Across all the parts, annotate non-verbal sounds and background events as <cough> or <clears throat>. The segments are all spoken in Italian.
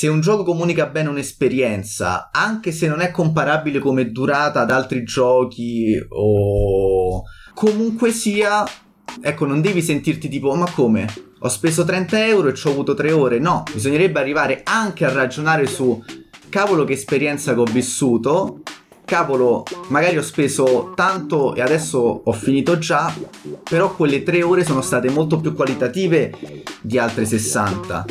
se un gioco comunica bene un'esperienza, anche se non è comparabile come durata ad altri giochi o comunque sia, ecco, non devi sentirti tipo, ma come? Ho speso 30 euro e ci ho avuto 3 ore. No, bisognerebbe arrivare anche a ragionare su cavolo che esperienza che ho vissuto cavolo, magari ho speso tanto e adesso ho finito già, però quelle tre ore sono state molto più qualitative di altre 60.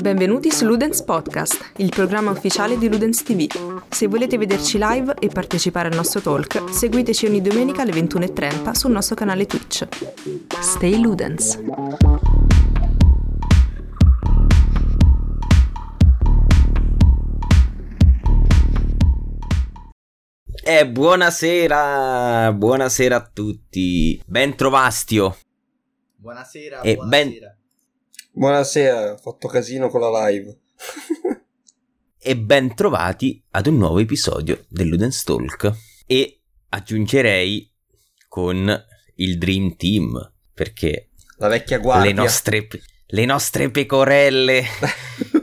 Benvenuti su Ludens Podcast, il programma ufficiale di Ludens TV. Se volete vederci live e partecipare al nostro talk, seguiteci ogni domenica alle 21.30 sul nostro canale Twitch. Stay Ludens! Eh, buonasera, buonasera a tutti. Ben trovastio. Buonasera, e buonasera. Ben... Buonasera, ho fatto casino con la live. e ben trovati ad un nuovo episodio dell'Udens Talk. E aggiungerei con il Dream Team, perché la vecchia guardia. Le nostre, le nostre pecorelle <laughs>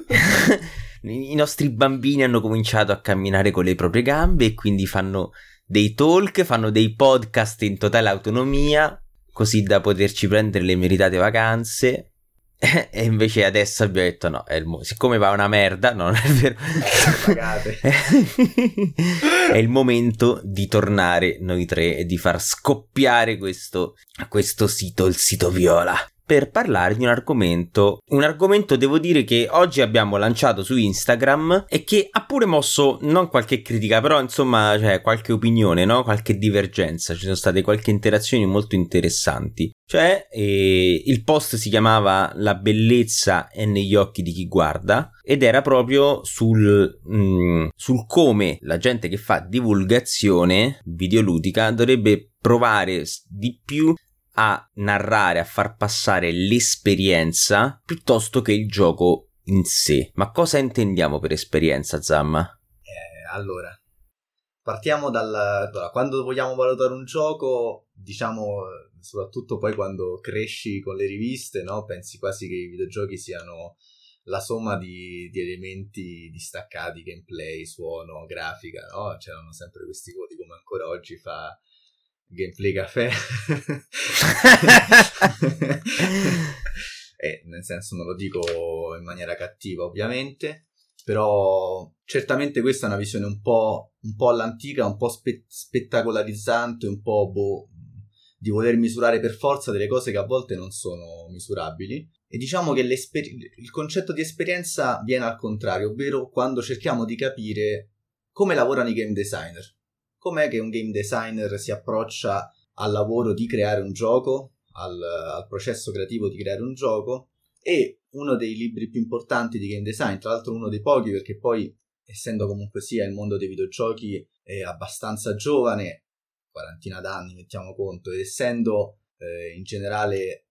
<laughs> i nostri bambini hanno cominciato a camminare con le proprie gambe e quindi fanno dei talk, fanno dei podcast in totale autonomia, così da poterci prendere le meritate vacanze. <laughs> E invece adesso abbiamo detto no, mo- siccome va una merda, no, non è vero. <laughs> è il momento di tornare noi tre e di far scoppiare questo, questo sito, il sito viola per parlare di un argomento, un argomento devo dire che oggi abbiamo lanciato su Instagram e che ha pure mosso non qualche critica, però insomma cioè, qualche opinione, no? qualche divergenza, ci sono state qualche interazioni molto interessanti. Cioè, eh, il post si chiamava La bellezza è negli occhi di chi guarda ed era proprio sul, mm, sul come la gente che fa divulgazione videoludica dovrebbe provare di più a narrare, a far passare l'esperienza piuttosto che il gioco in sé. Ma cosa intendiamo per esperienza, Zamma? Eh, allora, partiamo dal... Allora, quando vogliamo valutare un gioco, diciamo, soprattutto poi quando cresci con le riviste, no? Pensi quasi che i videogiochi siano la somma di, di, elementi distaccati, gameplay, suono, grafica, no? C'erano sempre questi voti come ancora oggi fa gameplay caffè. <laughs> <laughs> eh, nel senso non lo dico in maniera cattiva ovviamente, però certamente questa è una visione un po', un po all'antica, un po' spe- spettacolarizzante, un po' boh, di voler misurare per forza delle cose che a volte non sono misurabili. E diciamo che il concetto di esperienza viene al contrario, ovvero quando cerchiamo di capire come lavorano i game designer com'è che un game designer si approccia al lavoro di creare un gioco, al, al, processo creativo di creare un gioco? E uno dei libri più importanti di game design, tra l'altro uno dei pochi perché poi essendo comunque sia il mondo dei videogiochi è abbastanza giovane, quarantina d'anni mettiamo conto, ed essendo eh, in generale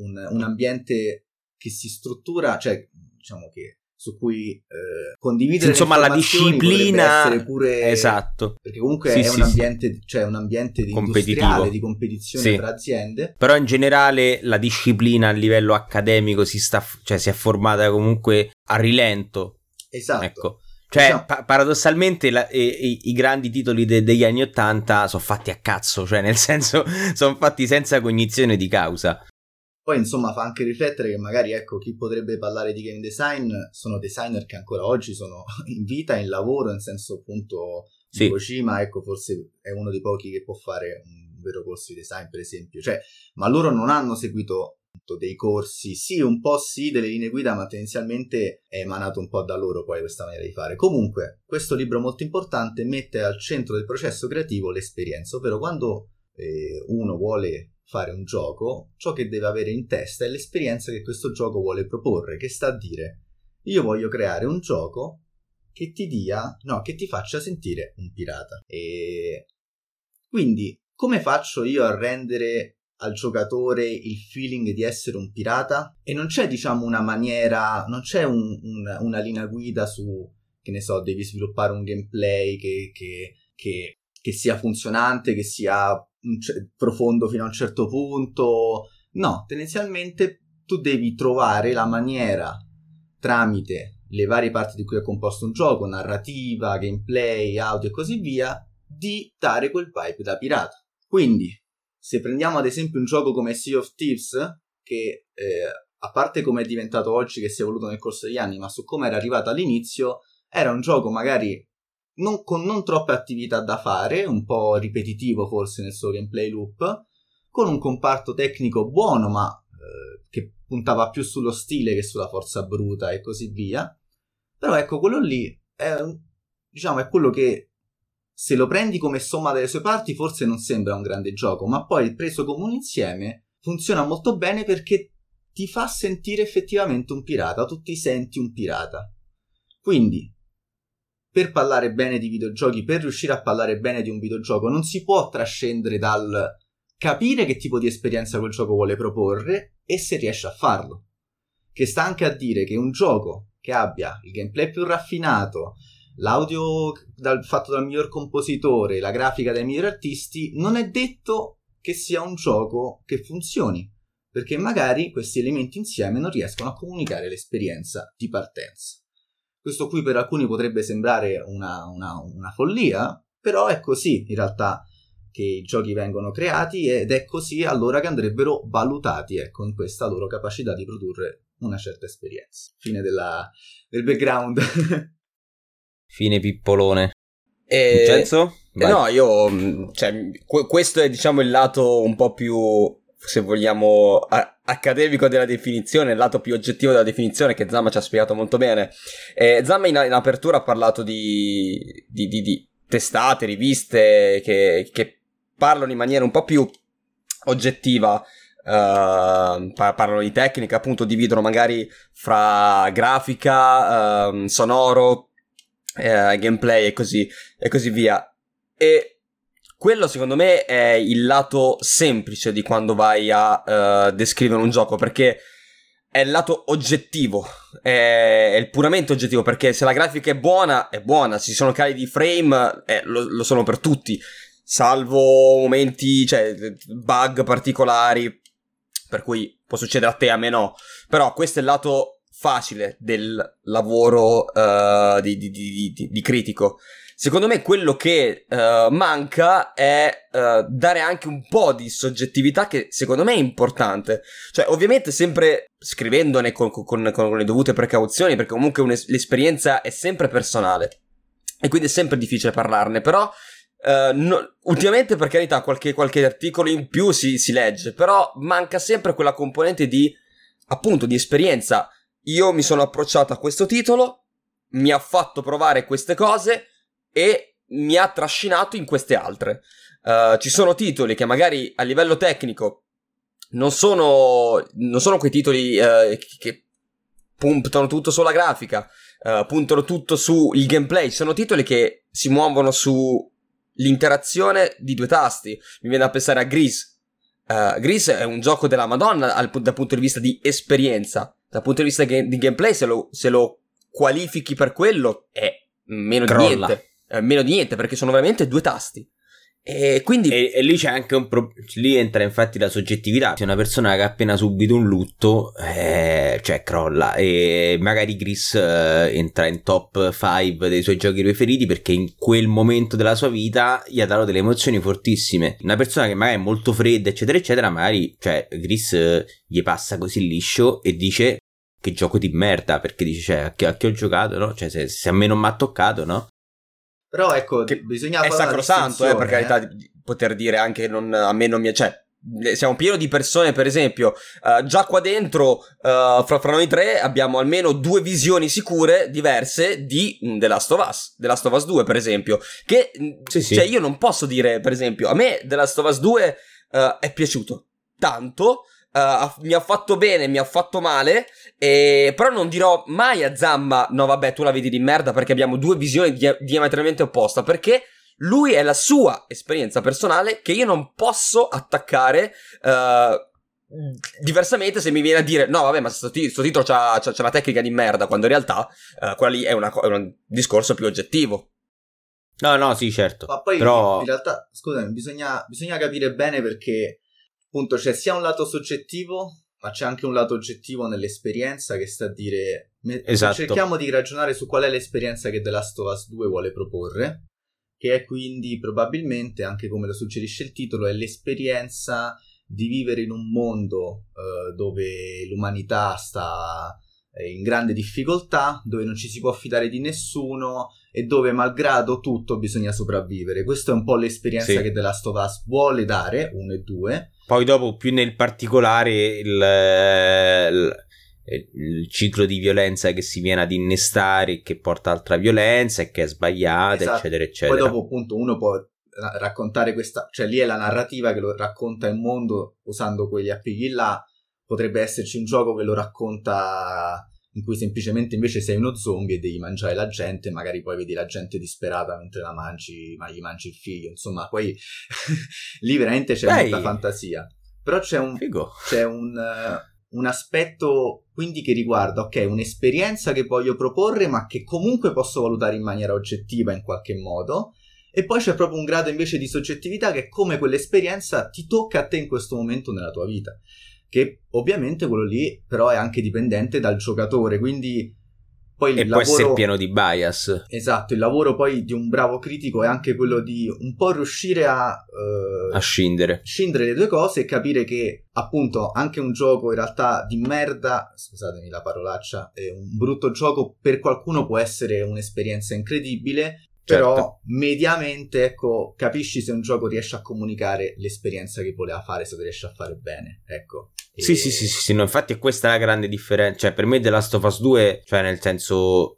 un, un ambiente che si struttura, cioè diciamo che su cui eh, condividere insomma la disciplina pure esatto perché comunque sì, è, sì, un ambiente, sì. Cioè un ambiente di competitivo di competizione tra aziende però in generale la disciplina a livello accademico si sta cioè si è formata comunque a rilento esatto ecco cioè, diciamo. pa- paradossalmente, la, e, e, i grandi titoli de- degli anni Ottanta sono fatti a cazzo, cioè, nel <laughs> senso, sono fatti senza cognizione di causa. Poi insomma fa anche riflettere che magari ecco chi potrebbe parlare di game design sono designer che ancora oggi sono <laughs> in vita, in lavoro, in senso appunto sì. Kojima, ecco forse è uno dei pochi che può fare un vero corso di design per esempio, cioè, ma loro non hanno seguito dei corsi, sì un po' sì delle linee guida ma tendenzialmente è emanato un po' da loro poi questa maniera di fare. Comunque questo libro molto importante mette al centro del processo creativo l'esperienza, ovvero quando eh, uno vuole fare un gioco, ciò che deve avere in testa è l'esperienza che questo gioco vuole proporre, che sta a dire io voglio creare un gioco che ti dia, no, che ti faccia sentire un pirata. E quindi come faccio io a rendere al giocatore il feeling di essere un pirata? E non c'è, diciamo, una maniera, non c'è un, un, una linea guida su, che ne so, devi sviluppare un gameplay che, che, che, che sia funzionante, che sia profondo fino a un certo punto. No, tendenzialmente tu devi trovare la maniera tramite le varie parti di cui è composto un gioco, narrativa, gameplay, audio e così via, di dare quel vibe da pirata. Quindi, se prendiamo ad esempio un gioco come Sea of Thieves, che eh, a parte come è diventato oggi, che si è evoluto nel corso degli anni, ma su come era arrivato all'inizio, era un gioco magari non, con non troppe attività da fare, un po' ripetitivo forse nel suo gameplay loop, con un comparto tecnico buono, ma eh, che puntava più sullo stile che sulla forza bruta e così via. Però ecco, quello lì è, diciamo, è quello che se lo prendi come somma delle sue parti forse non sembra un grande gioco, ma poi preso come un insieme funziona molto bene perché ti fa sentire effettivamente un pirata, tu ti senti un pirata. Quindi, per parlare bene di videogiochi, per riuscire a parlare bene di un videogioco, non si può trascendere dal capire che tipo di esperienza quel gioco vuole proporre e se riesce a farlo. Che sta anche a dire che un gioco che abbia il gameplay più raffinato, l'audio dal, fatto dal miglior compositore, la grafica dai migliori artisti, non è detto che sia un gioco che funzioni, perché magari questi elementi insieme non riescono a comunicare l'esperienza di partenza. Questo qui per alcuni potrebbe sembrare una, una, una follia, però è così in realtà che i giochi vengono creati ed è così allora che andrebbero valutati ecco, in questa loro capacità di produrre una certa esperienza. Fine della, del background. <laughs> Fine pippolone. E... Vincenzo? Eh, no, io... Mm, cioè, questo è diciamo il lato un po' più se vogliamo, a- accademico della definizione, il lato più oggettivo della definizione che Zamma ci ha spiegato molto bene. Eh, Zamma in, in, apertura ha parlato di, di, di, di testate, riviste che, che, parlano in maniera un po' più oggettiva. Uh, parlano di tecnica, appunto dividono magari fra grafica, uh, sonoro, uh, gameplay e così, e così via. E quello secondo me è il lato semplice di quando vai a uh, descrivere un gioco, perché è il lato oggettivo, è, il puramente oggettivo, perché se la grafica è buona, è buona, se ci sono cali di frame, eh, lo, lo, sono per tutti, salvo momenti, cioè bug particolari, per cui può succedere a te, a me no, però questo è il lato facile del lavoro uh, di, di, di, di critico. Secondo me quello che uh, manca è uh, dare anche un po' di soggettività che secondo me è importante. Cioè, ovviamente sempre scrivendone con, con, con le dovute precauzioni, perché comunque l'esperienza è sempre personale. E quindi è sempre difficile parlarne, però Uh, no, ultimamente, per carità, qualche, qualche articolo in più si, si, legge, però manca sempre quella componente di, appunto, di esperienza. Io mi sono approcciato a questo titolo, mi ha fatto provare queste cose, e mi ha trascinato in queste altre. Uh, ci sono titoli che magari a livello tecnico non sono, non sono quei titoli uh, che puntano tutto sulla grafica, uh, puntano tutto sul gameplay, sono titoli che si muovono sull'interazione di due tasti. Mi viene a pensare a Grease. Uh, Grease è un gioco della Madonna al, dal punto di vista di esperienza. Dal punto di vista di gameplay, se lo, se lo qualifichi per quello, è meno Crolla. di niente eh, meno di niente perché sono veramente due tasti. E quindi. E, e lì c'è anche un problema. Lì entra infatti la soggettività. Se una persona che ha appena subito un lutto, eh, cioè crolla. E magari Chris eh, entra in top 5 dei suoi giochi preferiti perché in quel momento della sua vita gli ha dato delle emozioni fortissime. Una persona che magari è molto fredda, eccetera, eccetera, magari, cioè, Chris eh, gli passa così liscio e dice che gioco di merda perché dice, cioè, a chi, a chi ho giocato, no? Cioè, se, se a me non mi ha toccato, no? Però ecco, che bisogna È sacrosanto, eh, per carità, di poter dire anche non, a me non mi... Cioè, siamo pieni di persone, per esempio, uh, già qua dentro, uh, fra, fra, noi tre, abbiamo almeno due visioni sicure, diverse, di mm, The Last of Us. The Last of Us 2, per esempio. Che, mm, sì, sì. cioè, io non posso dire, per esempio, a me The Last of Us 2 uh, è piaciuto tanto, Uh, mi ha fatto bene, mi ha fatto male, e... però non dirò mai a Zamma, no vabbè tu la vedi di merda perché abbiamo due visioni dia- diametralmente opposte, perché lui è la sua esperienza personale che io non posso attaccare uh, diversamente se mi viene a dire no vabbè ma questo t- titolo c'ha, c'ha, c'ha, una tecnica di merda, quando in realtà uh, quella lì è, una, è un discorso più oggettivo. No, no, sì, certo. Ma poi Però... in realtà, scusami, bisogna, bisogna capire bene perché appunto c'è sia un lato soggettivo ma c'è anche un lato oggettivo nell'esperienza che sta a dire esatto. cerchiamo di ragionare su qual è l'esperienza che The Last of Us 2 vuole proporre che è quindi probabilmente anche come lo suggerisce il titolo è l'esperienza di vivere in un mondo uh, dove l'umanità sta eh, in grande difficoltà, dove non ci si può fidare di nessuno e dove malgrado tutto bisogna sopravvivere. Questa è un po' l'esperienza sì. che The Last of Us vuole dare, 1 e 2. Poi dopo più nel particolare il, il, il, ciclo di violenza che si viene ad innestare, che porta altra violenza e che è sbagliata, esatto. eccetera, eccetera. Poi dopo appunto uno può raccontare questa, cioè lì è la narrativa che lo racconta il mondo usando quegli appigli là, potrebbe esserci un gioco che lo racconta in cui semplicemente invece sei uno zombie e devi mangiare la gente, magari poi vedi la gente disperata mentre la mangi, ma gli mangi il figlio, insomma, poi <laughs> lì veramente c'è Dai. molta fantasia. Però c'è un, c'è un, uh, un aspetto quindi che riguarda, ok, un'esperienza che voglio proporre ma che comunque posso valutare in maniera oggettiva in qualche modo, e poi c'è proprio un grado invece di soggettività che come quell'esperienza ti tocca a te in questo momento nella tua vita che ovviamente quello lì però è anche dipendente dal giocatore, quindi poi e lavoro... può essere pieno di bias. Esatto, il lavoro poi di un bravo critico è anche quello di un po' riuscire a... Uh, a scindere. Scindere le due cose e capire che appunto anche un gioco in realtà di merda, scusatemi la parolaccia, è un brutto gioco per qualcuno può essere un'esperienza incredibile, Certo. Però mediamente, ecco, capisci se un gioco riesce a comunicare l'esperienza che voleva fare, se lo riesce a fare bene, ecco. E... Sì, sì, sì, sì, sì no, infatti è questa la grande differenza. Cioè, per me The Last of Us 2, cioè nel senso,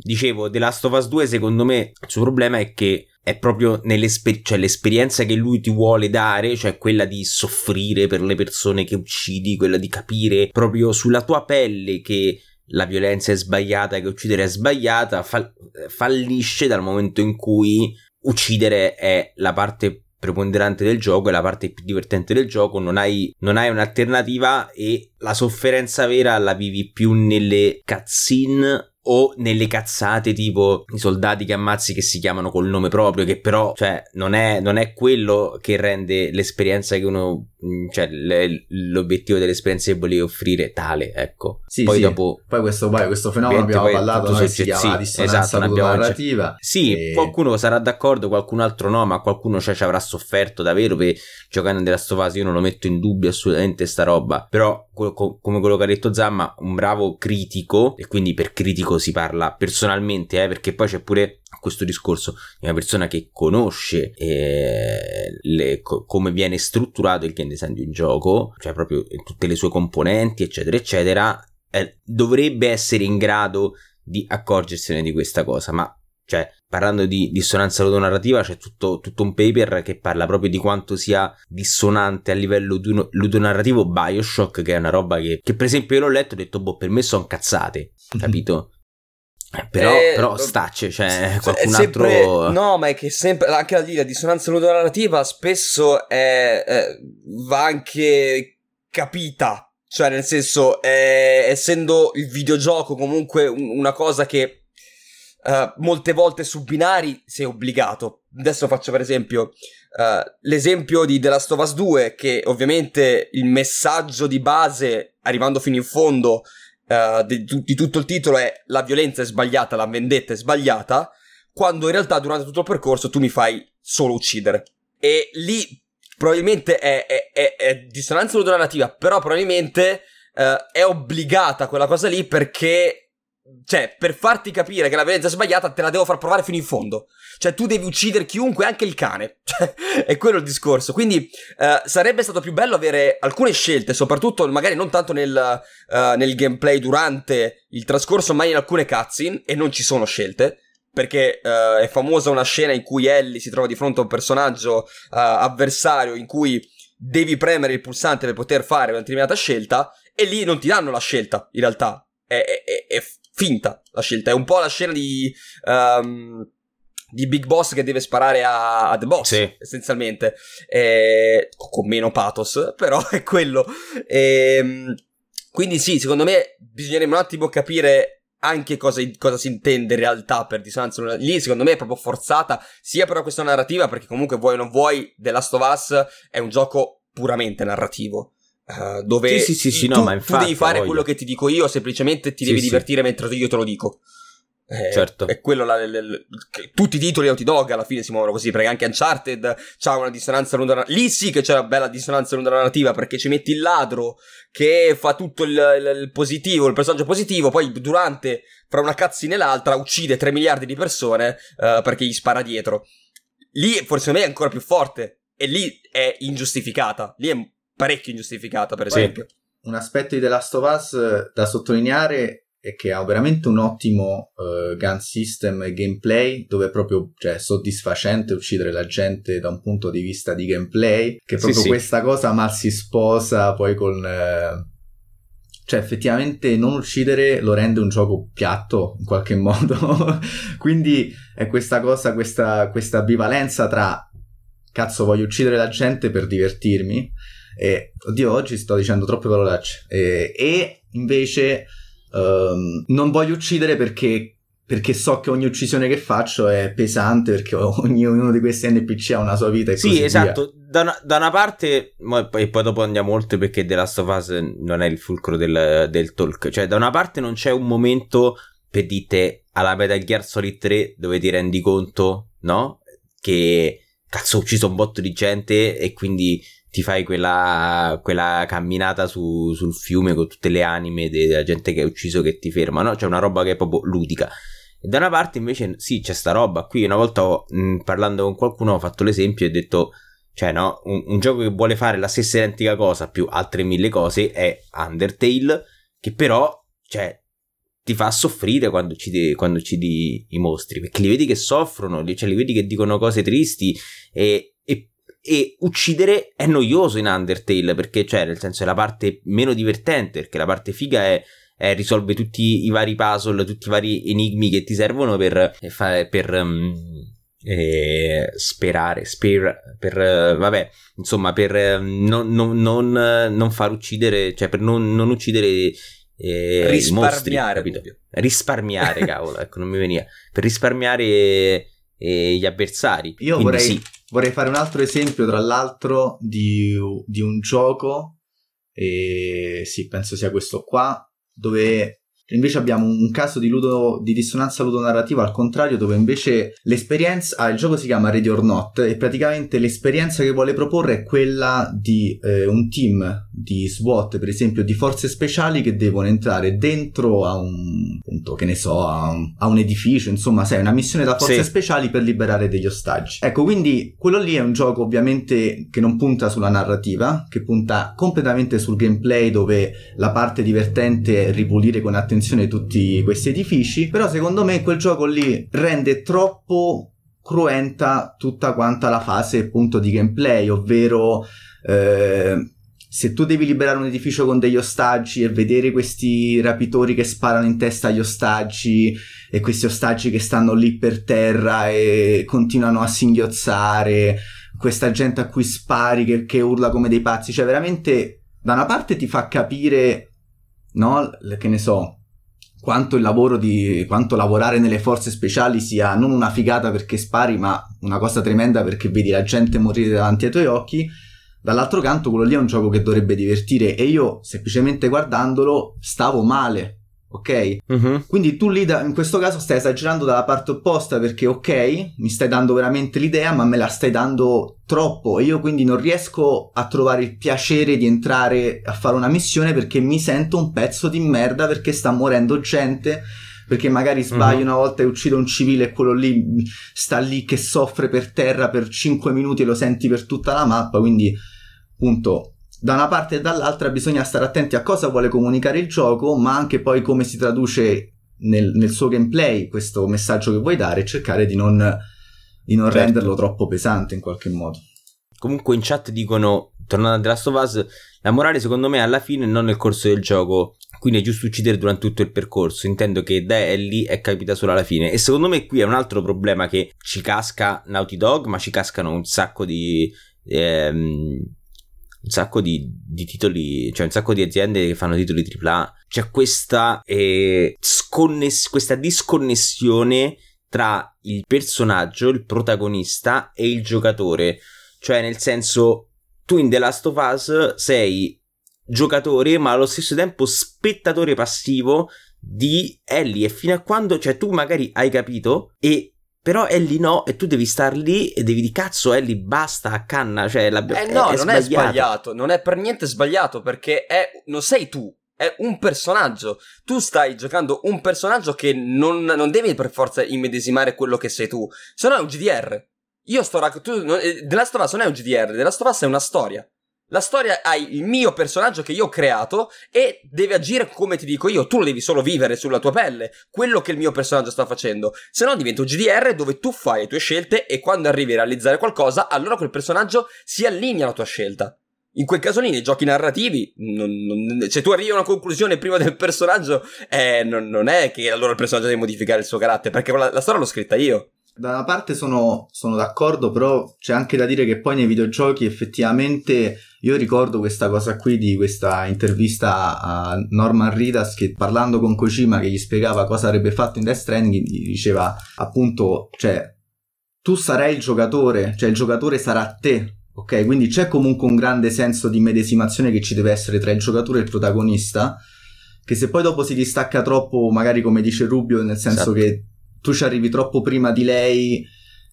dicevo, The Last of Us 2 secondo me il suo problema è che è proprio cioè l'esperienza che lui ti vuole dare, cioè quella di soffrire per le persone che uccidi, quella di capire proprio sulla tua pelle che la violenza è sbagliata, che uccidere è sbagliata, fall- fallisce dal momento in cui uccidere è la parte preponderante del gioco, è la parte più divertente del gioco, non hai, non hai un'alternativa e la sofferenza vera la vivi più nelle cutscene o nelle cazzate tipo i soldati che ammazzi che si chiamano col nome proprio, che però, cioè, non è, non è quello che rende l'esperienza che uno, cioè, le, l'obiettivo dell'esperienza che volevi offrire tale, ecco. Sì, poi sì. dopo... Poi questo, poi, questo fenomeno abbiamo parlato, noi si chiama sì, esatto, narrativa. Sì, e... qualcuno sarà d'accordo, qualcun altro no, ma qualcuno cioè, ci avrà sofferto davvero per giocare nella Stovasi, io non lo metto in dubbio assolutamente sta roba, però come quello che ha detto Zamma, un bravo critico, e quindi per critico si parla personalmente, eh, perché poi c'è pure questo discorso di una persona che conosce eh, le, co- come viene strutturato il game design di un gioco, cioè proprio tutte le sue componenti, eccetera, eccetera, eh, dovrebbe essere in grado di accorgersene di questa cosa, ma cioè, parlando di dissonanza ludonarrativa, c'è tutto, tutto, un paper che parla proprio di quanto sia dissonante a livello ludonarrativo Bioshock, che è una roba che, che per esempio io l'ho letto e ho detto, boh, per me sono cazzate, <laughs> capito? Eh, però, eh, però stacce, cioè qualcun sempre, altro... No, ma è che sempre, anche lì la dissonanza ludonarrativa spesso è, è, va anche capita. Cioè, nel senso, è, essendo il videogioco comunque una cosa che uh, molte volte su binari sei obbligato. Adesso faccio per esempio uh, l'esempio di The Last of Us 2, che ovviamente il messaggio di base, arrivando fino in fondo, uh, di, di tutto il titolo è la violenza è sbagliata, la vendetta è sbagliata, quando in realtà durante tutto il percorso tu mi fai solo uccidere. E lì probabilmente è, è, è, è dissonanza narrativa, però probabilmente uh, è obbligata quella cosa lì perché cioè, per farti capire che la violenza è sbagliata, te la devo far provare fino in fondo. Cioè, tu devi uccidere chiunque, anche il cane. <laughs> Cioè, è quello il discorso. Quindi, uh, sarebbe stato più bello avere alcune scelte, soprattutto magari non tanto nel, uh, nel gameplay durante il trascorso, ma in alcune cutscene, e non ci sono scelte. Perché uh, è famosa una scena in cui Ellie si trova di fronte a un personaggio avversario in cui devi premere il pulsante per poter fare una determinata scelta, e lì non ti danno la scelta, in realtà. È, è, è, finta la scelta. È un po' la scena di. Um, di Big Boss che deve sparare a, a The Boss, sì. essenzialmente, e, con meno pathos, <laughs> però è quello. E, ehm, quindi sì, secondo me bisognerebbe un attimo capire anche cosa, cosa, si intende in realtà per dissonanza. Lì secondo me è proprio forzata, sia per una questione narrativa, perché comunque vuoi o non vuoi, The Last of Us è un gioco puramente narrativo. Uh, dove sì, sì, sì, tu, no, ma infatti, tu devi fare voglio. quello che ti dico io, semplicemente ti devi divertire mentre io te lo dico. Eh, Certo. È quello la, la- la- tutti i titoli Naughty Dog alla fine si muovono così, perché anche Uncharted c'ha una dissonanza lunga Lì sì che c'è una bella dissonanza lunga narrativa, perché ci metti il ladro che fa tutto il, il- il positivo, il personaggio positivo, poi durante, fra una cazzina e l'altra, uccide 3 miliardi di persone eh, perché gli spara dietro. Lì forse me è ancora più forte, e lì è ingiustificata, lì è parecchio ingiustificata per Sì. esempio. Un aspetto di The Last of Us eh, da sottolineare è che ha veramente un ottimo eh, gun system e gameplay dove è proprio cioè, soddisfacente uccidere la gente da un punto di vista di gameplay che Sì, proprio sì. questa cosa mal si sposa poi con eh, cioè effettivamente non uccidere lo rende un gioco piatto in qualche <laughs> modo quindi è questa cosa questa, questa ambivalenza tra cazzo voglio uccidere la gente per divertirmi e, oddio, oggi sto dicendo troppe parolacce. E, e invece ehm, non voglio uccidere perché, perché so che ogni uccisione che faccio è pesante, perché <laughs> ognuno di questi NPC ha una sua vita e così Sì, via. esatto. Da una, da una parte, e poi dopo andiamo oltre perché The Last of Us non è il fulcro del, del talk. Cioè, da una parte non c'è un momento per dite alla Metal Gear Solid 3 dove ti rendi conto, no? Che cazzo ho ucciso un botto di gente e quindi ti fai quella, quella camminata su- sul fiume con tutte le anime de- della gente che hai ucciso che ti ferma, no? C'è una roba che è proprio ludica. E da una parte invece sì, c'è sta roba. Qui una volta mh, parlando con qualcuno ho fatto l'esempio e ho detto, cioè no, un, un gioco che vuole fare la stessa identica cosa più altre mille cose è Undertale, che però, cioè, ti fa soffrire quando uccidi, quando uccidi i mostri, perché li vedi che soffrono, cioè li vedi che dicono cose tristi e, e, uccidere è noioso in Undertale, perché cioè nel senso è la parte meno divertente, perché la parte figa è eh, risolve tutti i vari puzzle, tutti i vari enigmi che ti servono per, eh, per um, eh, sperare, sper, per, eh, vabbè, insomma, per eh, non, non- non, non far uccidere, cioè per non, non uccidere eh, i mostri, Risparmiare, capito? Dubbio. Risparmiare, cavolo, ecco, non mi veniva. Per risparmiare eh, gli avversari. Io Quindi vorrei, sì. Vorrei fare un altro esempio, tra l'altro, di, di un gioco, e sì, penso sia questo qua, dove invece abbiamo un caso di, ludo, di dissonanza ludonarrativa al contrario, dove invece l'esperienza, ah, il gioco si chiama Ready or Not, e praticamente l'esperienza che vuole proporre è quella di eh, un team di SWAT, per esempio, di forze speciali che devono entrare dentro a un, appunto, che ne so, a un, a un edificio, insomma, sai, una missione da forze Sì. speciali per liberare degli ostaggi. Ecco, quindi quello lì è un gioco ovviamente che non punta sulla narrativa, che punta completamente sul gameplay dove la parte divertente è ripulire con attenzione tutti questi edifici, però secondo me quel gioco lì rende troppo cruenta tutta quanta la fase appunto di gameplay, ovvero eh, se tu devi liberare un edificio con degli ostaggi e vedere questi rapitori che sparano in testa agli ostaggi e questi ostaggi che stanno lì per terra e continuano a singhiozzare, questa gente a cui spari che, che urla come dei pazzi, cioè veramente da una parte ti fa capire, no, che ne so, quanto il lavoro di quanto lavorare nelle forze speciali sia non una figata perché spari, ma una cosa tremenda perché vedi la gente morire davanti ai tuoi occhi. Dall'altro canto, quello lì è un gioco che dovrebbe divertire e io semplicemente guardandolo stavo male, ok? Mhm. Quindi tu lì da- in questo caso stai esagerando dalla parte opposta perché ok, mi stai dando veramente l'idea, ma me la stai dando troppo e io quindi non riesco a trovare il piacere di entrare a fare una missione perché mi sento un pezzo di merda perché sta morendo gente. Perché magari sbaglio Mhm. una volta e uccido un civile e quello lì sta lì che soffre per terra per 5 minuti e lo senti per tutta la mappa. Quindi, appunto, da una parte e dall'altra bisogna stare attenti a cosa vuole comunicare il gioco, ma anche poi come si traduce nel, nel suo gameplay questo messaggio che vuoi dare e cercare di non, di non Certo. renderlo troppo pesante in qualche modo. Comunque in chat dicono, tornando a The Last of Us, la morale secondo me è alla fine e non nel corso del gioco. Quindi è giusto uccidere durante tutto il percorso. Intendo che da Ellie è capita solo alla fine. E secondo me qui è un altro problema che ci casca Naughty Dog, ma ci cascano un sacco di. ehm, un sacco di, di titoli, cioè un sacco di aziende che fanno titoli AAA. C'è questa, eh, sconness- questa disconnessione tra il personaggio, il protagonista e il giocatore. Cioè, nel senso, tu in The Last of Us sei giocatore, ma allo stesso tempo spettatore passivo di Ellie. E fino a quando, cioè, tu magari hai capito e però Ellie no, e tu devi star lì e devi di cazzo Ellie basta a canna, cioè la Eh no, è, non è sbagliato, non è per niente sbagliato perché è, non sei tu, è un personaggio. Tu stai giocando un personaggio che non, non devi per forza immedesimare quello che sei tu, se no è un GDR. Io sto raccontando. The Last of Us non è un GDR, The Last of Us è una storia. La storia hai il mio personaggio che io ho creato e deve agire come ti dico io. Tu lo devi solo vivere sulla tua pelle, quello che il mio personaggio sta facendo. Se no diventa un GDR dove tu fai le tue scelte e quando arrivi a realizzare qualcosa, allora quel personaggio si allinea alla tua scelta. In quel caso lì, nei giochi narrativi, non, non, se tu arrivi a una conclusione prima del personaggio, eh, non, non, è che allora il personaggio deve modificare il suo carattere, perché la, la storia l'ho scritta io. Da una parte sono, sono, d'accordo, però c'è anche da dire che poi nei videogiochi effettivamente io ricordo questa cosa qui di questa intervista a Norman Ridas che parlando con Kojima che gli spiegava cosa avrebbe fatto in Death Stranding gli diceva appunto, cioè tu sarai il giocatore, cioè il giocatore sarà te, ok? Quindi c'è comunque un grande senso di medesimazione che ci deve essere tra il giocatore e il protagonista che se poi dopo si distacca troppo, magari come dice Rubio, nel senso esatto. che tu ci arrivi troppo prima di lei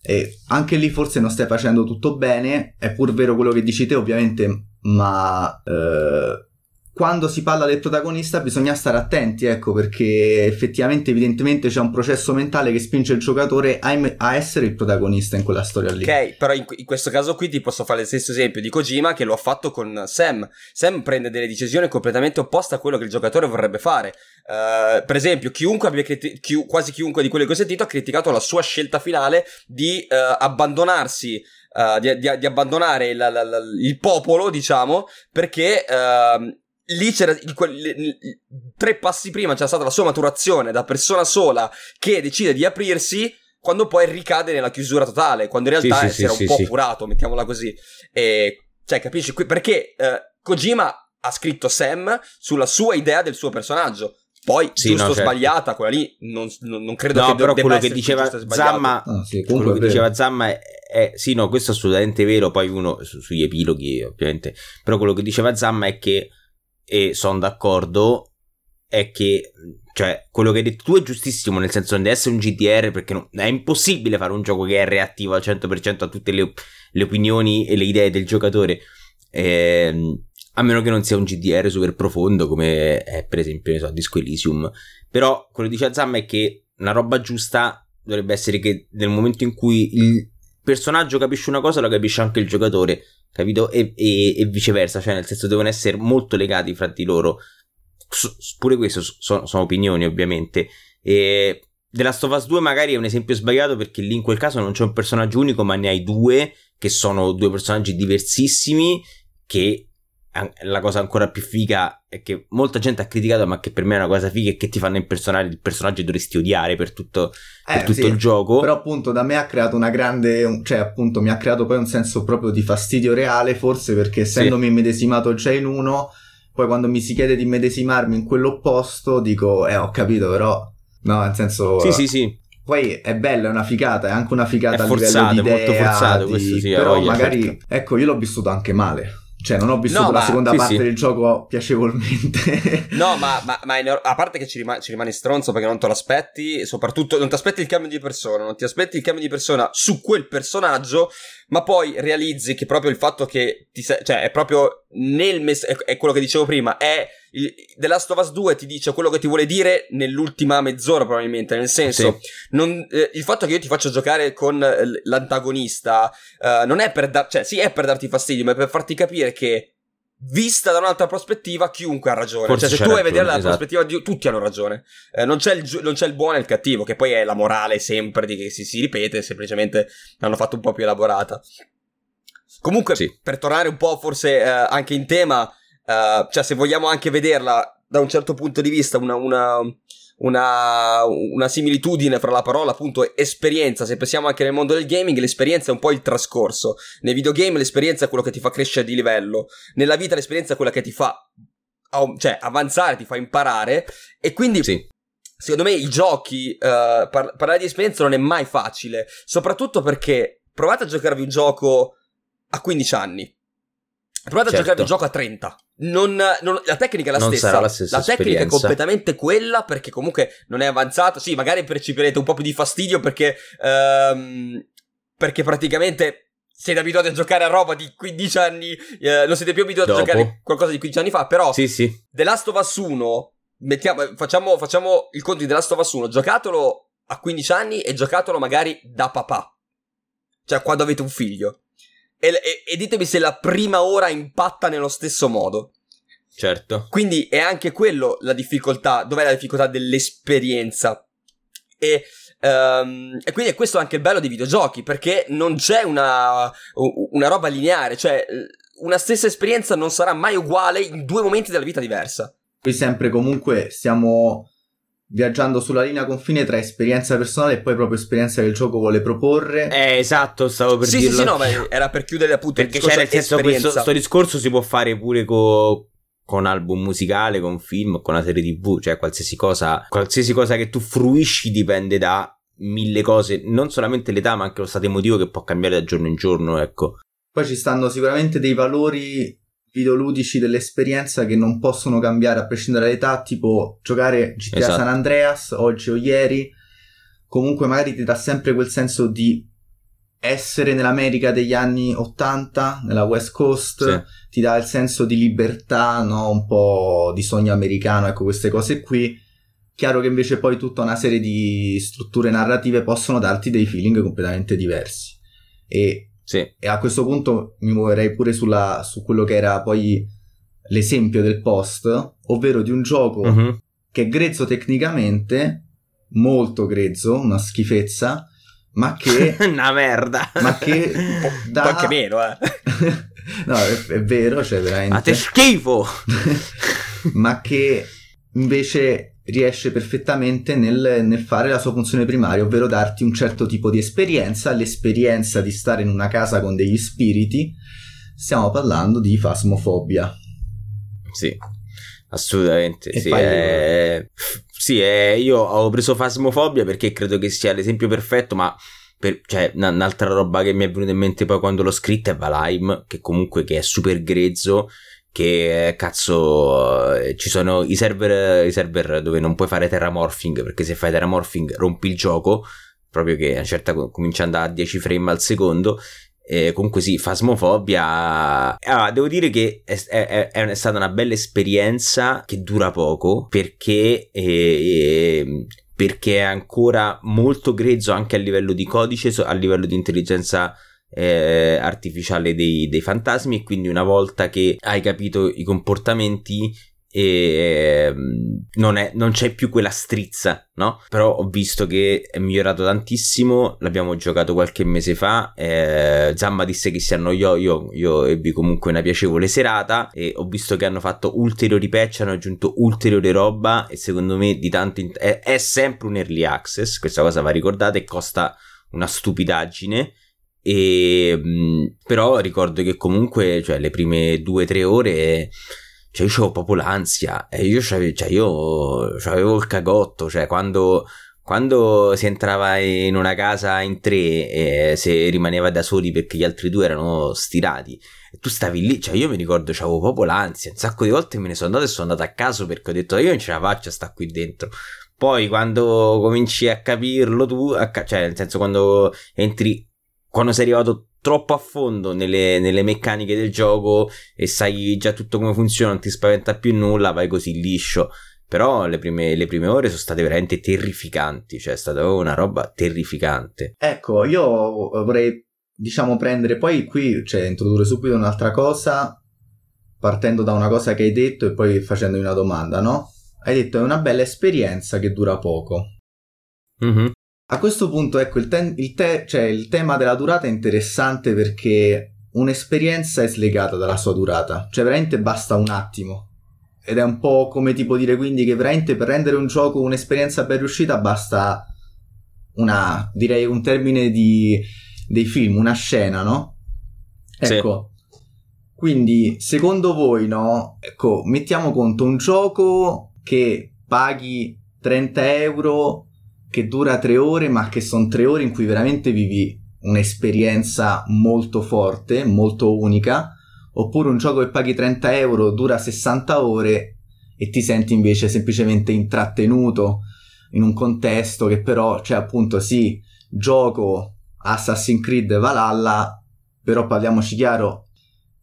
e anche lì forse non stai facendo tutto bene, è pur vero quello che dici te ovviamente, ma eh, quando si parla del protagonista bisogna stare attenti, ecco, perché effettivamente, evidentemente c'è un processo mentale che spinge il giocatore a, a essere il protagonista in quella storia lì. Ok, però in, in, questo caso qui ti posso fare lo stesso esempio di Kojima che lo ha fatto con Sam. Sam prende delle decisioni completamente opposte a quello che il giocatore vorrebbe fare. Uh, per esempio, chiunque abbia criti- chi- quasi chiunque di quelli che ho sentito ha criticato la sua scelta finale di uh, abbandonarsi. Uh, di, di, di, abbandonare la, la, la, il popolo, diciamo, perché uh, lì c'era que- tre passi prima c'era stata la sua maturazione da persona sola che decide di aprirsi quando poi ricade nella chiusura totale quando in realtà sì, sì, si era sì, un po' curato mettiamola così. E cioè capisci? Perché eh, Kojima ha scritto Sam sulla sua idea del suo personaggio. Poi sì, giusto o certo. sbagliata quella lì non, non, non credo no, che però quello che diceva Zamma ah, sì, quello che diceva Zamma è, è, sì no questo è assolutamente vero poi uno su, sugli epiloghi ovviamente. Però quello che diceva Zamma è che e sono d'accordo, è che cioè, quello che hai detto tu è giustissimo, nel senso non deve essere un GDR perché non, è impossibile fare un gioco che è reattivo al 100% a tutte le, le opinioni e le idee del giocatore. Eh, a meno che non sia un GDR super profondo come è per esempio so, Disco Elysium. Però quello che dice Azam è che una roba giusta dovrebbe essere che nel momento in cui il personaggio capisce una cosa, la capisce anche il giocatore capito? E, e, e, viceversa, cioè nel senso devono essere molto legati fra di loro. S- pure questo sono, sono opinioni, ovviamente. E The Last of Us 2 magari è un esempio sbagliato perché lì in quel caso non c'è un personaggio unico, ma ne hai due che sono due personaggi diversissimi che la cosa ancora più figa è che molta gente ha criticato, ma che per me è una cosa figa, è che ti fanno impersonare il personaggio che dovresti odiare per tutto, eh, per tutto sì, il gioco. Però appunto da me ha creato una grande, cioè appunto mi ha creato poi un senso proprio di fastidio reale, forse perché essendomi sì. medesimato già in uno, poi quando mi si chiede di medesimarmi in quell'opposto, dico, eh ho capito però, no, nel senso... Sì, sì, sì. Poi è bella, è una figata, è anche una figata è forzato, a livello di idea, molto forzato, di... questo sì, però magari, certo. ecco, io l'ho vissuto anche male cioè, non ho vissuto no, la ma, seconda sì, parte sì. del gioco piacevolmente. no, ma, ma, ma in, a parte che ci, rimane, ci rimani stronzo perché non te lo aspetti, soprattutto non ti aspetti il cambio di persona, non ti aspetti il cambio di persona su quel personaggio, ma poi realizzi che proprio il fatto che ti sei, cioè, è proprio nel mes- è, è quello che dicevo prima, è il, The Last of Us 2 ti dice quello che ti vuole dire nell'ultima mezz'ora probabilmente, nel senso, sì. non, eh, il fatto che io ti faccio giocare con eh, l'antagonista eh, non è per dar, cioè sì è per darti fastidio, ma è per farti capire che vista da un'altra prospettiva, chiunque ha ragione. Forse cioè, se tu vuoi vedere dalla esatto. prospettiva di tutti hanno ragione. Eh, non, c'è il, non, c'è il, buono e il cattivo, che poi è la morale sempre di che si, si ripete, semplicemente l'hanno fatto un po' più elaborata. Comunque, sì. per tornare un po' forse eh, anche in tema, Uh, cioè, se vogliamo anche vederla da un certo punto di vista, una, una, una, una, similitudine fra la parola appunto esperienza, se pensiamo anche nel mondo del gaming, l'esperienza è un po' il trascorso. Nei videogame l'esperienza è quello che ti fa crescere di livello, nella vita l'esperienza è quella che ti fa cioè, avanzare, ti fa imparare e quindi... Sì. Secondo me i giochi, uh, par- parlare di esperienza non è mai facile, soprattutto perché provate a giocarvi un gioco a 15 anni, Provate certo. a giocare il gioco a 30. Non, non, la tecnica è la non stessa. La, stessa la tecnica è completamente quella perché comunque non è avanzata. Sì, magari percepirete un po' più di fastidio perché. Ehm, perché praticamente siete abituati a giocare a roba di 15 anni. Eh, non siete più abituati Dopo. a giocare qualcosa di 15 anni fa. Però, sì, sì. The Last of Us 1. Mettiamo, facciamo, facciamo il conto di The Last of Us 1. Giocatelo a 15 anni e giocatelo magari da papà. Cioè, quando avete un figlio. E, e, e ditemi se la prima ora impatta nello stesso modo. Certo. Quindi è anche quello la difficoltà. Dov'è la difficoltà dell'esperienza? E, um, e, quindi è questo anche il bello dei videogiochi, perché non c'è una, una roba lineare, cioè una stessa esperienza non sarà mai uguale in due momenti della vita diversa. Qui sempre comunque stiamo viaggiando sulla linea confine tra esperienza personale e poi proprio esperienza che il gioco vuole proporre. Eh, esatto, stavo per sì, dirlo. Sì, sì, no, ma era per chiudere appunto Perché c'è nel senso questo, questo discorso si può fare pure con con album musicale, con film, con una serie tv, cioè qualsiasi cosa, qualsiasi cosa che tu fruisci dipende da mille cose, non solamente l'età, ma anche lo stato emotivo che può cambiare da giorno in giorno, ecco. Poi ci stanno sicuramente dei valori videoludici dell'esperienza che non possono cambiare a prescindere dall'età, tipo giocare GTA esatto. San Andreas oggi o ieri, comunque magari ti dà sempre quel senso di essere nell'America degli anni 80, nella West Coast, sì. ti dà il senso di libertà, no? un po' di sogno americano, ecco queste cose qui. Chiaro che invece poi tutta una serie di strutture narrative possono darti dei feeling completamente diversi. E sì. E a questo punto mi muoverei pure sulla, su quello che era poi l'esempio del post, ovvero di un gioco uh-huh. che è grezzo tecnicamente, molto grezzo, una schifezza, ma che... <laughs> una merda! Ma che... da... anche meno, eh! <laughs> no, è, è, vero, cioè veramente... Ma te schifo! <laughs> ma che invece riesce perfettamente nel, nel, fare la sua funzione primaria, ovvero darti un certo tipo di esperienza, l'esperienza di stare in una casa con degli spiriti. Stiamo parlando di fasmofobia. Sì, assolutamente. sì, è... sì è... io ho preso fasmofobia perché credo che sia l'esempio perfetto, ma per, cioè, un'altra roba che mi è venuta in mente poi quando l'ho scritta è Valheim, che comunque che è super grezzo che cazzo ci sono i server, i server dove non puoi fare terramorphing perché se fai terramorphing rompi il gioco proprio che a certa comincia ad andare a 10 frame al secondo eh, comunque sì, Fasmofobia. Ah, devo dire che è, è, è, stata una bella esperienza che dura poco perché eh, perché è ancora molto grezzo anche a livello di codice a livello di intelligenza eh, artificiale dei, dei, fantasmi e quindi una volta che hai capito i comportamenti eh, non, è, non, c'è più quella strizza, no? Però ho visto che è migliorato tantissimo, l'abbiamo giocato qualche mese fa, eh, Zamma disse che si annoiò, io, io ebbi comunque una piacevole serata e ho visto che hanno fatto ulteriori patch, hanno aggiunto ulteriore roba e secondo me di tanto in- è, è sempre un early access, questa cosa va ricordata e costa una stupidaggine e, mm, però ricordo che comunque, cioè, le prime due o tre ore, cioè, io avevo proprio l'ansia. E io, cioè, io avevo il cagotto, cioè, quando, quando si entrava in una casa in tre e si rimaneva da soli perché gli altri due erano stirati e tu stavi lì, cioè io mi ricordo avevo proprio l'ansia, un sacco di volte me ne sono andato e sono andato a caso perché ho detto io non ce la faccio a stare qui dentro. Poi quando cominci a capirlo tu, a ca- cioè nel senso quando entri quando sei arrivato troppo a fondo nelle, nelle, meccaniche del gioco e sai già tutto come funziona, non ti spaventa più nulla, vai così liscio. Però le prime, le prime ore sono state veramente terrificanti, cioè è stata una roba terrificante. Ecco, io vorrei, diciamo, prendere poi qui, cioè introdurre subito un'altra cosa, partendo da una cosa che hai detto e poi facendo una domanda, no? Hai detto è una bella esperienza che dura poco. Mm-hmm. A questo punto, ecco, il, te- il, te- cioè, il tema della durata è interessante perché un'esperienza è slegata dalla sua durata, cioè veramente basta un attimo. Ed è un po' come tipo dire quindi che veramente per rendere un gioco un'esperienza ben riuscita basta una, direi un termine di, dei film, una scena, no? Ecco. Sì. Quindi, secondo voi, no? Ecco, mettiamo conto un gioco che paghi 30 euro che dura tre ore, ma che sono tre ore in cui veramente vivi un'esperienza molto forte, molto unica, oppure un gioco che paghi 30 euro dura 60 ore e ti senti invece semplicemente intrattenuto in un contesto che però, cioè appunto sì, gioco Assassin's Creed Valhalla, però parliamoci chiaro,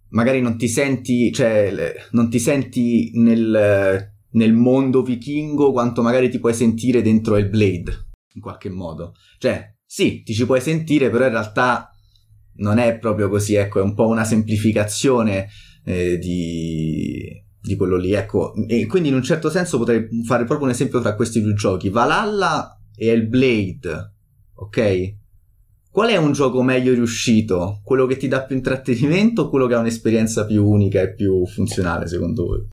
magari non ti senti, cioè, non ti senti nel, nel mondo vichingo quanto magari ti puoi sentire dentro il Blade, in qualche modo. Cioè, sì, ti ci puoi sentire, però in realtà non è proprio così, ecco, è un po' una semplificazione eh, di, di quello lì, ecco. E quindi in un certo senso potrei fare proprio un esempio tra questi due giochi, Valhalla e Hellblade, ok? Qual è un gioco meglio riuscito? Quello che ti dà più intrattenimento o quello che ha un'esperienza più unica e più funzionale secondo voi?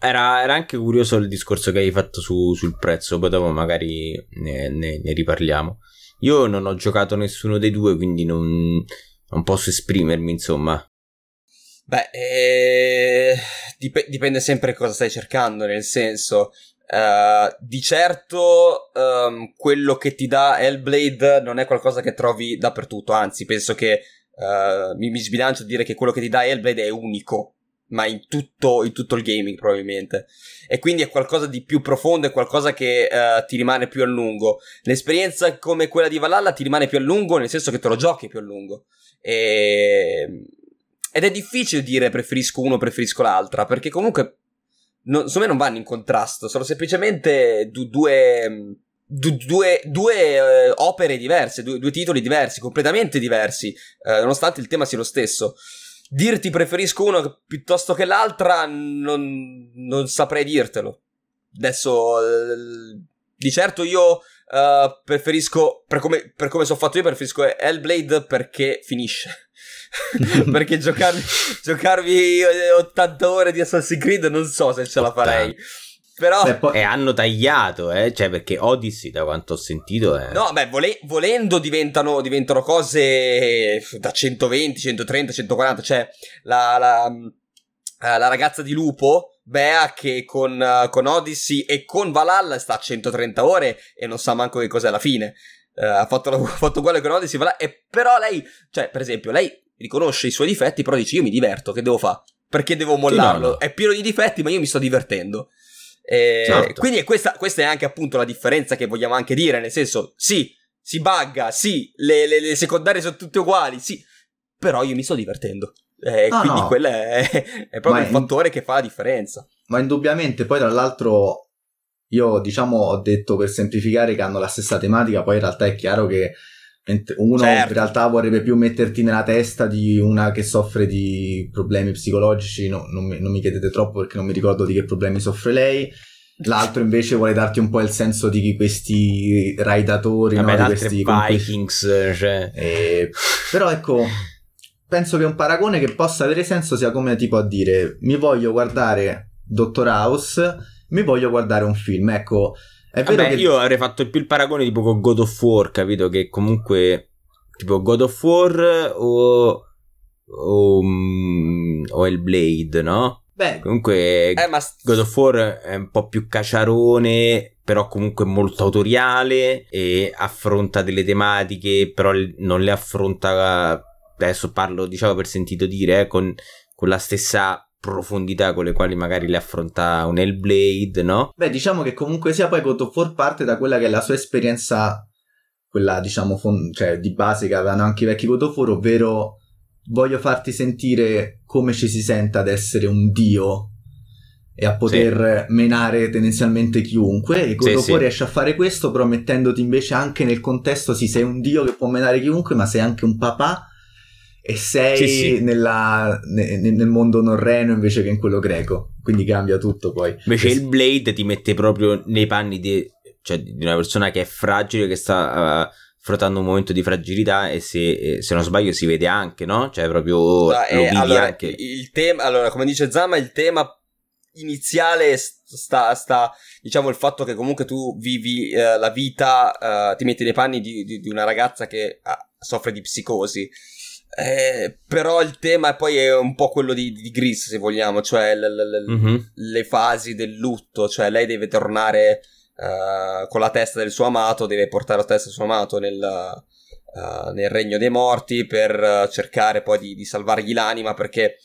Era, era anche curioso il discorso che hai fatto su, sul prezzo, poi dopo magari ne, ne, ne, riparliamo. Io non ho giocato nessuno dei due, quindi non, non posso esprimermi, insomma. Beh, eh, dip- dipende sempre cosa stai cercando, nel senso, Uh, di certo um, quello che ti dà Hellblade non è qualcosa che trovi dappertutto, anzi penso che uh, mi, mi sbilancio a dire che quello che ti dà Hellblade è unico, ma in tutto, in tutto il gaming probabilmente. E quindi è qualcosa di più profondo, è qualcosa che uh, ti rimane più a lungo. L'esperienza come quella di Valhalla ti rimane più a lungo, nel senso che te lo giochi più a lungo. E... Ed è difficile dire preferisco uno o preferisco l'altra, perché comunque non, me non vanno in contrasto, sono semplicemente du- due, du- due, due uh, opere diverse, due, due, titoli diversi, completamente diversi, uh, nonostante il tema sia lo stesso. Dirti preferisco uno piuttosto che l'altra, non, non saprei dirtelo. Adesso, uh, di certo io preferisco, per come, per come sono fatto io, preferisco Hellblade perché finisce. <laughs> perché giocarvi, giocarvi 80 ore di Assassin's Creed non so se ce la farei. Però... Beh, poi... E hanno tagliato, eh? Cioè, perché Odyssey, da quanto ho sentito, è... No, beh, vole- volendo diventano, diventano, cose da 120, 130, 140. Cioè, la, la, eh, la ragazza di Lupo, Bea, che con, uh, con, Odyssey e con Valhalla sta a 130 ore e non sa manco che cos'è la fine. Uh, ha fatto, <laughs> ha fatto uguale con Odyssey, Valhalla, e però lei, cioè, per esempio, lei riconosce i suoi difetti, però dice io mi diverto, che devo fare? Perché devo mollarlo? Sì, no, no. È pieno di difetti, ma io mi sto divertendo. E certo. Quindi questa, questa, è anche appunto la differenza che vogliamo anche dire, nel senso, sì, si bugga, sì, le, le, le secondarie sono tutte uguali, sì, però io mi sto divertendo. Eh, ah, quindi no. quello è, <laughs> è proprio il fattore in... che fa la differenza. Ma indubbiamente, poi tra l'altro, io diciamo ho detto per semplificare che hanno la stessa tematica, poi in realtà è chiaro che uno certo. in realtà vorrebbe più metterti nella testa di una che soffre di problemi psicologici, no, non, mi, non, mi, chiedete troppo perché non mi ricordo di che problemi soffre lei. L'altro invece vuole darti un po' il senso di questi raidatori, Vabbè, no? di questi Vikings, cioè... eh, però ecco, penso che un paragone che possa avere senso sia come tipo a dire mi voglio guardare Dottor House, mi voglio guardare un film, ecco è vero Vabbè, che... io avrei fatto più il paragone tipo con God of War, capito? Che comunque tipo God of War o o, mm, o il Blade, no? Beh, comunque eh, ma... God of War è un po' più caciarone, però comunque molto autoriale e affronta delle tematiche, però non le affronta adesso parlo diciamo per sentito dire eh, con, con la stessa profondità con le quali magari le affronta un Hellblade, no? Beh, diciamo che comunque sia poi God of War parte da quella che è la sua esperienza, quella diciamo fon- cioè, di base che avevano anche i vecchi God of War, ovvero voglio farti sentire come ci si sente ad essere un dio e a poter sì. menare tendenzialmente chiunque e God sì, of War sì. riesce a fare questo però mettendoti invece anche nel contesto sì sei un dio che può menare chiunque ma sei anche un papà e sei sì, sì. Nella, ne, nel mondo norreno invece che in quello greco. Quindi cambia tutto poi. Invece il Blade ti mette proprio nei panni di, cioè, di una persona che è fragile, che sta uh, affrontando un momento di fragilità e se, se, non sbaglio si vede anche, no? Cioè proprio ah, lo eh, allora, anche. Il tema, allora, come dice Zama, il tema iniziale sta, sta, diciamo, il fatto che comunque tu vivi uh, la vita, uh, ti metti nei panni di, di, di una ragazza che soffre di psicosi eh, però il tema poi è un po' quello di, di Gris, se vogliamo, cioè l- l- mm-hmm. le fasi del lutto, cioè lei deve tornare uh, con la testa del suo amato, deve portare la testa del suo amato nel, uh, nel regno dei morti per uh, cercare poi di, di, salvargli l'anima perché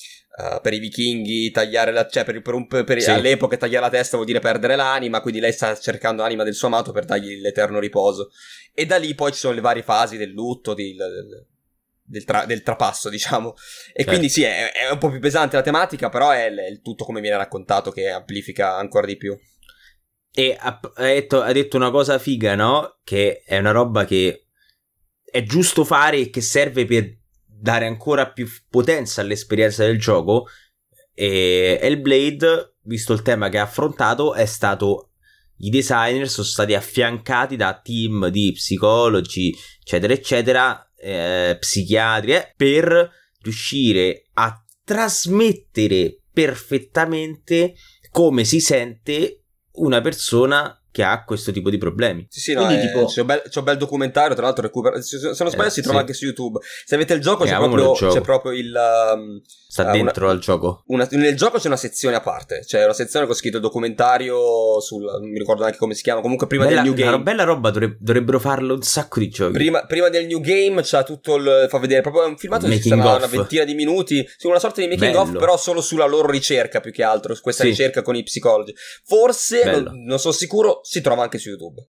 per i vichinghi tagliare la cioè per, per, un, per sì. all'epoca tagliare la testa vuol dire perdere l'anima quindi lei sta cercando l'anima del suo amato per dargli l'eterno riposo e da lì poi ci sono le varie fasi del lutto di, del, del, tra, del, trapasso diciamo e certo. quindi sì è, è, un po' più pesante la tematica però è, è il tutto come viene raccontato che amplifica ancora di più e ha, ha, detto, ha detto una cosa figa no? che è una roba che è giusto fare e che serve per dare ancora più potenza all'esperienza del gioco. E Hellblade, visto il tema che ha affrontato, è stato. I designer sono stati affiancati da team di psicologi, eccetera, eccetera, eh, psichiatri, eh, per riuscire a trasmettere perfettamente come si sente una persona che ha questo tipo di problemi. Sì, sì, no, Quindi, è, tipo... c'è, un bel, c'è, un bel, documentario, tra l'altro recupera, se, non sbaglio eh, si trova anche su YouTube. Se avete il gioco, c'è proprio, gioco. c'è proprio, il... Um, Sta uh, dentro una, al gioco. Una, nel gioco c'è una sezione a parte, c'è una sezione con scritto documentario sul... non mi ricordo neanche come si chiama, comunque prima bella, del New Game. Una bella roba, dovre, dovrebbero farlo un sacco di giochi. Prima, prima, del New Game c'ha tutto il... fa vedere proprio un filmato che sta una ventina di minuti, sì, una sorta di making bello. of, però solo sulla loro ricerca più che altro, su questa sì. ricerca con i psicologi. Forse, non, non sono sicuro, si trova anche su YouTube.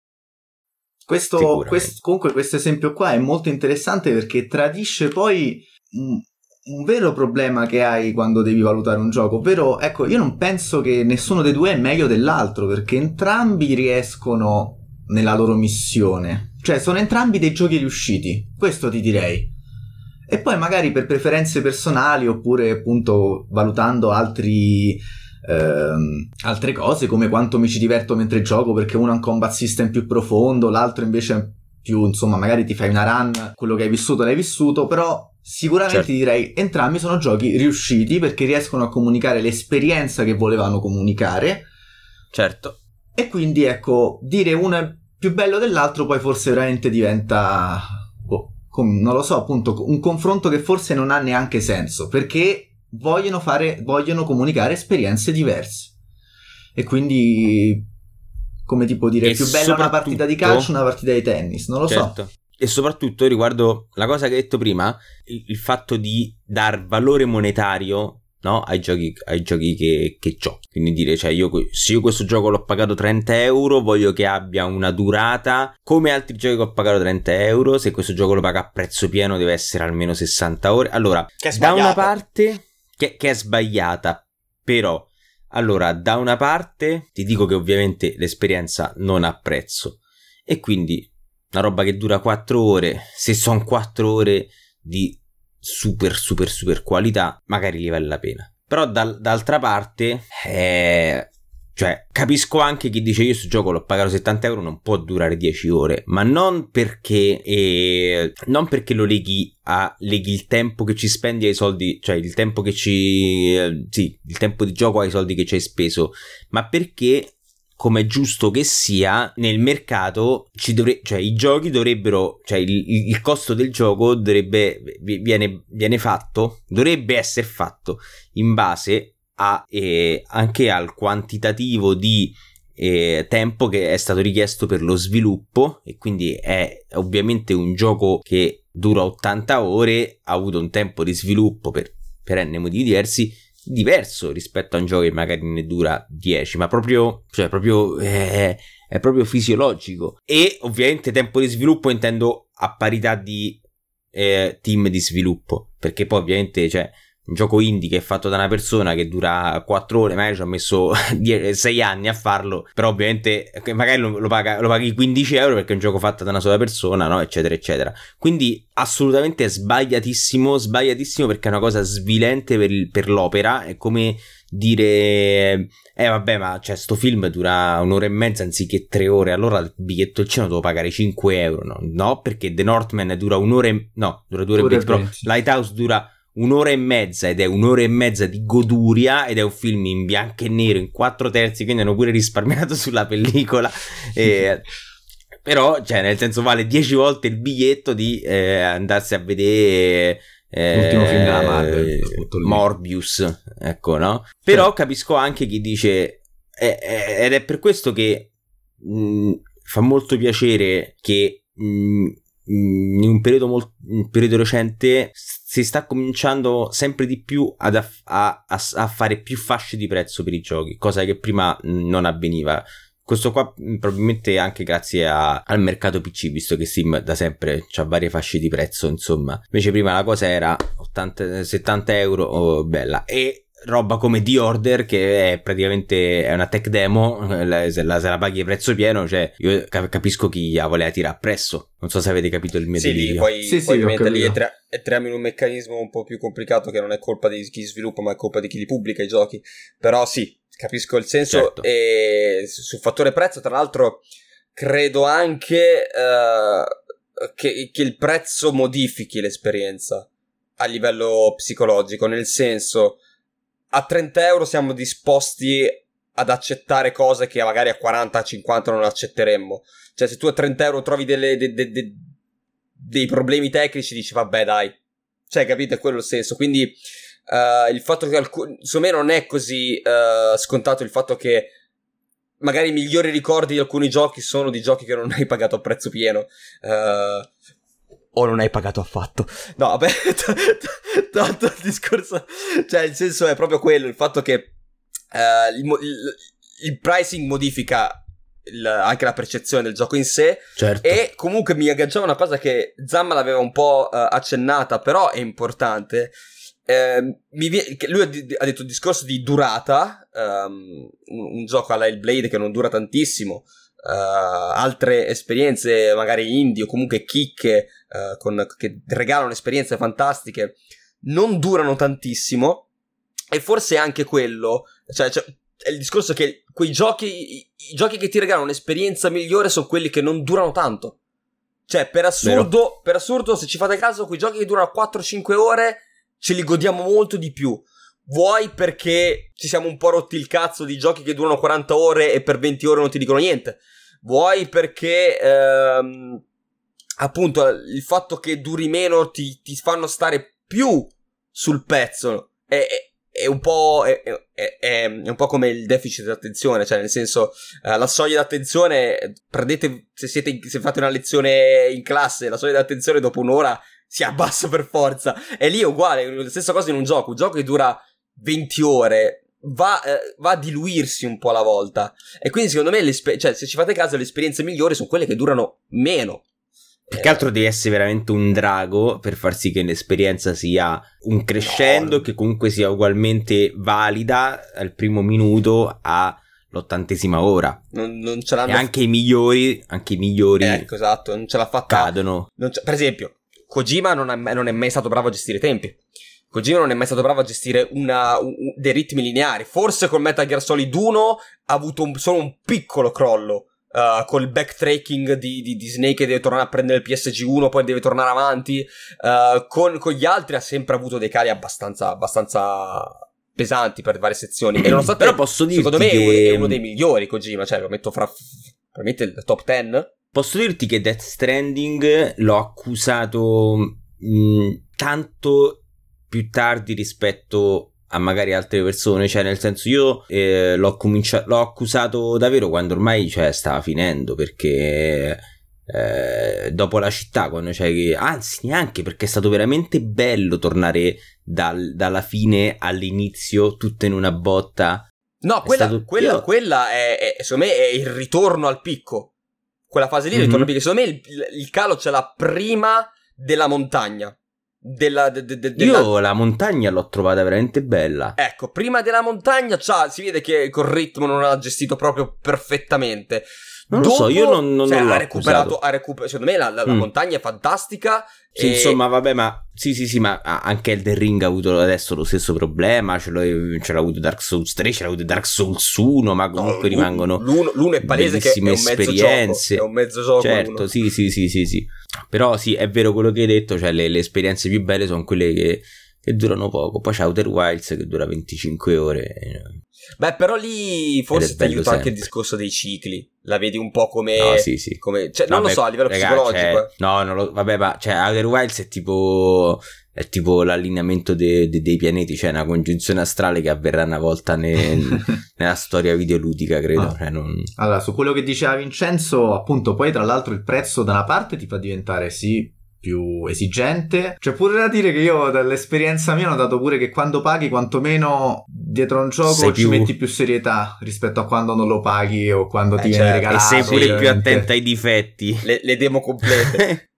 Questo, questo, comunque questo esempio qua è molto interessante perché tradisce poi un, un, vero problema che hai quando devi valutare un gioco, ovvero ecco io non penso che nessuno dei due è meglio dell'altro perché entrambi riescono nella loro missione, cioè sono entrambi dei giochi riusciti, questo ti direi. E poi magari per preferenze personali oppure appunto valutando altri ehm, altre cose come quanto mi ci diverto mentre gioco perché uno ha un combat system più profondo, l'altro invece più, insomma, magari ti fai una run, quello che hai vissuto l'hai vissuto, però sicuramente certo. direi entrambi sono giochi riusciti perché riescono a comunicare l'esperienza che volevano comunicare. Certo. E quindi ecco, dire uno è più bello dell'altro poi forse veramente diventa oh, non lo so, appunto, un confronto che forse non ha neanche senso, perché vogliono, fare, vogliono comunicare esperienze diverse. E quindi, come ti può dire, è più bella una partita di calcio una partita di tennis, non lo certo. so. E soprattutto riguardo la cosa che hai detto prima, il, il fatto di dar valore monetario no? ai giochi, ai giochi che, che ho. Quindi dire, cioè, io, se io questo gioco l'ho pagato 30 euro, voglio che abbia una durata come altri giochi che ho pagato 30 euro. Se questo gioco lo paga a prezzo pieno, deve essere almeno 60 ore. Allora, da una parte che, che è sbagliata, però allora, da una parte ti dico che ovviamente l'esperienza non ha prezzo e quindi una roba che dura 4 ore, se sono 4 ore di super super super qualità, magari gli vale la pena. Però dal, d'altra parte, eh, cioè, capisco anche chi dice io questo gioco l'ho pagato 70 euro, non può durare 10 ore, ma non perché, eh, non perché lo leghi a, leghi il tempo che ci spendi ai soldi, cioè il tempo che ci, eh, sì, il tempo di gioco ai soldi che ci hai speso, ma perché come è giusto che sia, nel mercato ci dovre- cioè i giochi dovrebbero, cioè il, il costo del gioco dovrebbe, viene, viene fatto, dovrebbe essere fatto in base a, eh, anche al quantitativo di eh, tempo che è stato richiesto per lo sviluppo e quindi è ovviamente un gioco che dura 80 ore, ha avuto un tempo di sviluppo per, per n motivi diversi diverso rispetto a un gioco che magari ne dura 10 ma proprio cioè proprio eh, è proprio fisiologico. E ovviamente tempo di sviluppo intendo a parità di eh, team di sviluppo perché poi ovviamente cioè un gioco indie che è fatto da una persona che dura 4 ore, magari ci ha messo <laughs> 6 anni a farlo, però ovviamente magari lo, lo, paga, lo, paghi 15 euro perché è un gioco fatto da una sola persona, no? eccetera, eccetera. Quindi assolutamente sbagliatissimo, sbagliatissimo perché è una cosa svilente per, il, per l'opera, è come dire eh vabbè ma cioè sto film dura un'ora e mezza anziché tre ore allora il biglietto del cinema devo pagare 5 euro no, no perché The Northman dura un'ora e no dura due ore e 20 però Lighthouse dura un'ora e mezza ed è un'ora e mezza di goduria ed è un film in bianco e nero in quattro terzi quindi hanno pure risparmiato <laughs> sulla pellicola. E, però cioè nel senso vale dieci volte il biglietto di eh, andarsi a vedere eh, l'ultimo film della Marvel Morbius ecco no? Però sì. capisco anche chi dice eh, eh, ed è per questo che mh, fa molto piacere che mh, in un periodo, molto, un periodo recente si sta cominciando sempre di più ad aff- a, a, a, fare più fasce di prezzo per i giochi, cosa che prima non avveniva. Questo qua probabilmente anche grazie a, al mercato PC, visto che Steam da sempre ha varie fasce di prezzo, insomma. Invece prima la cosa era 80, 70 euro, oh, bella. E roba come The Order che è praticamente è una tech demo se la, se la paghi a prezzo pieno cioè io capisco chi la voleva tirare appresso. Non so se avete capito il mio sì, delirio. poi, sì, poi sì, ovviamente lì entriamo in un meccanismo un po' più complicato che non è colpa di chi sviluppa ma è colpa di chi li pubblica i giochi. Però sì capisco il senso certo. e sul fattore prezzo tra l'altro credo anche uh, che, che il prezzo modifichi l'esperienza a livello psicologico nel senso a 30 euro siamo disposti ad accettare cose che magari a 40-50 non accetteremmo. Cioè, se tu a 30 euro trovi delle, de, de, de, dei problemi tecnici, dici vabbè, dai. Cioè, capite? È quello il senso. Quindi, uh, il fatto che alcuni. Secondo me non è così uh, scontato il fatto che magari i migliori ricordi di alcuni giochi sono di giochi che non hai pagato a prezzo pieno. Uh, o non hai pagato affatto. No, vabbè, <laughs> tanto il discorso, cioè il senso è proprio quello, il fatto che uh, il, il, il, pricing modifica il, anche la percezione del gioco in sé certo. e comunque mi agganciava una cosa che Zamma l'aveva un po' uh, accennata, però è importante. Eh, vie- lui ha, detto il discorso di durata, um, un, un, gioco alla Blade che non dura tantissimo, uh, altre esperienze magari indie o comunque chicche uh, con, che regalano esperienze fantastiche non durano tantissimo. E forse anche quello cioè, cioè è il discorso che quei giochi i, i, giochi che ti regalano un'esperienza migliore sono quelli che non durano tanto. Cioè per assurdo per assurdo se ci fate caso quei giochi che durano 4-5 ore ce li godiamo molto di più Vuoi perché ci siamo un po' rotti il cazzo di giochi che durano 40 ore e per 20 ore non ti dicono niente? Vuoi perché ehm, appunto il fatto che duri meno ti, ti fanno stare più sul pezzo? È, è, è un po'. È, è, un po' come il deficit di attenzione, cioè nel senso, eh, la soglia d'attenzione, prendete, se, siete, se fate una lezione in classe, la soglia d'attenzione dopo un'ora si abbassa per forza. E lì è uguale, la stessa cosa in un gioco, un gioco che dura 20 ore va, eh, va, a diluirsi un po' alla volta. E quindi secondo me, cioè, se ci fate caso, le esperienze migliori sono quelle che durano meno. Più che altro devi essere veramente un drago per far sì che l'esperienza sia un crescendo no. che comunque sia ugualmente valida al primo minuto all'ottantesima ora. Non, non ce l'hanno. E anche i migliori, anche i migliori. Ecco, esatto, non ce l'ha fatta. Cadono. per esempio, Kojima non, è, non è mai stato bravo a gestire i tempi. Kojima non è mai stato bravo a gestire una, un, dei ritmi lineari. Forse con Metal Gear Solid 1 ha avuto un, solo un piccolo crollo. Uh, col backtracking di, di, di, Snake che deve tornare a prendere il PSG1, poi deve tornare avanti. Uh, con, con, gli altri ha sempre avuto dei cali abbastanza, abbastanza pesanti per varie sezioni. E nonostante, Però posso dirti secondo me che... è uno dei migliori Kojima, cioè lo metto fra probabilmente il top 10. Posso dirti che Death Stranding l'ho accusato mh, tanto più tardi rispetto a magari altre persone, cioè nel senso io eh, l'ho, cominciato, l'ho accusato davvero quando ormai cioè, stava finendo perché eh, dopo la città, quando c'è che, anzi neanche perché è stato veramente bello tornare dal, dalla fine all'inizio tutto in una botta. No, quella, stato... quella, io... quella è, è, secondo me è il ritorno al picco. Quella fase lì è il ritorno mm-hmm. al picco. Secondo me il, il calo ce l'ha prima della montagna. Della, de, de, de, della... Io la montagna l'ho trovata veramente bella. Ecco, prima della montagna si vede che col ritmo non ha gestito proprio perfettamente. Non Dopo, lo so, io non, non, cioè, non l'ho ha recuperato, ha recuperato. Secondo me la, la, mm. la montagna è fantastica. Sì, e... Insomma, vabbè, ma sì, sì, sì, ma anche Elden Ring ha avuto adesso lo stesso problema. Ce, l'ha avuto Dark Souls 3, ce l'ha avuto Dark Souls 1, ma comunque no, rimangono. L'uno, l'uno è palese che è un esperienze. Gioco, è un mezzo gioco. Certo, sì, sì, sì, sì, sì. Però sì, è vero quello che hai detto, cioè le, le esperienze più belle sono quelle che, che durano poco. Poi c'è Outer Wilds che dura 25 ore. Beh, però lì forse ti aiuta sempre. anche il discorso dei cicli. La vedi un po' come. No, sì, sì. Come, cioè, no, non beh, lo so, a livello raga, psicologico. Cioè, eh. no, non lo, vabbè, ma cioè, Outer Wilds è tipo. È tipo l'allineamento de, de, dei pianeti, cioè una congiunzione astrale che avverrà una volta ne, <laughs> nella storia videoludica, credo. Ah. Cioè, non... Allora, su quello che diceva Vincenzo, appunto, poi tra l'altro il prezzo da una parte ti fa diventare sì più esigente. C'è pure da dire che io dall'esperienza mia ho notato pure che quando paghi quantomeno dietro a un gioco sei ci più... metti più serietà rispetto a quando non lo paghi o quando eh, ti viene certo. regalato. E sei pure più attenta ai difetti. Le, le demo complete. <laughs>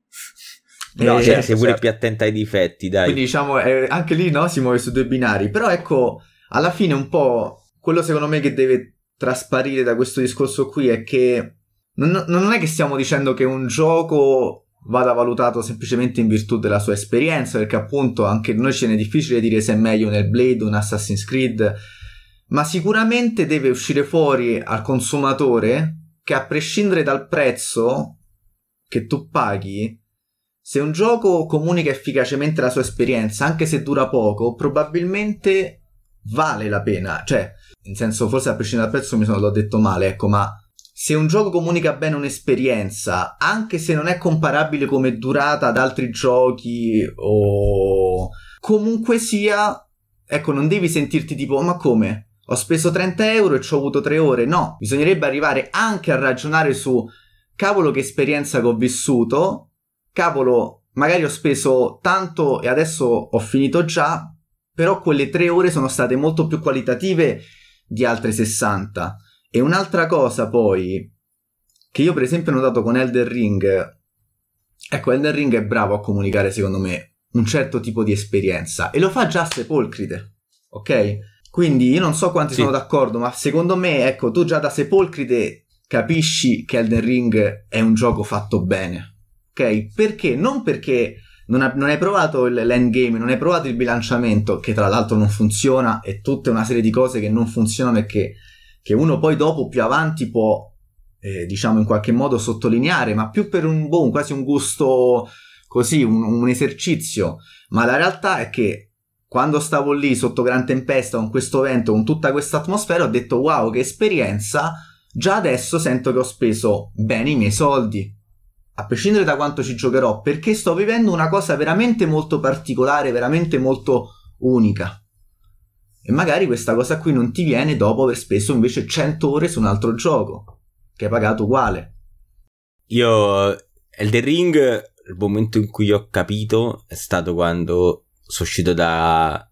No, eh, certo, sei pure certo. più attenta ai difetti, dai. Quindi diciamo, eh, anche lì no, si muove su due binari. Però ecco, alla fine un po' quello secondo me che deve trasparire da questo discorso qui è che non, non è che stiamo dicendo che un gioco vada valutato semplicemente in virtù della sua esperienza, perché appunto anche noi ce n'è difficile dire se è meglio nel Blade o un Assassin's Creed, ma sicuramente deve uscire fuori al consumatore che a prescindere dal prezzo che tu paghi, se un gioco comunica efficacemente la sua esperienza, anche se dura poco, probabilmente vale la pena. Cioè, in senso, forse a prescindere dal prezzo mi sono l'ho detto male, ecco, ma se un gioco comunica bene un'esperienza, anche se non è comparabile come durata ad altri giochi o comunque sia, ecco, non devi sentirti tipo, ma come? Ho speso 30 euro e ci ho avuto 3 ore. No, bisognerebbe arrivare anche a ragionare su, cavolo che esperienza che ho vissuto, cavolo, magari ho speso tanto e adesso ho finito già, però quelle 3 ore sono state molto più qualitative di altre 60. E un'altra cosa poi, che io per esempio ho notato con Elden Ring, ecco, Elden Ring è bravo a comunicare secondo me un certo tipo di esperienza e lo fa già Sepolcrite, ok? Quindi io non so quanti sì. sono d'accordo, ma secondo me, ecco, tu già da Sepolcrite capisci che Elden Ring è un gioco fatto bene, ok? Perché? Non perché non, ha, non hai provato l'endgame, non hai provato il bilanciamento, che tra l'altro non funziona, e tutta una serie di cose che non funzionano e che che uno poi dopo più avanti può, eh, diciamo in qualche modo sottolineare, ma più per un boh, quasi un gusto così, un, un esercizio. Ma la realtà è che quando stavo lì sotto gran tempesta con questo vento, con tutta questa atmosfera, ho detto wow, che esperienza! Già adesso sento che ho speso bene i miei soldi. A prescindere da quanto ci giocherò, perché sto vivendo una cosa veramente molto particolare, veramente molto unica. E magari questa cosa qui non ti viene dopo aver speso invece 100 ore su un altro gioco, che hai pagato uguale. Io, Elden Ring, il momento in cui ho capito è stato quando sono uscito da,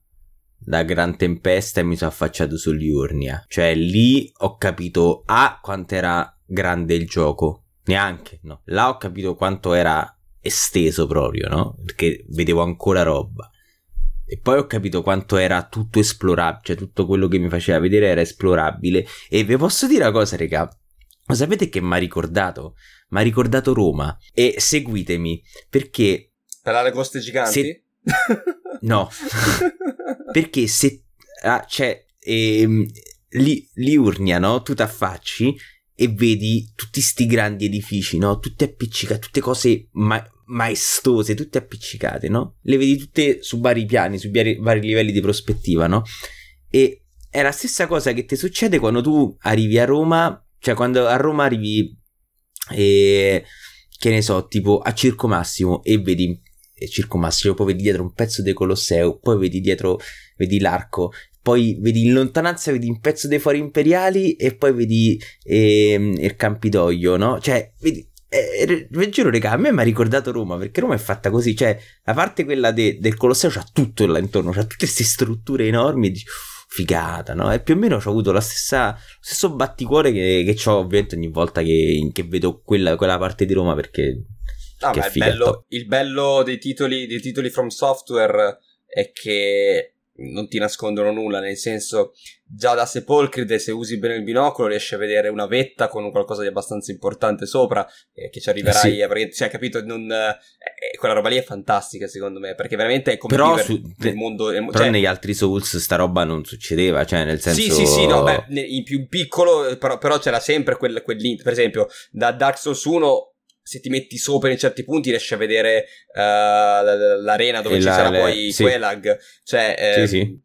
da Gran Tempesta e mi sono affacciato sull'Iurnia. Cioè lì ho capito A quanto era grande il gioco. Neanche, no. Là ho capito quanto era esteso proprio, no? Perché vedevo ancora roba. E poi ho capito quanto era tutto esplorabile, cioè tutto quello che mi faceva vedere era esplorabile. E vi posso dire una cosa, raga. Lo sapete che mi ha ricordato? Mi ha ricordato Roma. E seguitemi, perché... Per le coste giganti? Se... <laughs> no. perché se... Ah, cioè, ehm, li, Liurnia, no? Tu ti affacci e vedi tutti sti grandi edifici, no? Tutte appiccicate, tutte cose... Ma maestose, tutte appiccicate, no? Le vedi tutte su vari piani, su vari, vari livelli di prospettiva, no? E è la stessa cosa che ti succede quando tu arrivi a Roma, cioè quando a Roma arrivi, e, che ne so, tipo a Circo Massimo e vedi Circo Massimo, poi vedi dietro un pezzo del Colosseo, poi vedi dietro, vedi l'arco, poi vedi in lontananza vedi un pezzo dei fori imperiali e poi vedi eh, il Campidoglio, no? Cioè, vedi eh, vi giuro, raga, a me mi ha ricordato Roma perché Roma è fatta così. Cioè, la parte quella de- del Colosseo c'ha tutto là intorno, c'ha tutte queste strutture enormi. Dici, figata, no? E più o meno ho avuto la stessa, lo stesso batticuore che, che ho ovviamente ogni volta che, che vedo quella, quella, parte di Roma perché. Ah, il bello, il bello dei titoli, dei titoli From Software è che non ti nascondono nulla, nel senso già da Sepolcride se usi bene il binocolo riesci a vedere una vetta con qualcosa di abbastanza importante sopra eh, che ci arriverai eh sì. a cioè capito non, eh, eh, quella roba lì è fantastica secondo me perché veramente è come però su, nel mondo nel, però cioè, negli altri Souls sta roba non succedeva cioè nel senso sì sì sì no beh in più piccolo però, però c'era sempre quel, quel per esempio da Dark Souls 1 se ti metti sopra in certi punti riesci a vedere uh, l'arena dove e ci la, sarà le, poi sì. Quelag. Cioè, eh, sì, sì.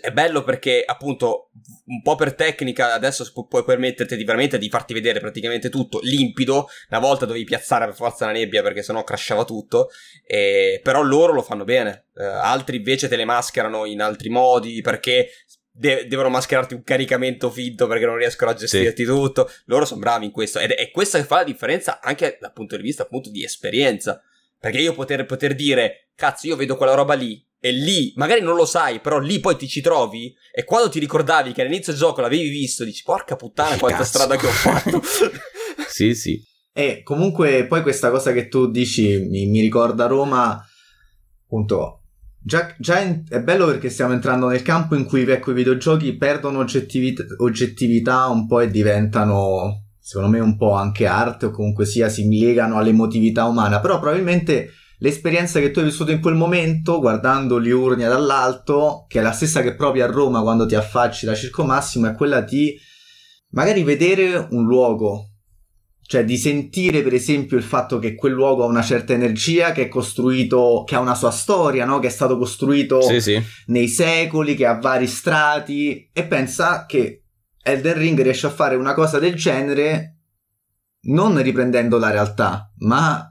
È bello perché appunto un po' per tecnica adesso pu- puoi permetterti di veramente di farti vedere praticamente tutto limpido una volta dovevi piazzare per forza la nebbia perché sennò crashava tutto e... però loro lo fanno bene. Eh, altri invece te le mascherano in altri modi perché de- devono mascherarti un caricamento finto perché non riescono a gestirti sì. tutto. Loro sono bravi in questo ed è questa che fa la differenza anche dal punto di vista appunto di esperienza. Perché io poter, poter dire cazzo io vedo quella roba lì e lì, magari non lo sai, però lì poi ti ci trovi e quando ti ricordavi che all'inizio del gioco l'avevi visto, dici porca puttana quanta Cazzo. strada che ho fatto. <laughs> sì, sì. E comunque poi questa cosa che tu dici mi, mi ricorda Roma, appunto, già, già in, è bello perché stiamo entrando nel campo in cui ecco, i videogiochi perdono oggettività, oggettività un po' e diventano, secondo me, un po' anche arte o comunque sia si legano all'emotività umana, però probabilmente l'esperienza che tu hai vissuto in quel momento, guardando Liurnia dall'alto, che è la stessa che provi a Roma quando ti affacci da Circo Massimo, è quella di magari vedere un luogo, cioè di sentire per esempio il fatto che quel luogo ha una certa energia, che è costruito, che ha una sua storia, no? che è stato costruito sì, sì. nei secoli, che ha vari strati, e pensa che Elden Ring riesce a fare una cosa del genere non riprendendo la realtà, ma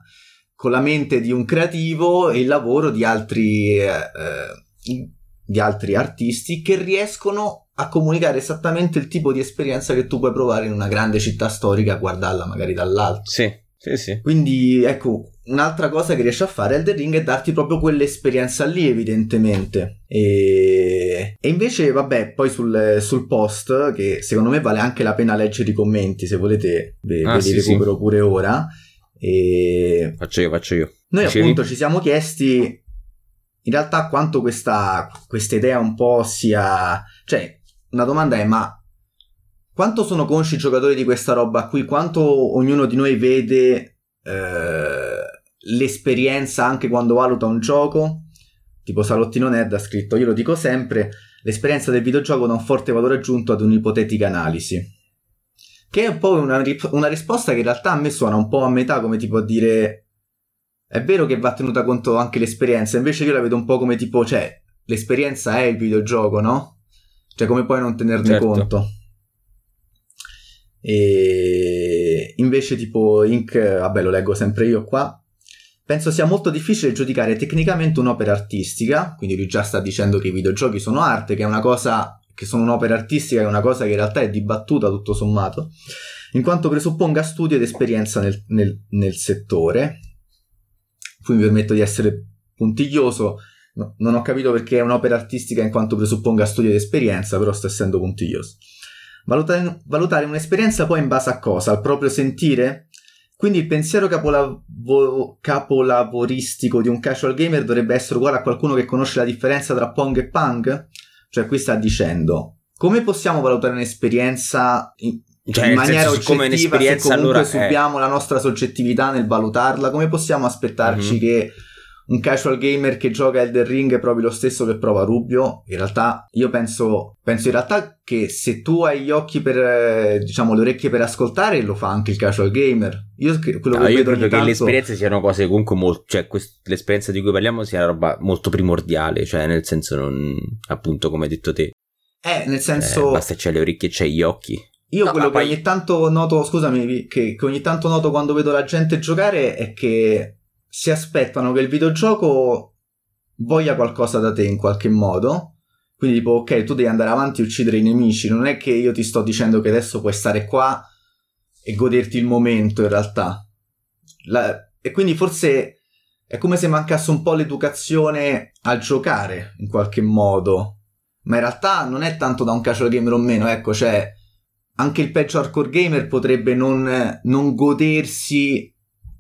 con la mente di un creativo e il lavoro di altri, eh, eh, di altri artisti che riescono a comunicare esattamente il tipo di esperienza che tu puoi provare in una grande città storica a guardarla magari dall'alto. Sì, sì, sì. Quindi ecco, un'altra cosa che riesce a fare Elden Ring è darti proprio quell'esperienza lì, evidentemente. E, e invece, vabbè, poi sul, sul, post, che secondo me vale anche la pena leggere i commenti, se volete ve, ah, ve li sì, recupero pure ora. E... Faccio io, faccio io. Noi Dicevi? appunto ci siamo chiesti in realtà quanto questa, questa idea un po' sia... Cioè, una domanda è ma quanto sono consci i giocatori di questa roba qui? Quanto ognuno di noi vede eh, l'esperienza anche quando valuta un gioco? Tipo Salottino Nerd ha scritto, io lo dico sempre, l'esperienza del videogioco dà un forte valore aggiunto ad un'ipotetica analisi. Che è un po' una, una risposta che in realtà a me suona un po' a metà, come tipo a dire è vero che va tenuta conto anche l'esperienza, invece io la vedo un po' come tipo, cioè, l'esperienza è il videogioco, no? Cioè, come puoi non tenerne certo. conto? E invece tipo Inc, vabbè lo leggo sempre io qua, penso sia molto difficile giudicare tecnicamente un'opera artistica, quindi lui già sta dicendo che i videogiochi sono arte, che è una cosa che sono un'opera artistica, è una cosa che in realtà è dibattuta tutto sommato, in quanto presupponga studio ed esperienza nel, nel, nel settore. Qui mi permetto di essere puntiglioso, no, non ho capito perché è un'opera artistica in quanto presupponga studio ed esperienza, però sto essendo puntiglioso. Valutare, valutare un'esperienza poi in base a cosa? Al proprio sentire? Quindi il pensiero capolavo- capolavoristico di un casual gamer dovrebbe essere uguale a qualcuno che conosce la differenza tra Pong e Pang? Cioè, qui sta dicendo come possiamo valutare un'esperienza in, cioè, in maniera senso, oggettiva se comunque allora, subiamo eh. la nostra soggettività nel valutarla? Come possiamo aspettarci mm-hmm. che un casual gamer che gioca Elden Ring provi lo stesso che prova Rubio? In realtà, io penso, penso in realtà che se tu hai gli occhi per, diciamo, le orecchie per ascoltare, lo fa anche il casual gamer. Io, quello no, che io credo che tanto... le esperienze siano cose comunque molto, cioè quest- l'esperienza di cui parliamo sia una roba molto primordiale, cioè nel senso non, appunto come hai detto te. Eh, nel senso... Eh, basta c'è le orecchie e c'è gli occhi. Io no, quello che poi... ogni tanto noto, scusami, che, che ogni tanto noto quando vedo la gente giocare è che si aspettano che il videogioco voglia qualcosa da te in qualche modo. Quindi tipo, ok, tu devi andare avanti e uccidere i nemici. Non è che io ti sto dicendo che adesso puoi stare qua e goderti il momento, in realtà. La... E quindi forse è come se mancasse un po' l'educazione a giocare, in qualche modo. Ma in realtà non è tanto da un casual gamer o meno, ecco, cioè... Anche il peggio hardcore gamer potrebbe non, non godersi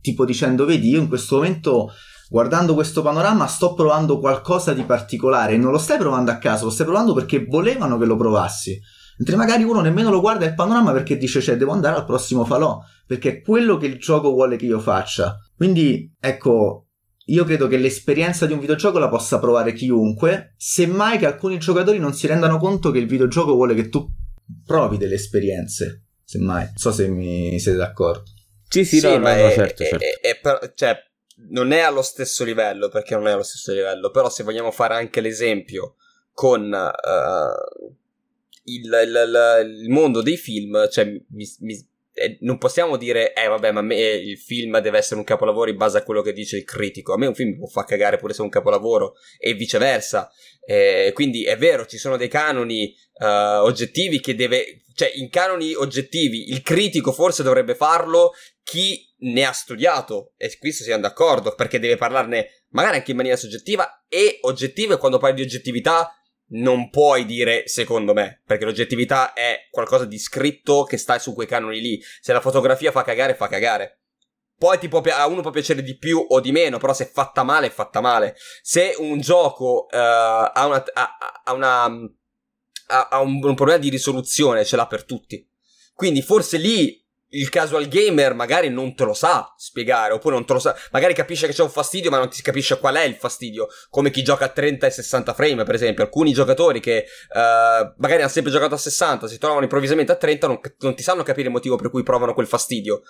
tipo dicendo vedi io in questo momento guardando questo panorama sto provando qualcosa di particolare e non lo stai provando a caso, lo stai provando perché volevano che lo provassi. Mentre magari uno nemmeno lo guarda il panorama perché dice cioè devo andare al prossimo falò, perché è quello che il gioco vuole che io faccia. Quindi ecco, io credo che l'esperienza di un videogioco la possa provare chiunque, semmai che alcuni giocatori non si rendano conto che il videogioco vuole che tu provi delle esperienze, semmai. Non so se mi siete d'accordo. Sì, sì, sì no, no, è, certo, certo. È, è, è, cioè, non è allo stesso livello, perché non è allo stesso livello, però se vogliamo fare anche l'esempio con uh, il, il, il, mondo dei film, cioè mi, mi, eh, non possiamo dire, eh vabbè, ma a me il film deve essere un capolavoro in base a quello che dice il critico. A me un film può far cagare pure se è un capolavoro e viceversa. Eh, quindi è vero, ci sono dei canoni uh, oggettivi che deve, cioè in canoni oggettivi il critico forse dovrebbe farlo chi ne ha studiato e qui siamo d'accordo perché deve parlarne magari anche in maniera soggettiva e oggettiva e quando parli di oggettività non puoi dire secondo me, perché l'oggettività è qualcosa di scritto che sta su quei canoni lì. Se la fotografia fa cagare, fa cagare. Poi può, a uno può piacere di più o di meno, però se è fatta male, è fatta male. Se un gioco uh, ha, una, ha, ha, una, ha un, un problema di risoluzione, ce l'ha per tutti. Quindi forse lì il casual gamer magari non te lo sa spiegare, oppure non te lo sa, magari capisce che c'è un fastidio, ma non ti capisce qual è il fastidio, come chi gioca a 30 e 60 frame, per esempio. Alcuni giocatori che uh, magari hanno sempre giocato a 60, si trovano improvvisamente a 30, non, non ti sanno capire il motivo per cui provano quel fastidio.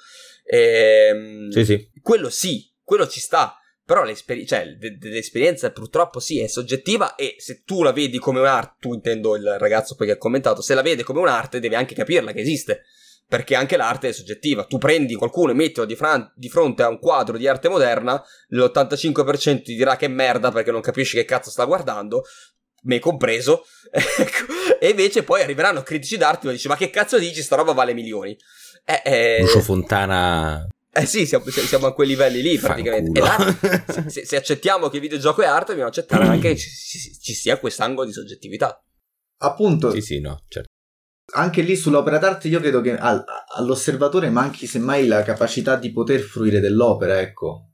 E, ehm, sì, sì. Quello sì, quello ci sta. Però l'esperi- cioè, de- de- l'esperienza purtroppo sì è soggettiva e se tu la vedi come un'arte, tu intendo il ragazzo poi che ha commentato, se la vede come un'arte deve anche capirla che esiste perché anche l'arte è soggettiva. Tu prendi qualcuno e mettilo di, fran- di, fronte a un quadro di arte moderna, l'85% ti dirà che è merda perché non capisci che cazzo sta guardando, me compreso, <laughs> ecco. e invece poi arriveranno critici d'arte e dici ma che cazzo dici, sta roba vale milioni. Eh, eh... Lucio Fontana... Eh sì, siamo, siamo, a quei livelli lì praticamente. se, se, accettiamo che il videogioco è arte, dobbiamo accettare anche che ci, ci, ci sia quest'angolo di soggettività. Appunto. Sì, sì, no, certo anche lì sull'opera d'arte io credo che all'osservatore manchi semmai la capacità di poter fruire dell'opera, ecco.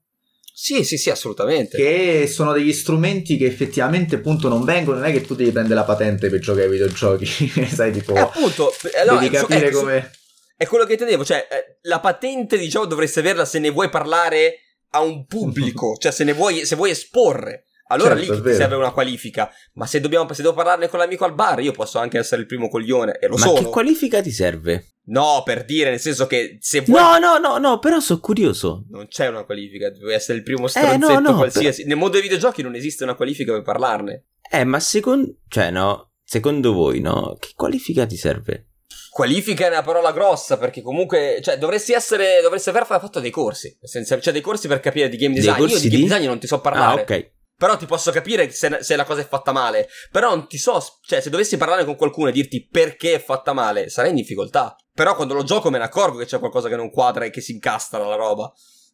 Sì, sì, sì, assolutamente. Che sono degli strumenti che effettivamente appunto non vengono, non è che tu devi prendere la patente per giocare ai videogiochi, <laughs> sai, tipo... Eh, appunto, allora, devi capire è, come... È quello che intendevo, cioè eh, la patente diciamo dovresti averla se ne vuoi parlare a un pubblico, <laughs> cioè se ne vuoi, se vuoi esporre. Allora certo, lì ti serve una qualifica. Ma se, dobbiamo, se devo parlarne con l'amico al bar, io posso anche essere il primo coglione. E lo Ma sono. che qualifica ti serve? No, per dire, nel senso che se vuoi... No, no, no, no, però sono curioso. Non c'è una qualifica, devi essere il primo stronzetto eh, no, no, qualsiasi. Per... Nel mondo dei videogiochi non esiste una qualifica per parlarne. Eh, ma secondo... Cioè, no, secondo voi, no? Che qualifica ti serve? Qualifica è una parola grossa perché comunque, cioè, dovresti essere, dovresti aver fatto dei corsi. Senso, cioè, dei corsi per capire di game design. Io di, di game design non ti so parlare. Ah, ok. Però ti posso capire se, se, la cosa è fatta male. Però non ti so. Cioè, se dovessi parlare con qualcuno e dirti perché è fatta male, sarei in difficoltà. Però quando lo gioco me ne accorgo che c'è qualcosa che non quadra e che si incastra la roba.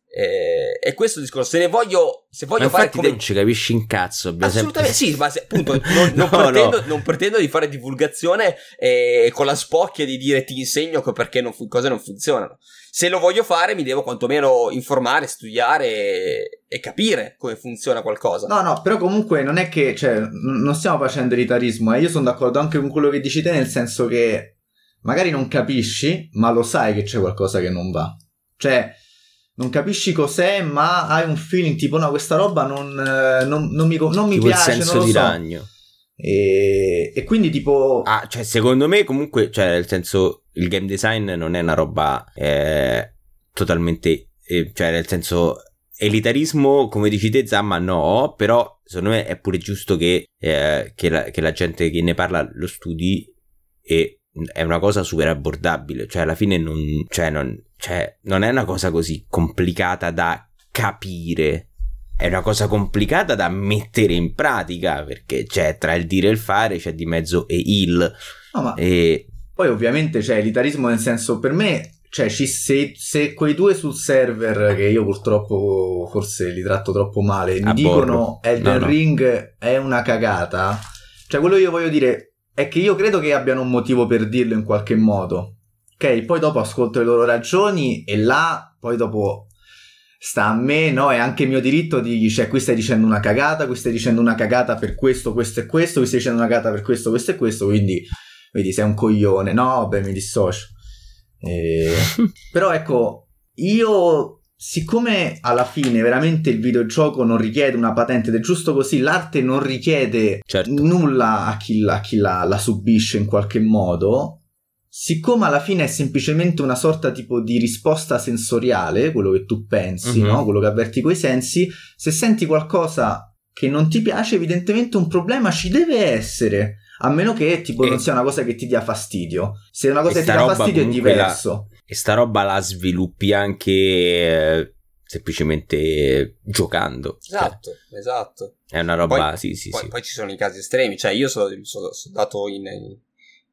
E, e questo discorso, se ne voglio, se voglio fare come... non ci capisci in cazzo. Assolutamente sempre... sì, ma se, appunto <laughs> non, non, no, pretendo, no. non, pretendo, di fare divulgazione e, con la spocchia di dire ti insegno perché non, cose non funzionano. Se lo voglio fare mi devo quantomeno informare, studiare e, e capire come funziona qualcosa. No, no, però comunque non è che, cioè, non stiamo facendo elitarismo, eh. io sono d'accordo anche con quello che dici te, nel senso che magari non capisci, ma lo sai che c'è qualcosa che non va. Cioè non capisci cos'è, ma hai un feeling tipo no, questa roba non, eh, non, non mi, non mi tipo piace. il senso di so. ragno. E, e, quindi tipo... Ah, cioè secondo me comunque, cioè nel senso, il game design non è una roba eh, totalmente... Eh, cioè nel senso, elitarismo, come dici te Zamma, no, però secondo me è pure giusto che, eh, che, la, che la gente che ne parla lo studi e è una cosa super abbordabile, cioè alla fine non, cioè non, cioè, non è una cosa così complicata da capire. È una cosa complicata da mettere in pratica perché c'è tra il dire e il fare, c'è di mezzo e il. No, e... Poi ovviamente c'è l'itarismo nel senso per me cioè, ci, se, se, quei due sul server, che io purtroppo forse li tratto troppo male, mi dicono Elden no, no. Ring è una cagata, cioè quello che io voglio dire è che io credo che abbiano un motivo per dirlo in qualche modo. Ok, poi dopo ascolto le loro ragioni e là, poi dopo sta a me, no? È anche mio diritto di, cioè, qui stai dicendo una cagata, qui stai dicendo una cagata per questo, questo e questo, qui stai dicendo una cagata per questo, questo e questo, quindi, vedi, sei un coglione. No, beh, mi dissocio. Eh, <laughs> però ecco, io, siccome alla fine veramente il videogioco non richiede una patente ed è giusto così, l'arte non richiede certo. nulla a chi, a chi la, la subisce in qualche modo, siccome alla fine è semplicemente una sorta tipo di risposta sensoriale, quello che tu pensi, mm-hmm. no? quello che avverti coi sensi, se senti qualcosa che non ti piace, evidentemente un problema ci deve essere. A meno che tipo e... non sia una cosa che ti dia fastidio. Se una cosa che ti dà fastidio è diverso. La... E sta roba la sviluppi anche eh, semplicemente giocando. Cioè, esatto, cioè, esatto. È una roba, poi, sì, sì, poi, sì. Poi ci sono i casi estremi, cioè io sono, sono, sono dato in,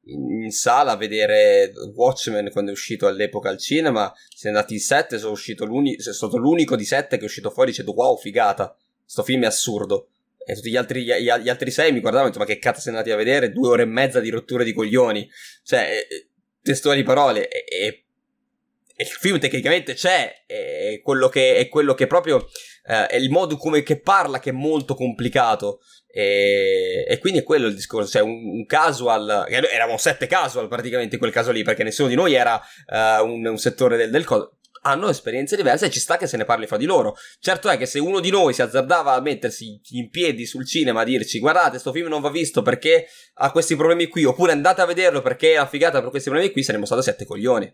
in, in, sala a vedere Watchmen quando è uscito all'epoca al cinema, siamo andati in sette, sono uscito l'unico, sono stato l'unico di sette che è uscito fuori dicendo wow figata, sto film è assurdo. E tutti gli altri, gli, gli altri sei mi guardavano e mi ma che cazzo siete andati a vedere? Due ore e mezza di rottura di coglioni. Cioè, testuali parole. E, e il film tecnicamente c'è, è quello che, è quello che proprio eh, è il modo come che parla che è molto complicato. E, e quindi è quello il discorso. Cioè, un, un, casual, eravamo sette casual praticamente in quel caso lì, perché nessuno di noi era uh, un, un, settore del, del coso hanno esperienze diverse e ci sta che se ne parli fra di loro. Certo è che se uno di noi si azzardava a mettersi in piedi sul cinema a dirci guardate sto film non va visto perché ha questi problemi qui oppure andate a vederlo perché è affigata per questi problemi qui saremmo stati sette coglioni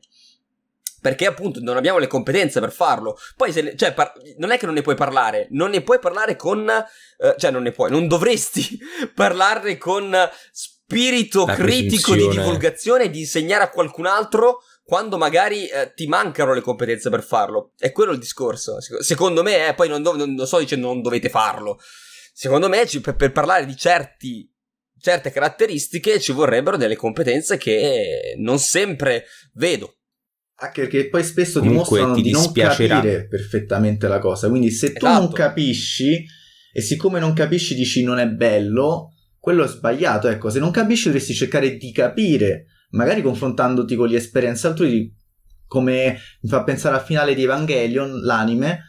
perché appunto non abbiamo le competenze per farlo. Poi, se, cioè, par- non è che non ne puoi parlare, non ne puoi parlare con, eh, cioè, non ne puoi, non dovresti <laughs> parlarne con spirito La critico di divulgazione e di insegnare a qualcun altro quando magari eh, ti mancano le competenze per farlo. È quello il discorso. Secondo me, eh, poi non, do- non, sto dicendo non dovete farlo. Secondo me, per, per parlare di certi certe caratteristiche ci vorrebbero delle competenze che non sempre vedo. Anche perché poi spesso Comunque dimostrano di non capire perfettamente la cosa. Quindi se tu non esatto. capisci, e siccome non capisci dici non è bello, quello è sbagliato. Ecco, se non capisci dovresti cercare di capire, magari confrontandoti con le esperienze altrui, come mi fa pensare al finale di Evangelion, l'anime,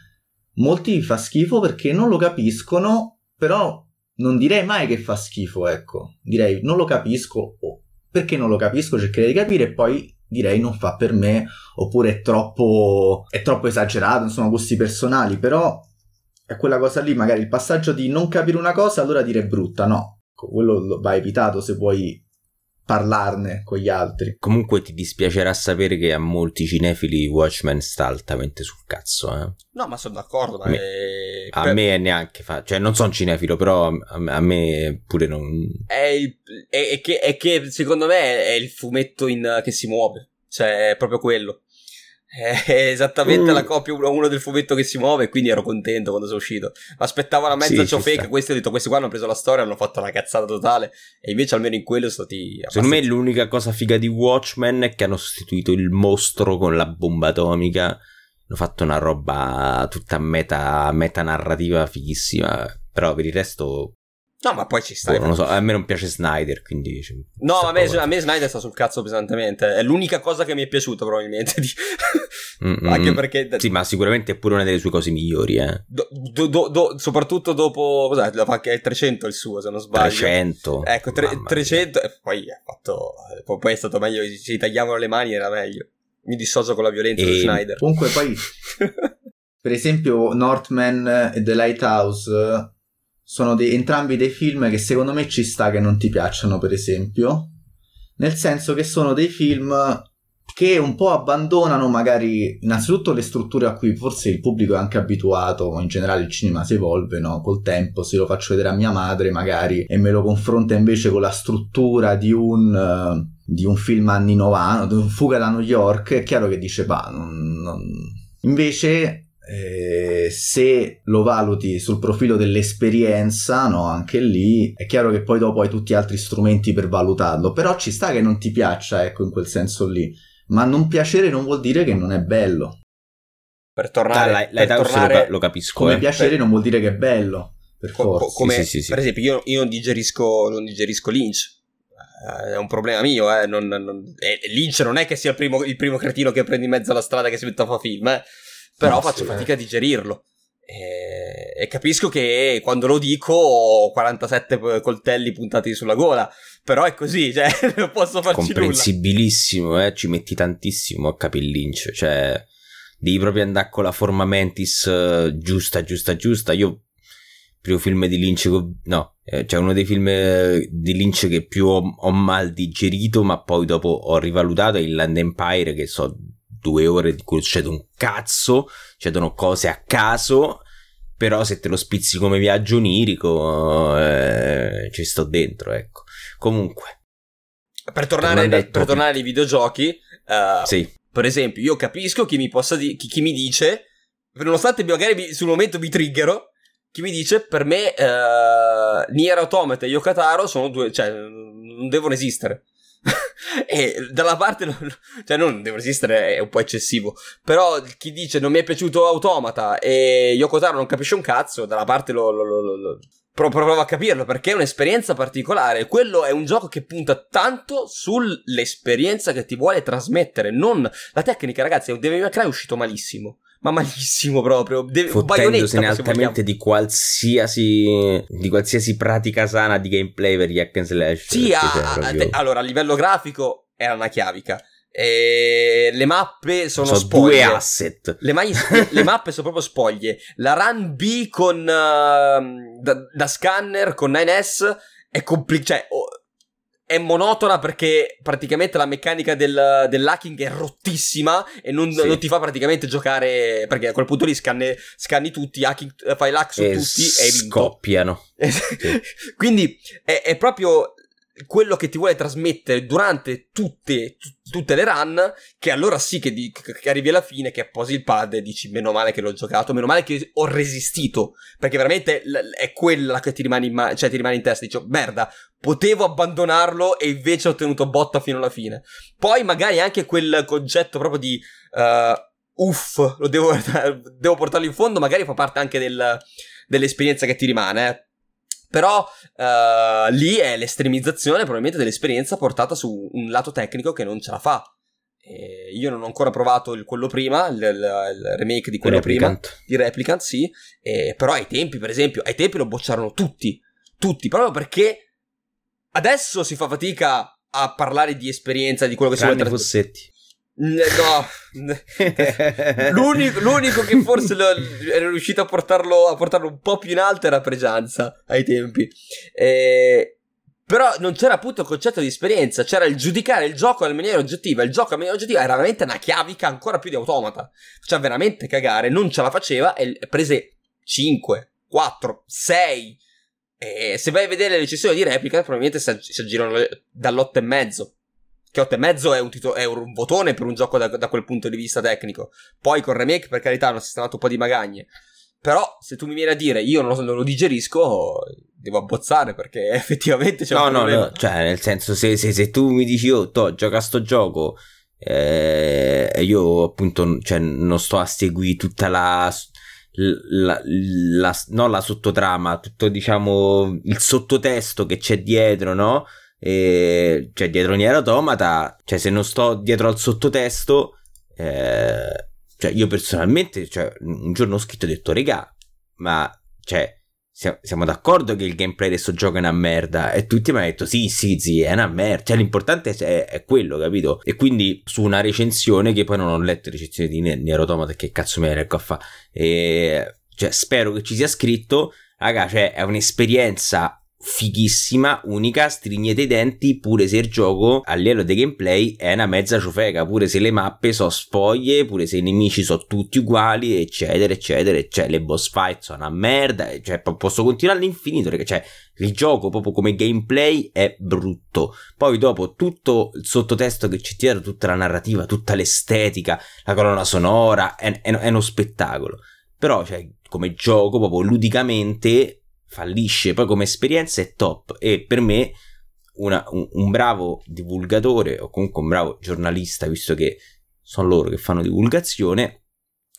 molti fa schifo perché non lo capiscono, però non direi mai che fa schifo, ecco. Direi non lo capisco, o perché non lo capisco, cercherei di capire e poi direi non fa per me, oppure è troppo, è troppo esagerato, insomma, gusti personali, però è quella cosa lì, magari il passaggio di non capire una cosa, allora dire brutta, no, quello va evitato se vuoi parlarne con gli altri. Comunque ti dispiacerà sapere che a molti cinefili Watchmen sta altamente sul cazzo, eh? No, ma sono d'accordo. Ma a me, è... a per... me neanche fa, cioè non sono cinefilo, però a, a me pure non. È, il, è, è, che, è che secondo me è il fumetto in, che si muove, cioè è proprio quello. È <laughs> esattamente mm. la copia uno a uno del fumetto che si muove, quindi ero contento quando sono uscito. Aspettavo la mezza sì, fake. Questi ho detto: questi qua hanno preso la storia, hanno fatto una cazzata totale. E invece, almeno in quello, sono stati. Secondo me, l'unica cosa figa di Watchmen è che hanno sostituito il mostro con la bomba atomica. Hanno fatto una roba tutta meta, meta narrativa fighissima. Però per il resto No, ma poi ci sta. Oh, non lo so, a me non piace Snyder, quindi... No, a me, a me, Snyder sta sul cazzo pesantemente. È l'unica cosa che mi è piaciuta, probabilmente. Di... <laughs> Anche perché... Sì, ma sicuramente è pure una delle sue cose migliori, eh. Do, do, do, soprattutto dopo... Cos'è? La fa che è il 300 il suo, se non sbaglio. 300. Ecco, tre, 300... E poi ha fatto... Poi è stato meglio, ci tagliavano le mani, era meglio. Mi dissocio con la violenza e... di Snyder. Comunque poi... <laughs> per esempio, Northman e The Lighthouse sono dei, entrambi dei film che secondo me ci sta che non ti piacciono, per esempio, nel senso che sono dei film che un po' abbandonano magari innanzitutto le strutture a cui forse il pubblico è anche abituato, in generale il cinema si evolve, no? Col tempo, se lo faccio vedere a mia madre magari e me lo confronta invece con la struttura di un, di un film anni 90, di un Fuga da New York, è chiaro che dice, bah, non, non... invece eh, se lo valuti sul profilo dell'esperienza, no, anche lì è chiaro che poi dopo hai tutti altri strumenti per valutarlo, però ci sta che non ti piaccia, ecco, in quel senso lì, ma non piacere non vuol dire che non è bello. Per tornare, ah, per tornare lo, capisco. Come eh. piacere per... non vuol dire che è bello, per forza. Co- come, sì, sì, sì, per esempio, io, io non, digerisco, non digerisco Lynch, eh, è un problema mio, eh. Non, non, eh, Lynch non è che sia il primo, il primo, cretino che prendi in mezzo alla strada che si mette a fare film, eh però no, faccio fatica a digerirlo. E, e, capisco che quando lo dico ho 47 coltelli puntati sulla gola, però è così, cioè <laughs> non posso farci nulla. Comprensibilissimo, eh, ci metti tantissimo a capire Lynch, cioè devi proprio andare con la forma mentis uh, giusta, giusta, giusta. Io primo film di Lynch, no, eh, cioè uno dei film eh, di Lynch che più ho, ho mal digerito, ma poi dopo ho rivalutato è il Land Empire, che so due ore di cui succede un cazzo, succedono cose a caso, però se te lo spizzi come viaggio onirico eh, ci sto dentro, ecco. Comunque. Per tornare, per tornare ai videogiochi, uh, sì. per esempio, io capisco chi mi, possa di- chi, chi mi dice, nonostante magari sul momento mi triggero, chi mi dice per me uh, Nier Automata e Yokataro sono due, cioè non devono esistere. <laughs> e dalla parte, cioè non devo resistere, è un po' eccessivo. Però chi dice non mi è piaciuto Automata e Yoko Taro non capisce un cazzo, dalla parte lo, lo, lo, lo provo a capirlo perché è un'esperienza particolare. Quello è un gioco che punta tanto sull'esperienza che ti vuole trasmettere, non la tecnica, ragazzi. Devil May Cry è uscito malissimo ma malissimo proprio. Deve, Fottendosene altamente di qualsiasi, di qualsiasi pratica sana di gameplay per gli hack and slash. Sì, a, a, te, allora a livello grafico era una chiavica. E le mappe sono, sono spoglie. due asset. Le, ma- <laughs> le, mappe sono proprio spoglie. La run B con uh, da, da, scanner con 9S è complicato. Cioè, oh, è monotona perché praticamente la meccanica del, dell'hacking è rottissima e non, sì. non, ti fa praticamente giocare perché a quel punto lì scanni, scanni tutti, hacking, fai l'hack su e tutti e scoppiano. <laughs> Quindi è, è proprio quello che ti vuole trasmettere durante tutte, t- tutte le run, che allora sì che, di- che, arrivi alla fine, che posi il pad e dici meno male che l'ho giocato, meno male che ho resistito, perché veramente è quella che ti rimane in, ma- cioè, ti rimane in testa, dici merda, potevo abbandonarlo e invece ho tenuto botta fino alla fine. Poi magari anche quel concetto proprio di... Uh, uff, lo devo, <laughs> devo portarlo in fondo, magari fa parte anche del, dell'esperienza che ti rimane, eh però uh, lì è l'estremizzazione probabilmente dell'esperienza portata su un lato tecnico che non ce la fa. E io non ho ancora provato il, quello prima, il, il, remake di quello Replicant. prima, di Replicant, sì. E, però ai tempi, per esempio, ai tempi lo bocciarono tutti. Tutti, proprio perché adesso si fa fatica a parlare di esperienza, di quello che Tranne si vuole trasmettere. No, <laughs> l'unico, l'unico, che forse era riuscito a portarlo, a portarlo, un po' più in alto era Pregianza ai tempi. E... Però non c'era appunto il concetto di esperienza, c'era il giudicare il gioco in maniera oggettiva. Il gioco in maniera oggettiva era veramente una chiavica ancora più di automata. Cioè, veramente cagare, non ce la faceva e prese 5, 4, 6. E se vai a vedere le recensioni di replica, probabilmente si aggirano dall'8 e mezzo che 8,5 è un, tito- è un votone per un gioco da, da, quel punto di vista tecnico. Poi con remake, per carità, hanno sistemato un po' di magagne. Però, se tu mi vieni a dire io non lo, non lo digerisco, devo abbozzare perché <laughs> effettivamente c'è no, un no, problema. No, cioè, nel senso, se, se, se tu mi dici, oh, to, gioca sto gioco, eh, io appunto cioè, non sto a seguire tutta la, la, la, non la sottotrama, tutto diciamo il sottotesto che c'è dietro, no? E, cioè, dietro Nier Automata, cioè, se non sto dietro al sottotesto, eh, cioè, io personalmente, cioè, un giorno ho scritto e ho detto, regà, ma, cioè, siamo d'accordo che il gameplay di questo gioco è una merda e tutti mi hanno detto sì sì sì è una merda. Cioè l'importante è, è, quello capito? E quindi su una recensione che poi non ho letto recensione di Nier Automata che cazzo me ne a fa e cioè spero che ci sia scritto raga cioè è un'esperienza fighissima, unica, strignete i denti, pure se il gioco a livello di gameplay è una mezza ciofeca, pure se le mappe sono spoglie, pure se i nemici sono tutti uguali, eccetera, eccetera, cioè le boss fight sono una merda, cioè posso continuare all'infinito perché cioè il gioco proprio come gameplay è brutto. Poi dopo tutto il sottotesto che c'è dietro, tutta la narrativa, tutta l'estetica, la colonna sonora, è, è, è uno spettacolo. Però, cioè, come gioco, proprio ludicamente, fallisce, poi come esperienza è top. E per me una, un, un, bravo divulgatore o comunque un bravo giornalista, visto che sono loro che fanno divulgazione,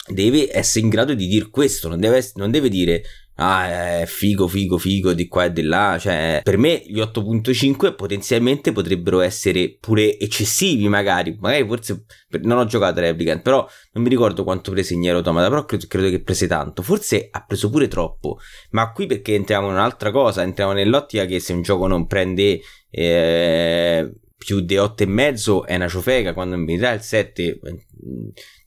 deve essere in grado di dire questo, non deve, non deve dire ah, è figo, figo, figo di qua e di là. Cioè, per me gli 8.5 potenzialmente potrebbero essere pure eccessivi, magari. Magari forse non ho giocato a Replicant, però non mi ricordo quanto prese Nier Automata, però credo, credo, che prese tanto. Forse ha preso pure troppo. Ma qui perché entriamo in un'altra cosa, entriamo nell'ottica che se un gioco non prende eh, più di 8,5 è una ciofeca, quando in verità il 7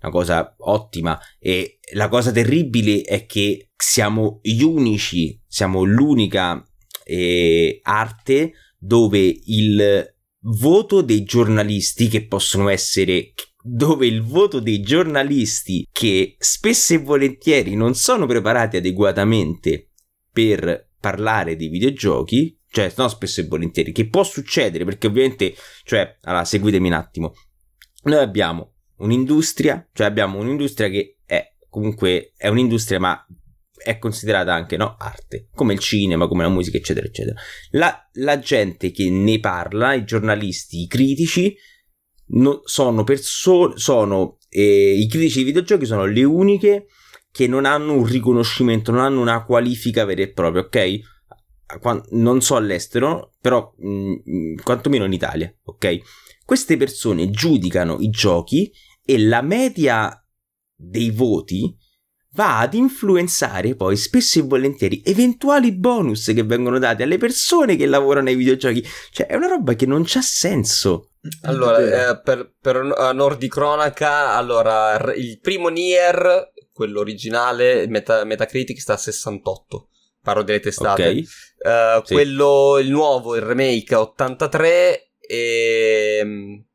una cosa ottima. E la cosa terribile è che siamo gli unici, siamo l'unica eh, arte dove il voto dei giornalisti che possono essere dove il voto dei giornalisti che spesso e volentieri non sono preparati adeguatamente per parlare dei videogiochi, cioè no spesso e volentieri, che può succedere perché ovviamente, cioè, allora seguitemi un attimo, noi abbiamo un'industria, cioè abbiamo un'industria che è comunque è un'industria ma è considerata anche no, arte, come il cinema, come la musica, eccetera, eccetera. La, la gente che ne parla, i giornalisti, i critici, no, sono persone, sono eh, i critici di videogiochi sono le uniche che non hanno un riconoscimento, non hanno una qualifica vera e propria, ok? non so all'estero, però mh, mm, quantomeno in Italia, ok? Queste persone giudicano i giochi e la media dei voti va ad influenzare poi spesso e volentieri eventuali bonus che vengono dati alle persone che lavorano ai videogiochi. Cioè, è una roba che non c'ha senso. Allora, eh, per, per onor di cronaca, allora, il primo Nier, quello originale, Meta, Metacritic sta a 68. Parlo delle testate. Okay. Uh, sì. Quello, il nuovo, il remake, a 83 e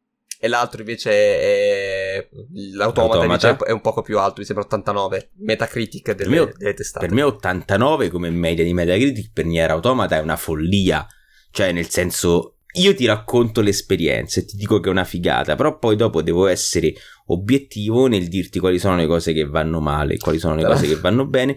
e l'altro invece è l'automata Dice, è un poco più alto, mi sembra 89, Metacritic delle, per me, delle testate. Per me 89 come media di Metacritic per Nier Automata è una follia, cioè nel senso io ti racconto l'esperienza e ti dico che è una figata, però poi dopo devo essere obiettivo nel dirti quali sono le cose che vanno male, quali sono le <laughs> cose che vanno bene.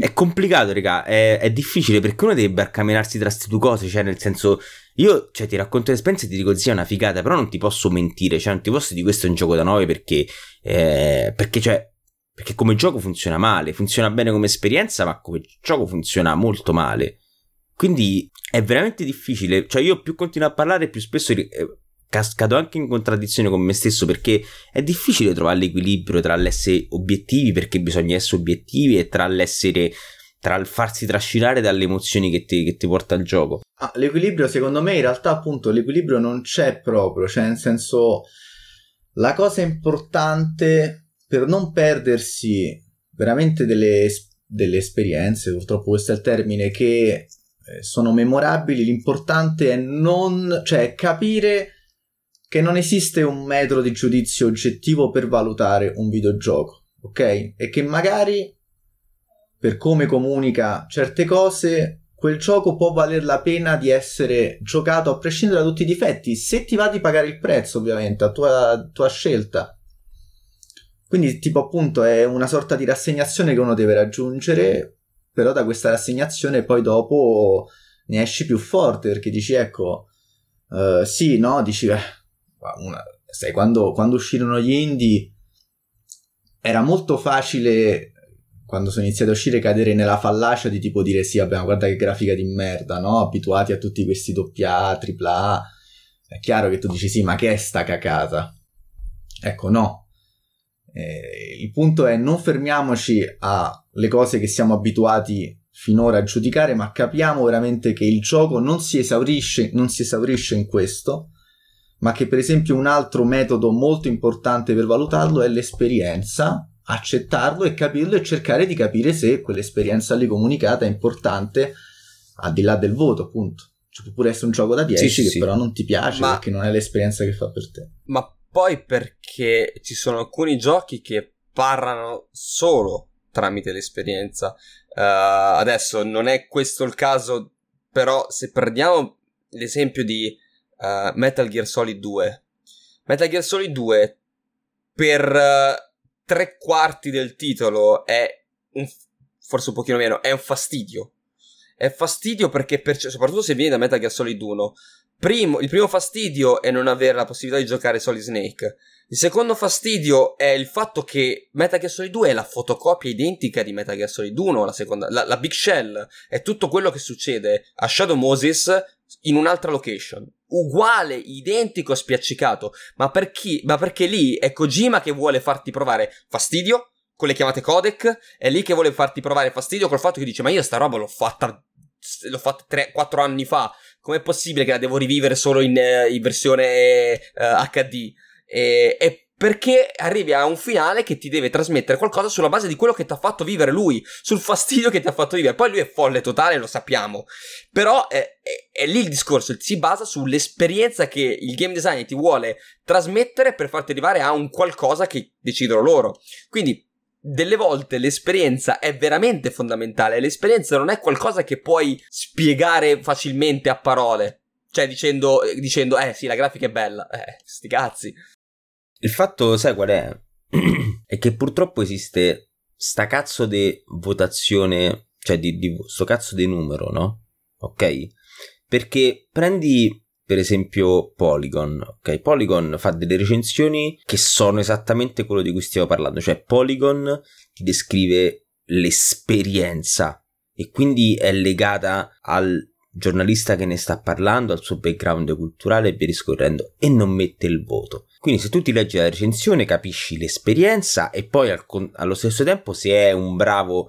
È complicato, raga, è, è difficile perché uno deve barcamenarsi tra queste due cose, cioè nel senso io, cioè, ti racconto l'esperienza e ti dico, sì, è una figata, però non ti posso mentire, cioè, non ti posso dire questo è un gioco da 9 perché, eh, perché, cioè, perché come gioco funziona male, funziona bene come esperienza, ma come gioco funziona molto male. Quindi è veramente difficile, cioè, io più continuo a parlare, più spesso eh, cascato anche in contraddizione con me stesso perché è difficile trovare l'equilibrio tra l'essere obiettivi perché bisogna essere obiettivi e tra l'essere tra il farsi trascinare dalle emozioni che ti, che ti porta il gioco. Ah, l'equilibrio, secondo me, in realtà, appunto, l'equilibrio non c'è proprio, cioè, nel senso, la cosa importante per non perdersi veramente delle, delle esperienze, purtroppo questo è il termine, che eh, sono memorabili, l'importante è non, cioè, capire che non esiste un metro di giudizio oggettivo per valutare un videogioco, ok? E che magari per come comunica certe cose, quel gioco può valer la pena di essere giocato a prescindere da tutti i difetti, se ti va di pagare il prezzo, ovviamente, a tua, tua scelta. Quindi, tipo, appunto, è una sorta di rassegnazione che uno deve raggiungere, però da questa rassegnazione poi dopo ne esci più forte, perché dici, ecco, uh, sì, no, dici, eh, una, sai, quando, quando uscirono gli indie era molto facile quando sono iniziati a uscire cadere nella fallacia di tipo dire sì, vabbè, guarda che grafica di merda, no? Abituati a tutti questi doppia A, tripla A. È chiaro che tu dici sì, ma che è sta cacata? Ecco, no. Eh, il punto è non fermiamoci alle cose che siamo abituati finora a giudicare, ma capiamo veramente che il gioco non si esaurisce, non si esaurisce in questo, ma che per esempio un altro metodo molto importante per valutarlo è l'esperienza accettarlo e capirlo e cercare di capire se quell'esperienza lì comunicata è importante al di là del voto, appunto. Cioè, può pure essere un gioco da 10 sì, che sì. però non ti piace ma, perché non è l'esperienza che fa per te. Ma poi perché ci sono alcuni giochi che parlano solo tramite l'esperienza. Uh, adesso non è questo il caso, però se prendiamo l'esempio di uh, Metal Gear Solid 2, Metal Gear Solid 2 per uh, tre quarti del titolo è un, forse un pochino meno, è un fastidio. È fastidio perché, per, soprattutto se vieni da Metal Gear Solid 1, primo, il primo fastidio è non avere la possibilità di giocare Solid Snake. Il secondo fastidio è il fatto che Metal Gear Solid 2 è la fotocopia identica di Metal Gear Solid 1, la, seconda, la, la Big Shell, è tutto quello che succede a Shadow Moses in un'altra location uguale, identico, spiaccicato. Ma, per chi, ma perché lì è Kojima che vuole farti provare fastidio con le chiamate codec, è lì che vuole farti provare fastidio col fatto che dice ma io sta roba l'ho fatta, l'ho fatta 3-4 anni fa, com'è possibile che la devo rivivere solo in, eh, in versione uh, eh, HD? E, e, perché arrivi a un finale che ti deve trasmettere qualcosa sulla base di quello che ti ha fatto vivere lui, sul fastidio che ti ha fatto vivere. Poi lui è folle totale, lo sappiamo, però è, è lì il discorso, si basa sull'esperienza che il game design ti vuole trasmettere per farti arrivare a un qualcosa che decidono loro. Quindi delle volte l'esperienza è veramente fondamentale. L'esperienza non è qualcosa che puoi spiegare facilmente a parole. Cioè, dicendo, dicendo eh sì, la grafica è bella. Eh, sti cazzi. Il fatto, sai qual è? <clears throat> è che purtroppo esiste sta cazzo di votazione, cioè di, di sto cazzo di numero, no? Ok? Perché prendi per esempio Polygon, ok? Polygon fa delle recensioni che sono esattamente quello di cui stiamo parlando, cioè Polygon ti descrive l'esperienza e quindi è legata al giornalista che ne sta parlando, al suo background culturale e via discorrendo e non mette il voto. Quindi se tu ti leggi la recensione capisci l'esperienza e poi al, allo stesso tempo se è un bravo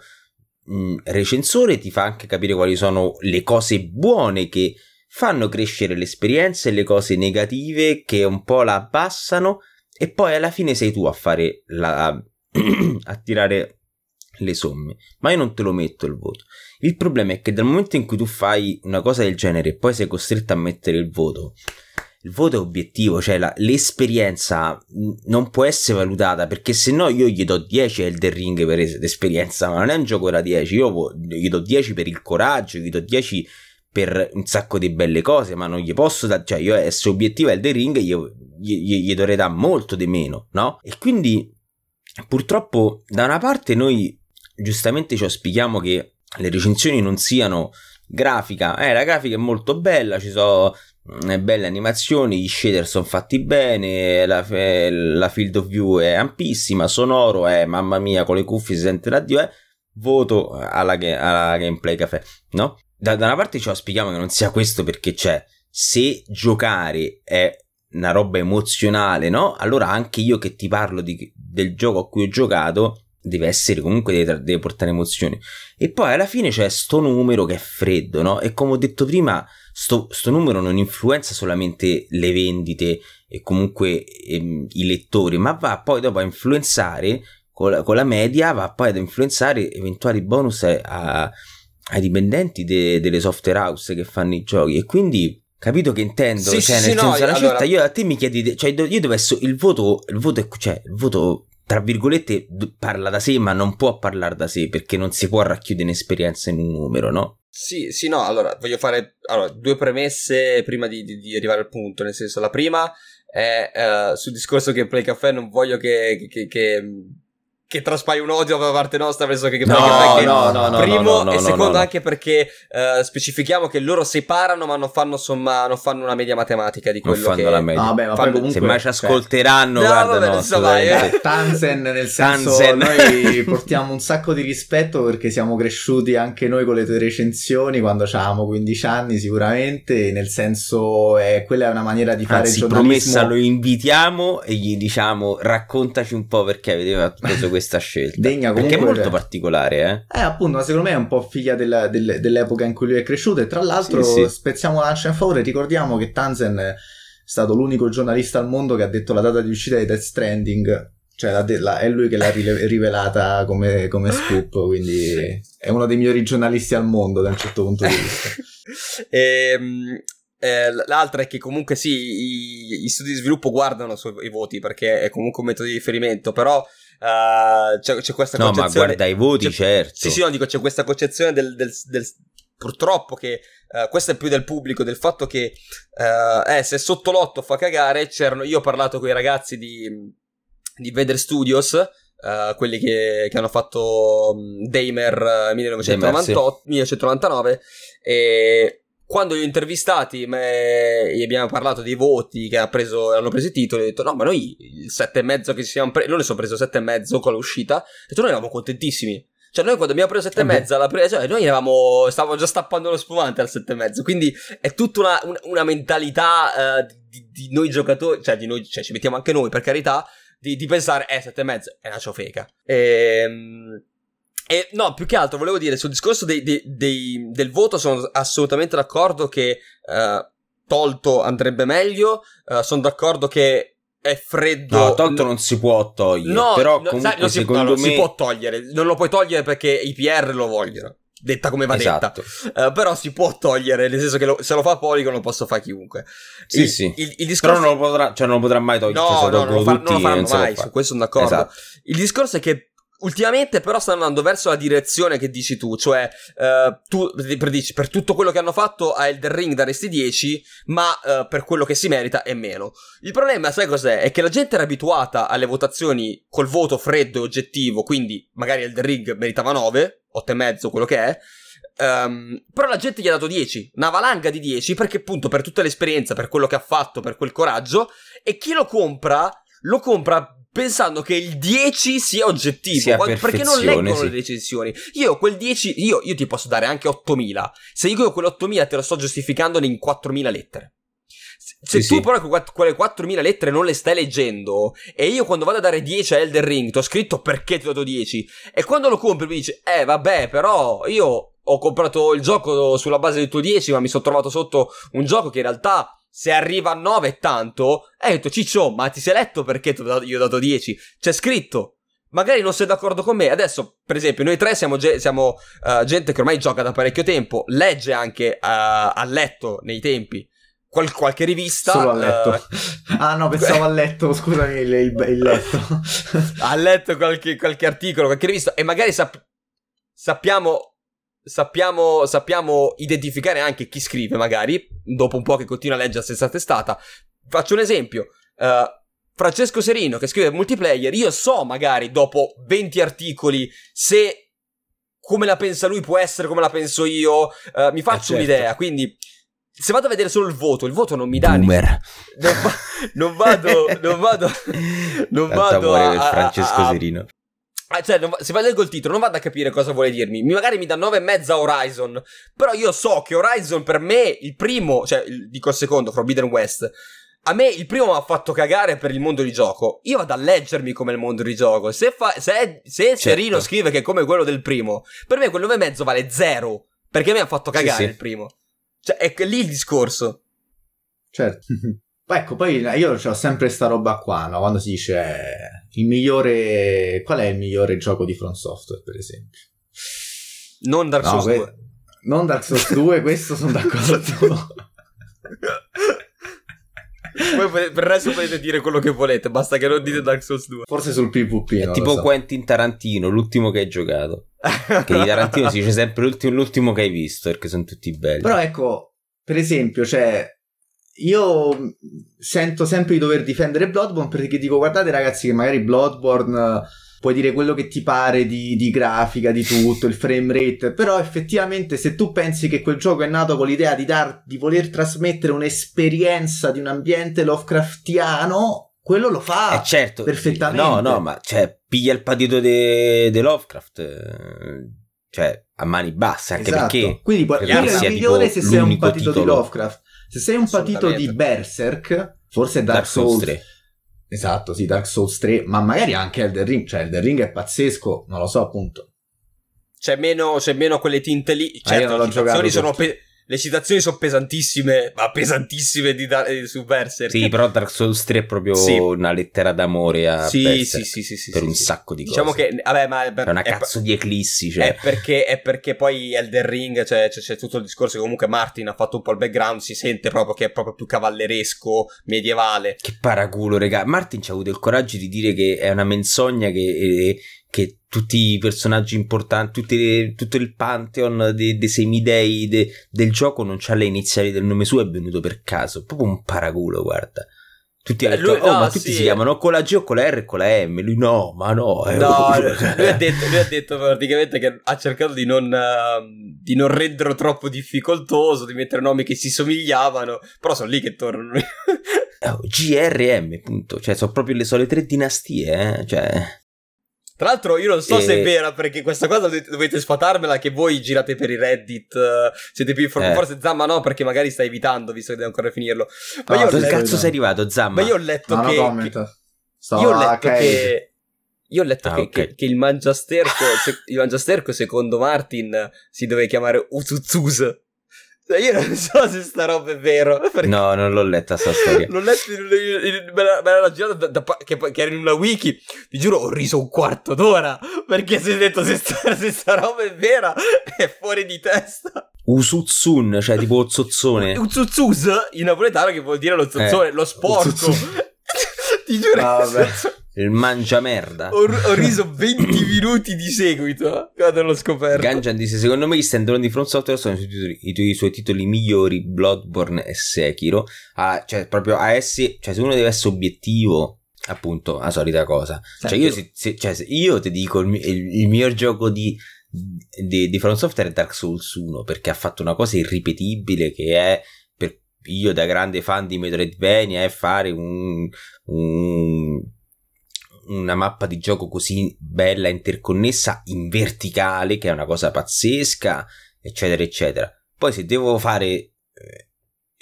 mh, recensore ti fa anche capire quali sono le cose buone che fanno crescere l'esperienza e le cose negative che un po' la abbassano e poi alla fine sei tu a fare la <clears throat> a tirare le somme, ma io non te lo metto il voto. Il problema è che dal momento in cui tu fai una cosa del genere e poi sei costretto a mettere il voto, il voto è obiettivo, cioè la, l'esperienza non può essere valutata perché se no io gli do 10 a Elden Ring per l'esperienza, ma non è un gioco da 10, io gli do 10 per il coraggio, gli do 10 per un sacco di belle cose, ma non gli posso dare, cioè io essere obiettivo Elden Ring io, gli, gli, gli dovrei dare molto di meno, no? E quindi purtroppo da una parte noi giustamente ci auspichiamo che le recensioni non siano grafica, eh la grafica è molto bella, ci sono belle animazioni, gli shader sono fatti bene, la, la, field of view è ampissima, sonoro è mamma mia con le cuffie si sente radio, eh, voto alla, alla gameplay caffè, no? da, da una parte ci auspichiamo che non sia questo perché c'è, se giocare è una roba emozionale, no? Allora anche io che ti parlo di, del gioco a cui ho giocato deve essere comunque deve, deve, portare emozioni. E poi alla fine c'è sto numero che è freddo, no? E come ho detto prima, sto, sto numero non influenza solamente le vendite e comunque ehm, i lettori, ma va poi dopo a influenzare con la, con la, media, va poi ad influenzare eventuali bonus a ai dipendenti de- delle software house che fanno i giochi e quindi capito che intendo sì, cioè sì, nel senso no, allora... io a te mi chiedi cioè io devo essere il voto il voto è cioè il voto tra virgolette parla da sé ma non può parlare da sé perché non si può racchiudere un'esperienza in un numero no? Sì, sì, no, allora voglio fare allora, due premesse prima di, di, di, arrivare al punto, nel senso la prima è uh, sul discorso che Play Café non voglio che, che, che che traspaia un odio da parte nostra verso che, no, perché no, no, no, primo no, no, e secondo anche perché uh, specifichiamo che loro separano ma non fanno insomma non fanno una media matematica di quello non fanno che la media. Vabbè, ma fanno, comunque, se mai ci cioè, ascolteranno cioè, guarda vabbè, no, insomma, eh. Tanzen nel senso Tanzen. noi portiamo un sacco di rispetto perché siamo cresciuti anche noi con le tue recensioni quando avevamo 15 anni sicuramente nel senso eh, quella è una maniera di fare Anzi, giornalismo promessa lo invitiamo e gli diciamo raccontaci un po' perché avete preso questa scelta. Degna comunque. Perché è molto particolare, eh? Eh, appunto, ma secondo me è un po' figlia della, delle, dell'epoca in cui lui è cresciuto. E tra l'altro, sì, sì. spezziamo lancia in favore. Ricordiamo che Tanzen è stato l'unico giornalista al mondo che ha detto la data di uscita di Death Stranding. Cioè, la, la, è lui che l'ha rivelata come, come scoop. Quindi è uno dei migliori giornalisti al mondo da un certo punto di vista. <laughs> ehm. Eh, l'altra è che comunque sì, i, i, studi di sviluppo guardano i voti perché è comunque un metodo di riferimento, però Uh, c'è, c'è, questa no, concezione. No, ma guarda i voti, certo. Sì, sì, no, dico, c'è questa concezione del, del, del purtroppo che uh, questo è più del pubblico del fatto che uh, eh, se sotto l'otto fa cagare c'erano io ho parlato con i ragazzi di, di Vader Studios uh, quelli che, che, hanno fatto um, Damer 1998, 1999 e quando li ho intervistati e abbiamo parlato dei voti che ha preso, hanno preso i titoli, ho detto no, ma noi il 7,5 che ci siamo presi, loro ne sono preso 7,5 con l'uscita, e detto noi eravamo contentissimi. Cioè noi quando abbiamo preso 7,5 alla presa, cioè noi eravamo, stavamo già stappando lo spumante al 7,5, quindi è tutta una, una, una mentalità uh, di, di, noi giocatori, cioè di noi, cioè ci mettiamo anche noi per carità, di, di pensare, eh 7,5 è una ciofeca. Ehm... E no, più che altro volevo dire sul discorso dei, dei, dei, del voto sono assolutamente d'accordo che uh, tolto andrebbe meglio, uh, sono d'accordo che è freddo. No, tolto non si può togliere. No, però no, comunque sai, secondo si, no, me... si può togliere. Non lo puoi togliere perché i PR lo vogliono. Detta come va esatto. detta. Uh, però si può togliere, nel senso che lo, se lo fa Polygon lo posso fare chiunque. Sì, il, sì. Il, il discorso... Però non lo, potrà, cioè non lo potrà mai togliere. No, cioè, no, non lo, fa, non lo faranno mai, su questo sono d'accordo. Esatto. Il discorso è che Ultimamente però stanno andando verso la direzione che dici tu, cioè uh, tu per, dici, per, tutto quello che hanno fatto a Elder Ring daresti 10, ma uh, per quello che si merita è meno. Il problema, sai cos'è? È che la gente era abituata alle votazioni col voto freddo e oggettivo, quindi magari Elder Ring meritava 9, 8,5 quello che è, Um, però la gente gli ha dato 10, una valanga di 10 perché appunto per tutta l'esperienza, per quello che ha fatto, per quel coraggio e chi lo compra lo compra pensando che il 10 sia oggettivo, sia perché non leggono sì. le recensioni. Io quel 10, io, io, ti posso dare anche 8000. Se io quell'8000 te lo sto giustificando in 4000 lettere. Se sì, tu sì. però quelle 4000 lettere non le stai leggendo e io quando vado a dare 10 a Elder Ring ti ho scritto perché ti ho dato 10 e quando lo compri mi dici eh vabbè però io ho comprato il gioco sulla base del tuo 10 ma mi sono trovato sotto un gioco che in realtà se arriva a 9 è tanto, e hai detto Ciccio, ma ti sei letto perché io ho dato 10? C'è scritto. Magari non sei d'accordo con me. Adesso, per esempio, noi tre siamo, ge- siamo uh, gente che ormai gioca da parecchio tempo, legge anche uh, a letto nei tempi qual- qualche rivista. Solo a letto. Uh, ah no, pensavo a letto, scusami, il, il, il letto. <laughs> a letto qualche, qualche, articolo, qualche rivista, e magari sap- sappiamo sappiamo, sappiamo identificare anche chi scrive, magari, dopo un po' che continua a leggere a stessa testata. Faccio un esempio. Uh, Francesco Serino che scrive multiplayer, io so magari dopo 20 articoli se come la pensa lui può essere come la penso io, uh, mi faccio eh certo. un'idea, quindi se vado a vedere solo il voto, il voto non mi dà Boomer. Non, va, non vado non vado <laughs> non vado a, Francesco a, Ah, cioè, se vai leggo il titolo, non vado a capire cosa vuole dirmi. Magari mi dà 9,5 Horizon. Però io so che Horizon per me, il primo, cioè, dico il secondo, Forbidden West. A me il primo mi ha fatto cagare per il mondo di gioco. Io vado a leggermi come il mondo di gioco. Se, fa, se, se certo. Serino scrive che è come quello del primo, per me quel 9,5 vale 0. Perché mi ha fatto cagare sì, sì. il primo. Cioè, è lì il discorso. Certo. <laughs> Ecco, poi io ho sempre sta roba qua, no? Quando si dice eh, il migliore... Qual è il migliore gioco di From Software, per esempio? Non Dark Souls no, 2. Que... Non Dark Souls 2, <laughs> questo sono d'accordo. <laughs> Poi per il resto potete dire quello che volete, basta che non dite Dark Souls 2. Forse sul PvP. È tipo so. Quentin Tarantino, l'ultimo che hai giocato. che di Tarantino si dice sempre l'ultimo, l'ultimo che hai visto, perché sono tutti belli. Però ecco, per esempio, cioè, io sento sempre di dover difendere Bloodborne perché dico guardate ragazzi che magari Bloodborne puoi dire quello che ti pare di, di, grafica, di tutto, il frame rate, però effettivamente se tu pensi che quel gioco è nato con l'idea di, dar, di voler trasmettere un'esperienza di un ambiente Lovecraftiano, quello lo fa eh certo, perfettamente. No, no, ma cioè, piglia il patito di Lovecraft. Eh, cioè, a mani basse, anche esatto. perché... Quindi può, è migliore se sei un patito titolo. di Lovecraft. Se sei un patito di Berserk, forse Dark, Dark Souls, Souls 3. Esatto, sì, Dark Souls 3, ma magari anche Elden Ring, cioè Elden Ring è pazzesco, non lo so appunto. C'è meno, c'è meno quelle tinte lì, certo, le situazioni sono... Pe- le citazioni sono pesantissime, ma pesantissime di da- su Berserk. Sì, però Dark Souls 3 è proprio sì. una lettera d'amore a sì, Berserk sì, sì, sì, per un sacco di diciamo cose. Diciamo che, vabbè, ma è, una cazzo è, di eclissi, cioè. È perché, è perché poi Elden Ring, cioè, c'è, c'è, tutto il discorso che comunque Martin ha fatto un po' il background, si sente proprio che è proprio più cavalleresco, medievale. Che paraculo, regà. Martin ci ha avuto il coraggio di dire che è una menzogna che... Eh, che tutti i personaggi importanti, tutti, tutto il pantheon dei, dei semidei de, del gioco non c'ha le iniziali del nome suo, è venuto per caso. Proprio un paraculo, guarda. Tutti hanno eh, detto, oh, no, ma tutti sì. si chiamano con la G o con la R o con la M. Lui no, ma no. Eh, no, <laughs> lui, ha detto, lui, ha detto, praticamente che ha cercato di non, uh, di non renderlo troppo difficoltoso, di mettere nomi che si somigliavano, però sono lì che tornano. oh, GRM, punto. Cioè, sono proprio le solite tre dinastie, eh. Cioè... Tra l'altro io non so e... se è vera perché questa cosa dovete, dovete sfatarmela che voi girate per i Reddit, uh, siete più informati, eh. forse Zamma no perché magari stai evitando visto che devi ancora finirlo. Ma no, io dove cazzo sei arrivato Zamma? Ma io ho letto no, che... No, che... Io ho letto che... Io ho letto ah, che, okay. che, che, il mangiasterco, se, il mangiasterco secondo Martin si deve chiamare Cioè, io non so se sta roba è vero. No, non l'ho letta sta storia. <laughs> l'ho letta in, in, in, me, l'ha girata da, da, che, che, era in una wiki. Ti giuro, ho riso un quarto d'ora. Perché si è detto se sta, se sta roba è vera, è fuori di testa. Usuzun, cioè tipo zozzone. Uzuzuz in napoletano che vuol dire lo zozzone, eh, lo sporco. Ti giuro. Ah. Il mangia merda. Ho, ho, riso 20 <clears throat> minuti di seguito quando l'ho scoperto. Ganjan dice: Secondo me gli standalone di Front Software sono i suoi, titoli, i, i suoi titoli migliori, Bloodborne e Sekiro. Ah, cioè, proprio a essi, cioè, se uno deve essere obiettivo, appunto, la solita cosa. Cioè, io, se, se, cioè, io ti dico: il, il, il miglior gioco di, di, di Front Software è Dark Souls 1 perché ha fatto una cosa irripetibile che è per io da grande fan di Metroidvania è fare un, un una mappa di gioco così bella, interconnessa, in verticale, che è una cosa pazzesca, eccetera, eccetera. Poi se devo fare eh,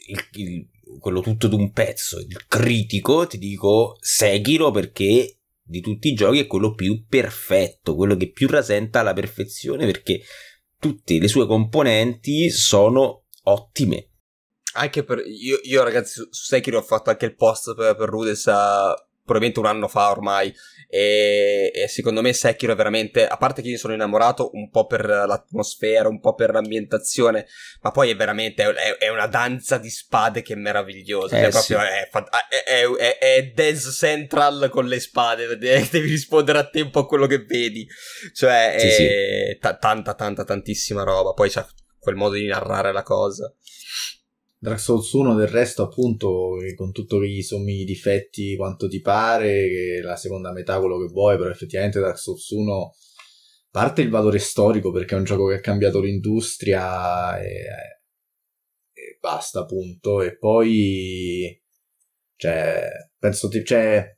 il, il, quello tutto d'un pezzo, il critico, ti dico seguilo perché di tutti i giochi è quello più perfetto, quello che più rasenta la perfezione perché tutte le sue componenti sono ottime. Anche per io, io ragazzi su Sekiro ho fatto anche il post per, per Rudes a probabilmente un anno fa ormai. E, e, secondo me Sekiro è veramente, a parte che io sono innamorato un po' per l'atmosfera, un po' per l'ambientazione, ma poi è veramente, è, è una danza di spade che è meravigliosa. Eh, cioè, sì. è, è, è, Dance Central con le spade, <laughs> devi rispondere a tempo a quello che vedi. Cioè, sì, è sì. T- tanta, tanta, tantissima roba. Poi c'è quel modo di narrare la cosa. Dark Souls 1 del resto appunto con tutti i sommi difetti quanto ti pare, che la seconda metà quello che vuoi, però effettivamente Dark Souls 1 parte il valore storico perché è un gioco che ha cambiato l'industria e, e basta appunto e poi cioè penso ti, cioè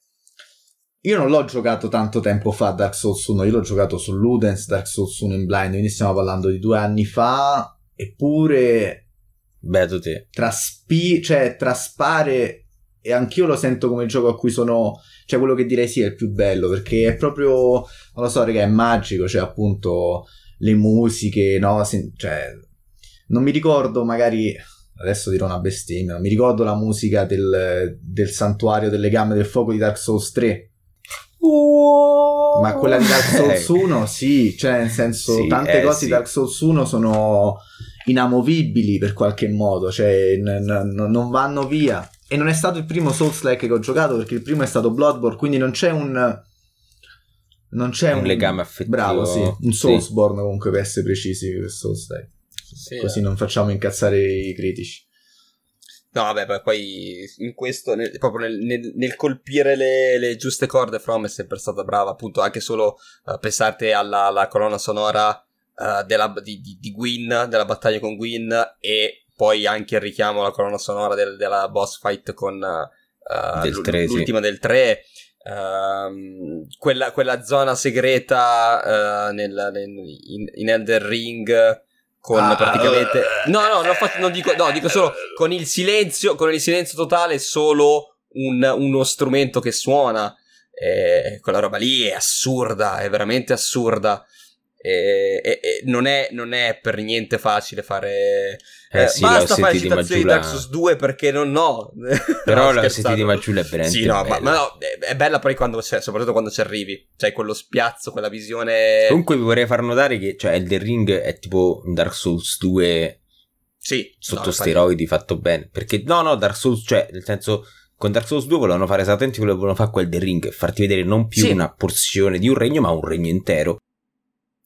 io non l'ho giocato tanto tempo fa Dark Souls 1, io l'ho giocato su Ludens Dark Souls 1 in blind, quindi stiamo parlando di due anni fa, eppure Beato te. Traspi- cioè, traspare e anch'io lo sento come il gioco a cui sono cioè quello che direi sì è il più bello perché è proprio non lo so raga è magico cioè appunto le musiche no cioè non mi ricordo magari adesso dirò una bestemmia non mi ricordo la musica del, del santuario delle gambe del fuoco di Dark Souls 3 Oh. Ma quella di Dark <laughs> Souls 1 sì, cioè nel senso sì, tante eh, cose sì. di Dark Souls 1 sono inamovibili per qualche modo, cioè n- n- non vanno via. E non è stato il primo Souls-like che ho giocato perché il primo è stato Bloodborne, quindi non c'è un... Non c'è un, un legame affettivo. Bravo, sì, un Soulsborne sì. comunque per essere precisi per Souls-like. Sì, Così eh. non facciamo incazzare i critici. No, vabbè, poi in questo, nel, proprio nel, nel, nel colpire le, le, giuste corde, From è sempre stata brava, appunto, anche solo uh, pensate alla, alla colonna sonora uh, della, di, di, di, Gwyn, della battaglia con Gwyn, e poi anche il richiamo alla colonna sonora del, della boss fight con uh, del 3, l'ultima sì. del 3. Uh, ehm, quella, quella, zona segreta nel, nel, in, in Elder Ring con ah, praticamente uh, no no non, fatto, non dico no dico solo con il silenzio con il silenzio totale solo un, uno strumento che suona e quella roba lì è assurda è veramente assurda e, e, e non, è, non, è, per niente facile fare eh, eh, sì, basta fare citazioni di Dark Souls 2 perché non no. <laughs> Però no, la City di Maggiula è veramente sì no ma, ma, no è bella poi quando c'è soprattutto quando ci arrivi c'hai quello spiazzo quella visione. Comunque vi vorrei far notare che cioè Elden Ring è tipo Dark Souls 2 sì sotto no, steroidi fatto bene perché no no Dark Souls cioè nel senso con Dark Souls 2 volevano fare esattamente quello che volevano fare con Elden Ring farti vedere non più sì. una porzione di un regno ma un regno intero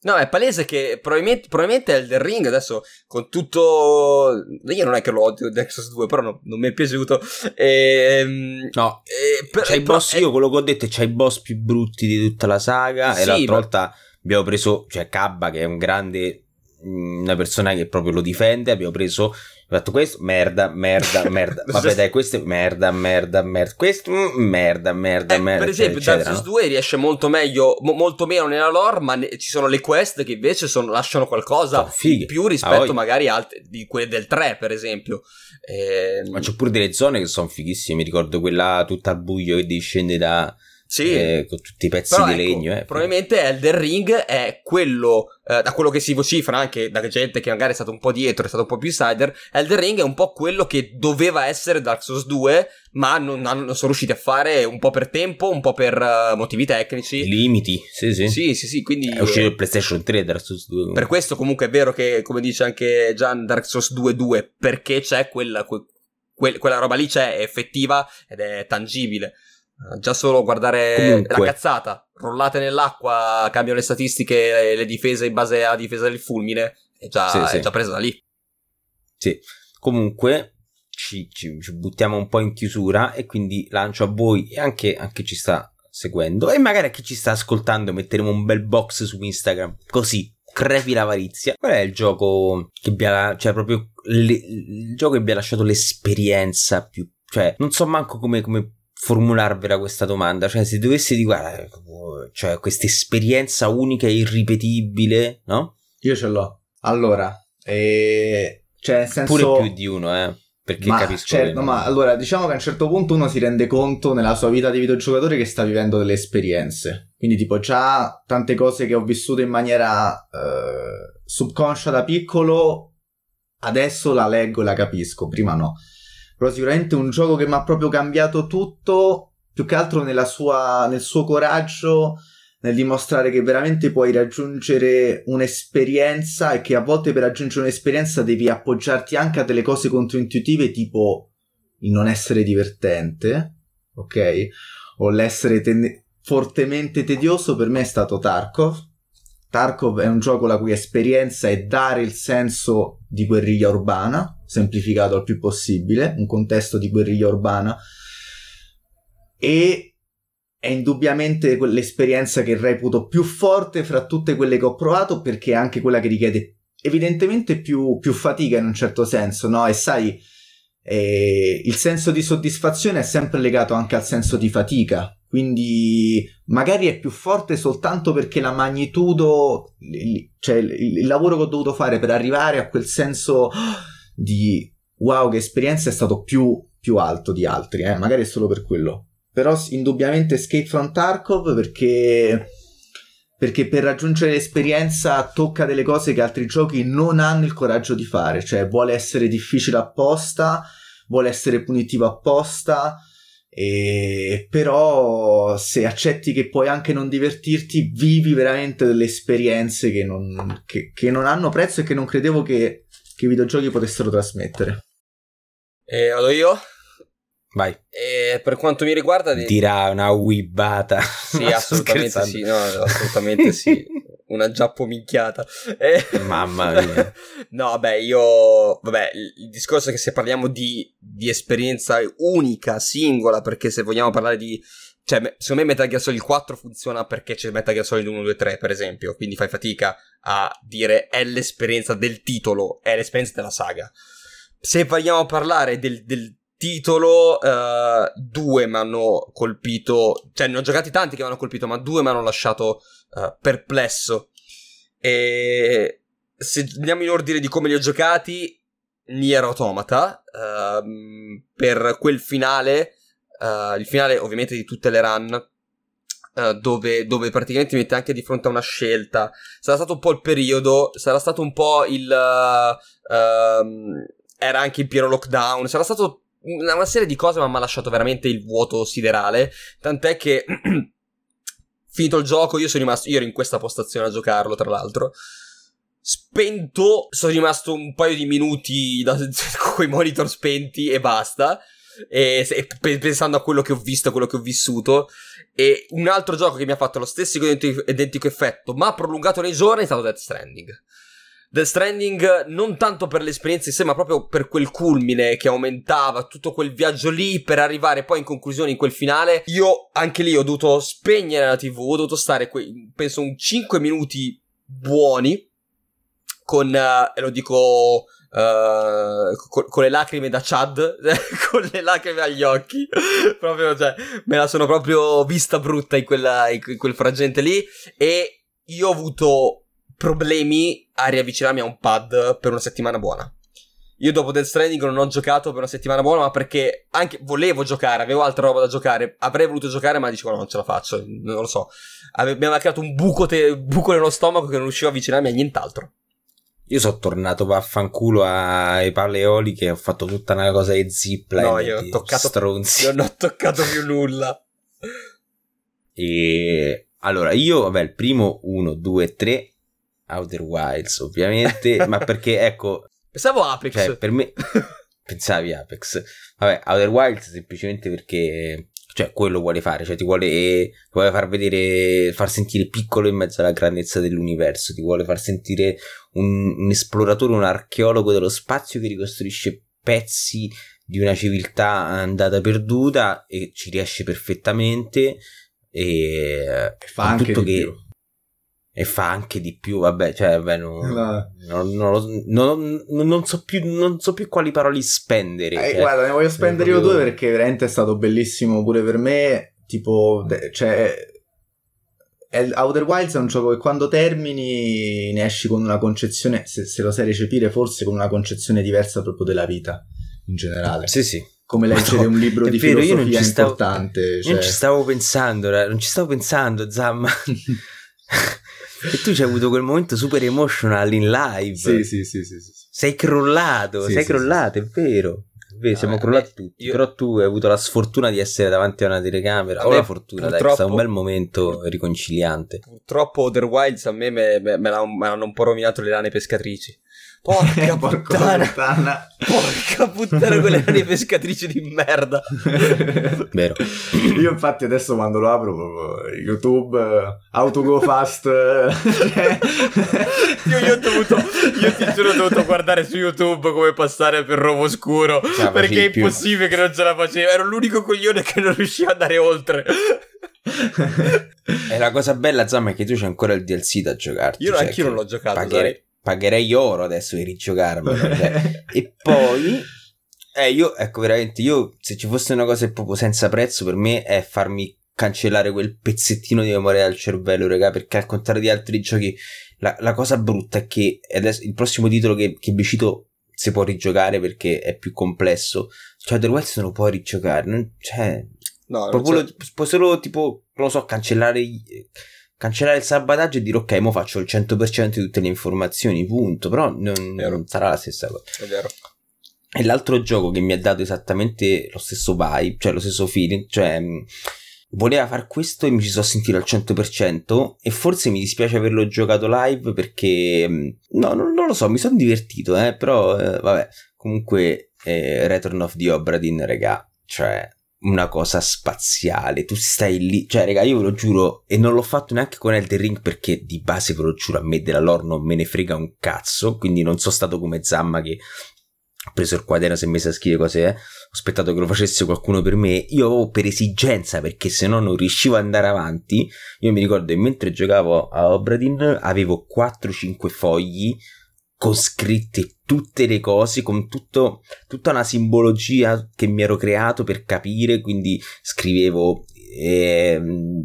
No, è palese che probabilmente, probabilmente Elden Ring adesso con tutto... Io non è che lo odio Dexos 2, però no, non mi è piaciuto. E, ehm, no, e, per, c'hai i boss, è... io quello che ho detto è c'hai i boss più brutti di tutta la saga sì, e l'altra ma... volta abbiamo preso, cioè Cabba che è un grande, una persona che proprio lo difende, abbiamo preso ho fatto questo, merda, merda, <laughs> merda. Vabbè, dai, questo è merda, merda, merda. Questo, mm, merda, merda, eh, merda. Per esempio, eccetera, Dark Souls no? 2 riesce molto meglio, mo- molto meno nella lore, ma ne- ci sono le quest che invece sono, lasciano qualcosa in più rispetto ah, magari a alt- di quelle del 3, per esempio. E... Ehm, ma c'è pure delle zone che sono fighissime. Mi ricordo quella tutta al buio che discende da sì. eh, con tutti i pezzi Però di ecco, legno. Eh. Probabilmente Elden Ring è quello, eh, da quello che si vocifera anche da gente che magari è stato un po' dietro, è stato un po' più insider, Elden Ring è un po' quello che doveva essere Dark Souls 2, ma non, non sono riusciti a fare un po' per tempo, un po' per uh, motivi tecnici. Limiti, sì, sì. Sì, sì, sì, quindi... È uscito il PlayStation 3 Dark Souls 2. Per questo comunque è vero che, come dice anche Gian, Dark Souls 2 2, perché c'è quella, que, que, quella roba lì c'è, è effettiva ed è tangibile. Eh, già solo guardare Comunque. la cazzata, rollate nell'acqua, cambiano le statistiche, le difese in base alla difesa del fulmine, è già, sì, sì. è già presa da lì. Sì, comunque ci, ci, ci, buttiamo un po' in chiusura e quindi lancio a voi e anche a chi ci sta seguendo e magari a chi ci sta ascoltando metteremo un bel box su Instagram, così crepi l'avarizia. Qual è il gioco che vi ha, cioè proprio le, il gioco che vi ha lasciato l'esperienza più, cioè non so manco come, come formularvela questa domanda, cioè se dovessi dire, guarda, cioè questa esperienza unica e irripetibile, no? Io ce l'ho. Allora, eh, cioè nel senso... Pure più di uno, eh. Perché ma, capisco. Certo, ma allora diciamo che a un certo punto uno si rende conto nella sua vita di videogiocatore che sta vivendo delle esperienze. Quindi, tipo, già tante cose che ho vissuto in maniera eh, subconscia da piccolo, adesso la leggo e la capisco, prima no però sicuramente un gioco che mi ha proprio cambiato tutto, più che altro sua, nel suo coraggio, nel dimostrare che veramente puoi raggiungere un'esperienza e che a volte per raggiungere un'esperienza devi appoggiarti anche a delle cose controintuitive tipo il non essere divertente, ok? O l'essere ten- fortemente tedioso per me è stato Tarkov. Tarkov è un gioco la cui esperienza è dare il senso di guerriglia urbana, semplificato al più possibile, un contesto di guerriglia urbana e è indubbiamente l'esperienza che reputo più forte fra tutte quelle che ho provato perché è anche quella che richiede evidentemente più, più fatica in un certo senso, no? E sai, eh, il senso di soddisfazione è sempre legato anche al senso di fatica, quindi magari è più forte soltanto perché la magnitudo, cioè il, lavoro che ho dovuto fare per arrivare a quel senso di wow che esperienza è stato più, più alto di altri, eh? magari è solo per quello. Però indubbiamente Escape from Tarkov perché, perché per raggiungere l'esperienza tocca delle cose che altri giochi non hanno il coraggio di fare, cioè vuole essere difficile apposta, vuole essere punitivo apposta, e però se accetti che puoi anche non divertirti, vivi veramente delle esperienze che non, che, che non hanno prezzo e che non credevo che che i videogiochi potessero trasmettere. E vado io? Vai. E per quanto mi riguarda... Dirà una wibbata. Sì, <laughs> assolutamente sì, no, assolutamente sì. <laughs> Una giappominchiata. <laughs> E... Mamma mia. <laughs> no, vabbè, io... Vabbè, il discorso è che se parliamo di, di esperienza unica, singola, perché se vogliamo parlare di cioè, secondo me Metal Gear Solid 4 funziona perché c'è Metal Gear Solid 1, 2, 3, per esempio. Quindi fai fatica a dire è l'esperienza del titolo, è l'esperienza della saga. Se vogliamo parlare del, del titolo, uh, due mi hanno colpito. Cioè, ne ho giocati tanti che mi hanno colpito, ma due mi hanno lasciato uh, perplesso. E se andiamo in ordine di come li ho giocati, Nier Automata, uh, per quel finale uh, il finale ovviamente di tutte le run, uh, dove, dove, praticamente mette anche di fronte a una scelta. Sarà stato un po' il periodo, sarà stato un po' il... Uh, era anche in pieno lockdown, sarà stato una serie di cose ma mi ha lasciato veramente il vuoto siderale, tant'è che... <clears throat> finito il gioco, io sono rimasto. Io ero in questa postazione a giocarlo, tra l'altro. Spento, sono rimasto un paio di minuti da, <laughs> con i monitor spenti e basta e, e, pensando a quello che ho visto, a quello che ho vissuto. E un altro gioco che mi ha fatto lo stesso identico, effetto, ma prolungato nei giorni, è stato Death Stranding. Death Stranding non tanto per l'esperienza in sé, ma proprio per quel culmine che aumentava, tutto quel viaggio lì per arrivare poi in conclusione in quel finale. Io anche lì ho dovuto spegnere la TV, ho dovuto stare, que- penso, un 5 minuti buoni con, uh, e lo dico Uh, con, con, le lacrime da Chad, <laughs> con le lacrime agli occhi, <laughs> proprio, cioè, me la sono proprio vista brutta in, quella, in quel frangente lì. E io ho avuto problemi a riavvicinarmi a un pad per una settimana buona. io dopo Death Stranding non ho giocato per una settimana buona, ma perché anche volevo giocare, avevo altra roba da giocare, avrei voluto giocare, ma dicevo no, non ce la faccio, non lo so. mi aveva creato un buco, te- buco nello stomaco che non riuscivo a avvicinarmi a nient'altro. Io sono tornato vaffanculo ai paleoli che ho fatto tutta una cosa di zipline. No, io ho toccato stronzi. Non ho toccato più nulla. E allora, io, vabbè, il primo 1, 2, 3 Outer Wilds, ovviamente, ma perché ecco, pensavo Apex. Cioè, per me <laughs> pensavi Apex. Vabbè, Outer Wilds semplicemente perché cioè quello vuole fare, cioè ti vuole, vuole, far vedere, far sentire piccolo in mezzo alla grandezza dell'universo, ti vuole far sentire un, un esploratore, un archeologo dello spazio che ricostruisce pezzi di una civiltà andata perduta e ci riesce perfettamente e, e fa anche tutto che più. E fa anche di più vabbè cioè vabbè, non, no. non, non, non, non, so più, non so più quali parole spendere eh, cioè, guarda ne voglio spendere io due perché veramente è stato bellissimo pure per me tipo cioè Outer Wilds è un gioco che quando termini ne esci con una concezione, se, se, lo sai recepire, forse con una concezione diversa proprio della vita in generale. Sì, sì. Come leggere un libro di vero, filosofia stavo, importante. Cioè... Non ci stavo pensando, non ci stavo pensando, Zamma. E tu ci hai avuto quel momento super emotional in live. Sì, sì, sì, sì. sì. Sei crollato, sì, sei crollato, è vero. Vedi, siamo Vabbè, crollati tutti. Io... Però tu hai avuto la sfortuna di essere davanti a una telecamera. Vabbè, fortuna, dai, è stato un bel momento riconciliante. Purtroppo Other Wilds a me me, me, me l'hanno un po' rovinato le lane pescatrici. <laughs> Porca puttana. puttana. Porca puttana quelle rane pescatrici di merda. <laughs> Vero. Io infatti adesso quando lo apro YouTube autogo fast io, io, ho dovuto io ti giuro ho dovuto guardare su YouTube come passare per Rovo Scuro perché è impossibile che non ce la facevo. Ero l'unico coglione che non riusciva ad andare oltre. <laughs> e la cosa bella, Zamma, è che tu c'hai ancora il DLC da giocarti. Io cioè anch'io non l'ho giocato, pagherei, pagherei oro adesso di rigiocarmelo. Cioè. <laughs> e poi, eh, io, ecco, veramente, io, se ci fosse una cosa proprio senza prezzo, per me è farmi cancellare quel pezzettino di memoria dal cervello, raga, perché al contrario di altri giochi, la, la cosa brutta è che adesso, il prossimo titolo che, che vi cito si può rigiocare perché è più complesso. Cioè, The Wilds non lo puoi rigiocare, non, cioè, no, proprio lo, puoi solo, tipo, non lo so, cancellare cancellare il salvataggio e dire ok, mo faccio il 100% di tutte le informazioni, punto, però non, non sarà la stessa cosa. È vero. E l'altro gioco che mi ha dato esattamente lo stesso vibe, cioè lo stesso feeling, cioè voleva far questo e mi ci sono sentito al 100% e forse mi dispiace averlo giocato live perché no, non, non lo so, mi sono divertito, eh, però eh, vabbè, comunque eh, Return of the Obra Dinn, regà, cioè una cosa spaziale. Tu stai lì, cioè, raga, io ve lo giuro, e non l'ho fatto neanche con Elden Ring perché di base ve lo giuro, a me della lore non me ne frega un cazzo. Quindi non sono stato come Zamma che ha preso il quaderno, si è messo a scrivere cose, eh. Ho aspettato che lo facesse qualcuno per me. Io per esigenza, perché se no non riuscivo ad andare avanti. Io mi ricordo che mentre giocavo a Obradin avevo 4-5 fogli con scritte tutte le cose, con tutto, tutta una simbologia che mi ero creato per capire, quindi scrivevo eh,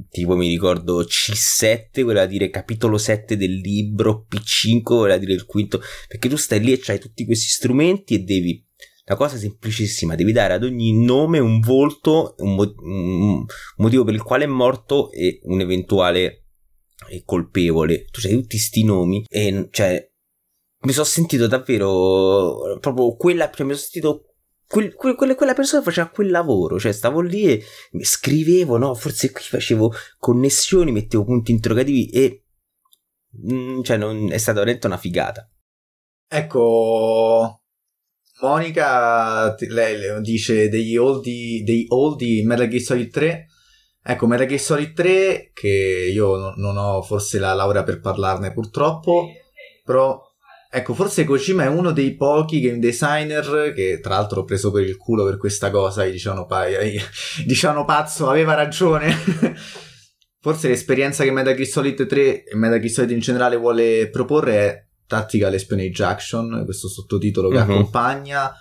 tipo mi ricordo C7 voleva dire capitolo 7 del libro, P5 voleva dire il quinto, perché tu stai lì e c'hai tutti questi strumenti e devi la cosa semplicissima, devi dare ad ogni nome un volto, un, mo- un motivo per il quale è morto e un eventuale colpevole. Tu hai tutti sti nomi e cioè mi sono sentito davvero proprio quella, cioè mi sono sentito quel, quel, quella persona faceva quel lavoro, cioè stavo lì e scrivevo, no, forse qui facevo connessioni, mettevo punti interrogativi e mm, cioè non, è stata veramente una figata. Ecco, Monica lei, dice degli oldi, degli oldi Metal Gear Solid 3 Ecco, Metal Gear Solid 3, che io non, non ho forse la laurea per parlarne purtroppo, però Ecco, forse Kojima è uno dei pochi game designer che tra l'altro ho preso per il culo per questa cosa, e dicevano, <laughs> dicevano pazzo, aveva ragione. <laughs> forse l'esperienza che Metal Gear Solid 3 e Metal Gear Solid in generale vuole proporre è Tactical Espionage Action, questo sottotitolo che uh-huh. accompagna.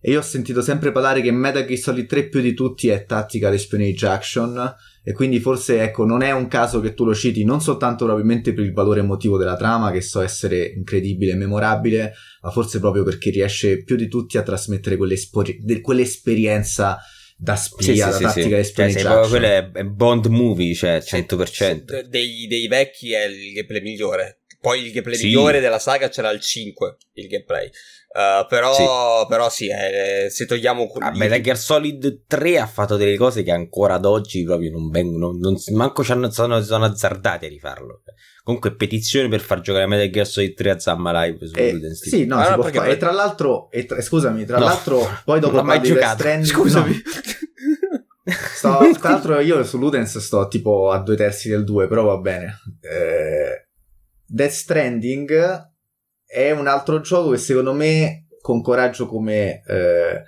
E io ho sentito sempre parlare che Metal Gear Solid 3 più di tutti è Tactical Espionage Action e quindi forse ecco non è un caso che tu lo citi non soltanto probabilmente per il valore emotivo della trama che so essere incredibile e memorabile ma forse proprio perché riesce più di tutti a trasmettere quell'esperienza da spia, sì, da sì, tattica sì. Cioè, proprio, quello è, è Bond movie, cioè 100%. Dei, dei vecchi è il gameplay migliore. Poi il gameplay sì. migliore della saga c'era il 5, il gameplay. Uh, però, sì. però sì, eh, se togliamo... Ah, Metal Gear Solid 3 ha fatto delle cose che ancora ad oggi proprio non vengono, non, manco ci hanno, sono, sono azzardati a rifarlo. Comunque petizione per far giocare Metal Gear Solid 3 a Zamma Live su eh, Sì, no, allora, si può fare. E tra l'altro, e tra, scusami, tra no, l'altro, poi dopo mai giocato. Stranding, scusami. No. <laughs> Sto, tra l'altro io su Ludens sto tipo a due terzi del 2, però va bene. Eh, Death Stranding è un altro gioco che secondo me con coraggio come, eh,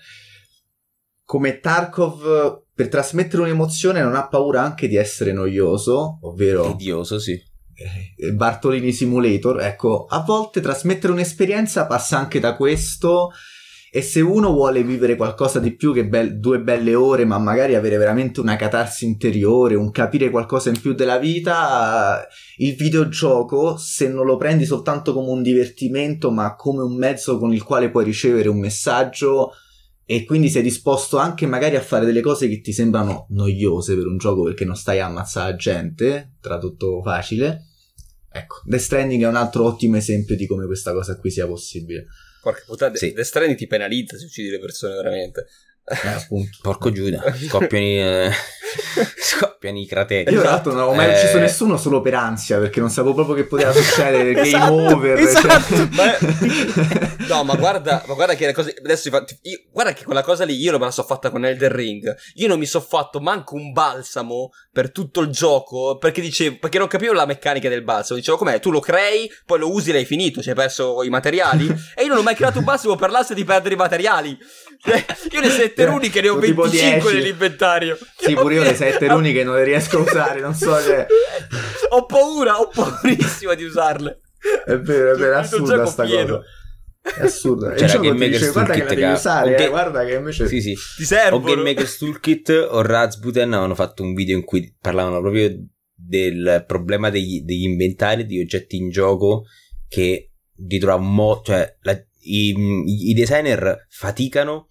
come Tarkov per trasmettere un'emozione non ha paura anche di essere noioso, ovvero... Tedioso, sì. Eh, Bartolini Simulator, ecco, a volte trasmettere un'esperienza passa anche da questo e se uno vuole vivere qualcosa di più che be- due belle ore, ma magari avere veramente una catarsi interiore, un capire qualcosa in più della vita, il videogioco, se non lo prendi soltanto come un divertimento, ma come un mezzo con il quale puoi ricevere un messaggio, e quindi sei disposto anche magari a fare delle cose che ti sembrano noiose per un gioco perché non stai a ammazzare gente, tradotto facile. Ecco, The Stranding è un altro ottimo esempio di come questa cosa qui sia possibile. Porca puttana, sì. The Stranding ti penalizza se uccidi le persone veramente. Eh, appunto. Porco Giuda, scoppiano i, eh, <laughs> scoppiano i crateri. Io tra l'altro non ho mai eh... ucciso nessuno solo per ansia, perché non sapevo proprio che poteva <laughs> succedere, game esatto, over. Esatto. <laughs> Cioè... ma... no, ma guarda, ma guarda che le cose... Adesso io, guarda che quella cosa lì io me la so fatta con Elder Ring. Io non mi so fatto manco un balsamo per tutto il gioco, perché dicevo, perché non capivo la meccanica del balsamo. Dicevo, com'è? Tu lo crei, poi lo usi, l'hai finito, ci hai perso i materiali. e io non ho mai creato un balsamo per l'ansia di perdere i materiali. Cioè, io ne sette <laughs> runi che ne ho 25 nell'inventario. Sì, pure io le sette runi che non le riesco a usare, non so che... <laughs> ho paura, ho paurissima di usarle. È vero, è vero, è assurda sta pieno. cosa. È assurda. C'era Game Maker guarda che la devi usare, okay. eh, guarda che invece sì, sì. ti serve. O Game Maker Toolkit o Razbuten avevano fatto un video in cui parlavano proprio del problema degli, degli inventari di oggetti in gioco che di trovare un modo, cioè la, i, i, designer faticano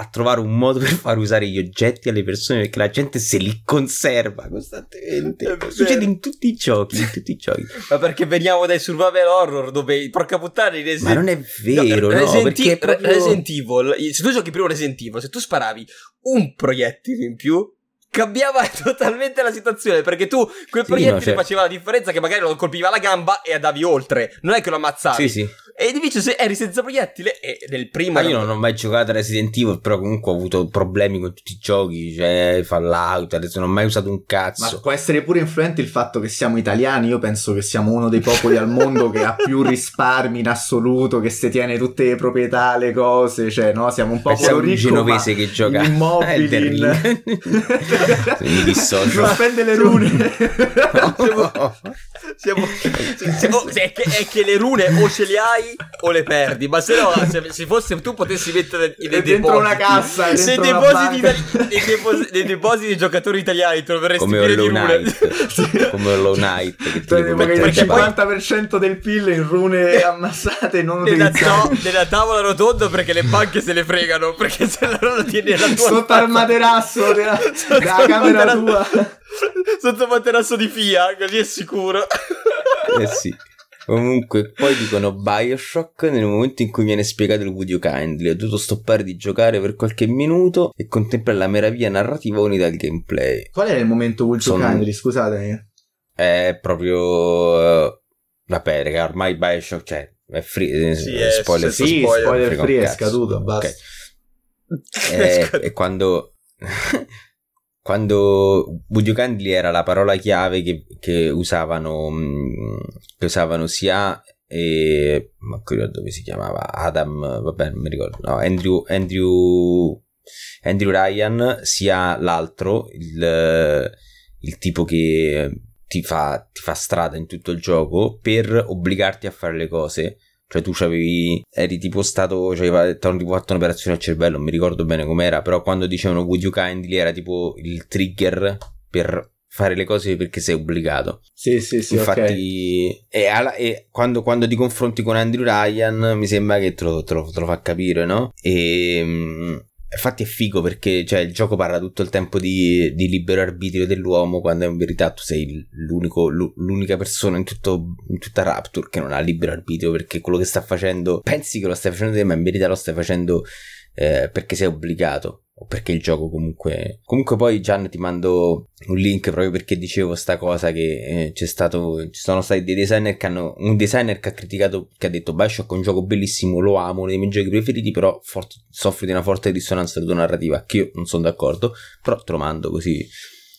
a trovare un modo per far usare gli oggetti alle persone perché la gente se li conserva costantemente. Succede in tutti i giochi, in tutti i giochi. Ma perché veniamo dai survival horror dove porca puttana i Resident Ma non è vero, no, Resident, no, perché proprio... Resident Evil, se tu giochi prima Resident Evil, se tu sparavi un proiettile in più cambiava <laughs> totalmente la situazione perché tu quel proiettile sì, no, cioè... faceva la differenza che magari lo colpiva la gamba e andavi oltre non è che lo ammazzavi sì sì e invece se eri senza proiettile e nel primo... Ma io non ho mai giocato a Resident Evil, però comunque ho avuto problemi con tutti i giochi, cioè Fallout, adesso non ho mai usato un cazzo. Ma può essere pure influente il fatto che siamo italiani, io penso che siamo uno dei popoli al mondo che ha più risparmi in assoluto, che se tiene tutte le proprietà, le cose, cioè no, siamo un popolo ricco, genovese che gioca <laughs> immobili. <laughs> mi dissocio. Non spende le rune. no. <laughs> siamo, siamo, è, che, è che le rune o ce le hai o le perdi. Ma se no, se, se fosse tu potessi mettere nei dentro depositi, una cassa, se depositi nei, depositi, nei depositi di giocatori italiani troveresti come piene di rune. Come Hollow Knight. Che cioè, il 50% poi... del PIL in rune ammassate non nella, no, nella tavola rotonda perché le banche se le fregano. Perché se no lo tieni nella tua Sotto al materasso della, della camera tua. <laughs> Sotto materasso di FIA, così è sicuro. Eh sì. Comunque, poi dicono Bioshock nel momento in cui viene spiegato il video kindly. Ho dovuto stoppare di giocare per qualche minuto e contemplare la meraviglia narrativa unita al gameplay. Qual è il momento Would Sono... kindly? Scusatemi. È proprio. Vabbè, raga, ormai Bioshock, cioè, è free. Eh, sì, è spoiler, sì, spoiler, spoiler free, <laughs> è scaduto. Basta. Okay. e, e quando. Quando Budio Candli era la parola chiave che, che usavano mm, che usavano sia e ma ricordo dove si chiamava Adam vabbè non mi ricordo no Andrew Andrew Andrew Ryan sia l'altro il, il tipo che ti fa, ti fa strada in tutto il gioco per obbligarti a fare le cose Cioè tu avevi, eri tipo stato, cioè avevano tipo fatto un'operazione al cervello, non mi ricordo bene com'era, però quando dicevano would you kindly era tipo il trigger per fare le cose perché sei obbligato. Sì, sì, sì. Infatti, okay. e, alla, e quando, quando, ti confronti con Andrew Ryan, mi sembra che te lo, te lo, te lo fa capire, no? E mm, infatti è figo perché cioè, il gioco parla tutto il tempo di, di, libero arbitrio dell'uomo, quando in verità tu sei l'unica persona in, tutto, in tutta Rapture che non ha libero arbitrio perché quello che sta facendo, pensi che lo stai facendo te, ma in verità lo stai facendo eh, perché sei obbligato o perché il gioco comunque comunque poi Gian ti mando un link proprio perché dicevo sta cosa che eh, c'è stato ci sono stati dei designer che hanno un designer che ha criticato che ha detto Bioshock è un gioco bellissimo lo amo uno dei miei giochi preferiti però for- soffre di una forte dissonanza narrativa che io non sono d'accordo però te lo mando così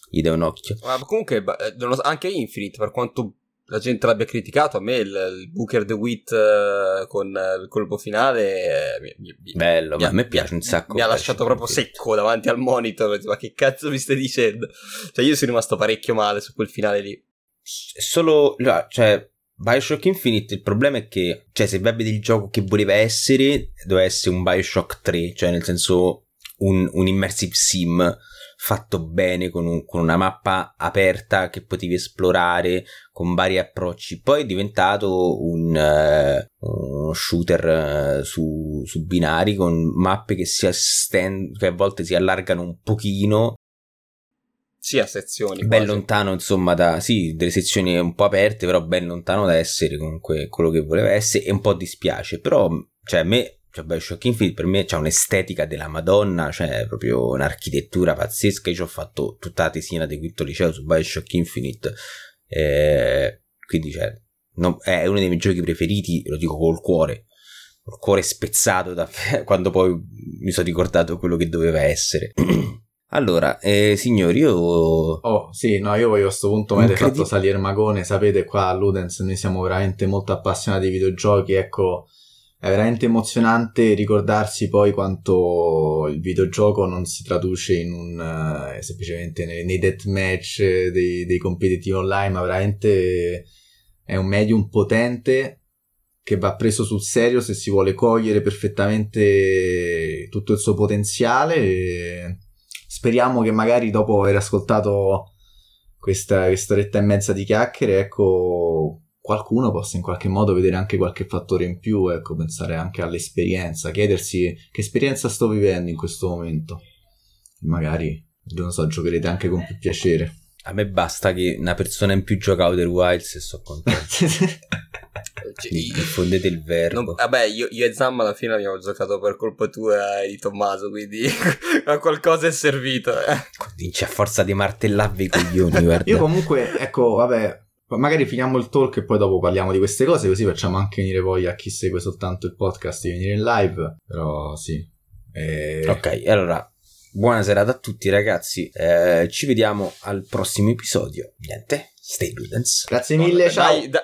gli dai un occhio. Ma comunque eh, anche Infinite per quanto la gente l'abbia criticato, a me il, il Booker the Wit uh, con il colpo finale eh, mi, mi, bello, mi, a me piace un sacco. Mi ha lasciato proprio secco davanti al monitor, ma che cazzo mi stai dicendo? Cioè io sono rimasto parecchio male su quel finale lì. Solo, cioè, Bioshock Infinite il problema è che, cioè, se vedere il gioco che voleva essere, doveva essere un Bioshock 3, cioè nel senso un, un immersive sim fatto bene con, un, con, una mappa aperta che potevi esplorare con vari approcci. Poi è diventato un, uh, uno shooter uh, su, su, binari con mappe che si estendono, che a volte si allargano un pochino. Sì, a sezioni. Ben quasi. lontano, insomma, da sì, delle sezioni un po' aperte, però ben lontano da essere comunque quello che voleva essere. E un po' dispiace, però, cioè, a me cioè, Bioshock Infinite per me c'ha un'estetica della Madonna, cioè proprio un'architettura pazzesca. Io ho fatto tutta la tesina di quinto liceo su Bioshock Infinite, eh, quindi cioè, no, è uno dei miei giochi preferiti, lo dico col cuore, col cuore spezzato da <laughs> quando poi mi sono ricordato quello che doveva essere. <clears throat> Allora, eh, signori, io... Oh, sì, no, io voglio a questo punto mi avete fatto salire Magone, sapete qua a Ludens noi siamo veramente molto appassionati di videogiochi, ecco, è veramente emozionante ricordarsi poi quanto il videogioco non si traduce in un uh, semplicemente nei, nei deathmatch dei, dei competitivi online, ma veramente è un medium potente che va preso sul serio se si vuole cogliere perfettamente tutto il suo potenziale. Speriamo che magari dopo aver ascoltato questa, questa oretta e mezza di chiacchiere, ecco, qualcuno possa in qualche modo vedere anche qualche fattore in più, ecco, pensare anche all'esperienza, chiedersi che esperienza sto vivendo in questo momento. Magari, non so, giocherete anche con più piacere. A me basta che una persona in più gioca Outer Wilds e sto contento. <laughs> diffondete il verbo. Non, vabbè, io, io, e Zamma alla fine abbiamo giocato per colpa tua e di Tommaso, quindi <laughs> a qualcosa è servito. Eh. Dice a forza di martellarvi i coglioni, <laughs> guarda. Io comunque, ecco, vabbè, Magari finiamo il talk e poi dopo parliamo di queste cose, così facciamo anche venire voglia a chi segue soltanto il podcast di venire in live. Però sì. E... Ok, allora buona serata a tutti ragazzi. Eh, ci vediamo al prossimo episodio. Niente, stay Ludens. Grazie mille, ciao. Dai, da,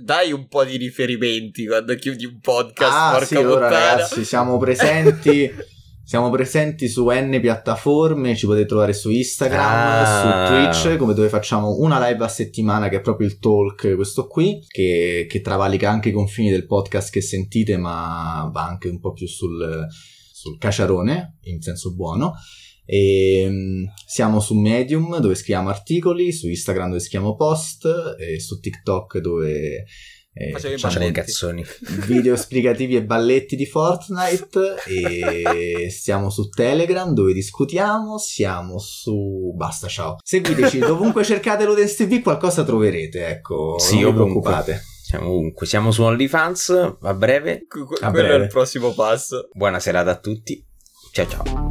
dai, un po' di riferimenti quando chiudi un podcast. Ah, sì, allora ragazzi, siamo presenti. <laughs> Siamo presenti su N piattaforme, ci potete trovare su Instagram, ah. su Twitch, come dove facciamo una live a settimana che è proprio il talk, questo qui, che, che travalica anche i confini del podcast che sentite, ma va anche un po' più sul, sul caciarone, in senso buono. E, ehm, siamo su Medium dove scriviamo articoli, su Instagram dove scriviamo post, e su TikTok dove eh, facciamo dei cazzoni. <laughs> Video esplicativi e balletti di Fortnite. E siamo su Telegram dove discutiamo. Siamo su. Basta, ciao. Seguiteci dovunque cercate Ludens TV, qualcosa troverete. Ecco, sì, non vi preoccupate. Siamo ovunque, siamo su OnlyFans a breve. a quello breve. è il prossimo passo. Buona serata a tutti. Ciao ciao.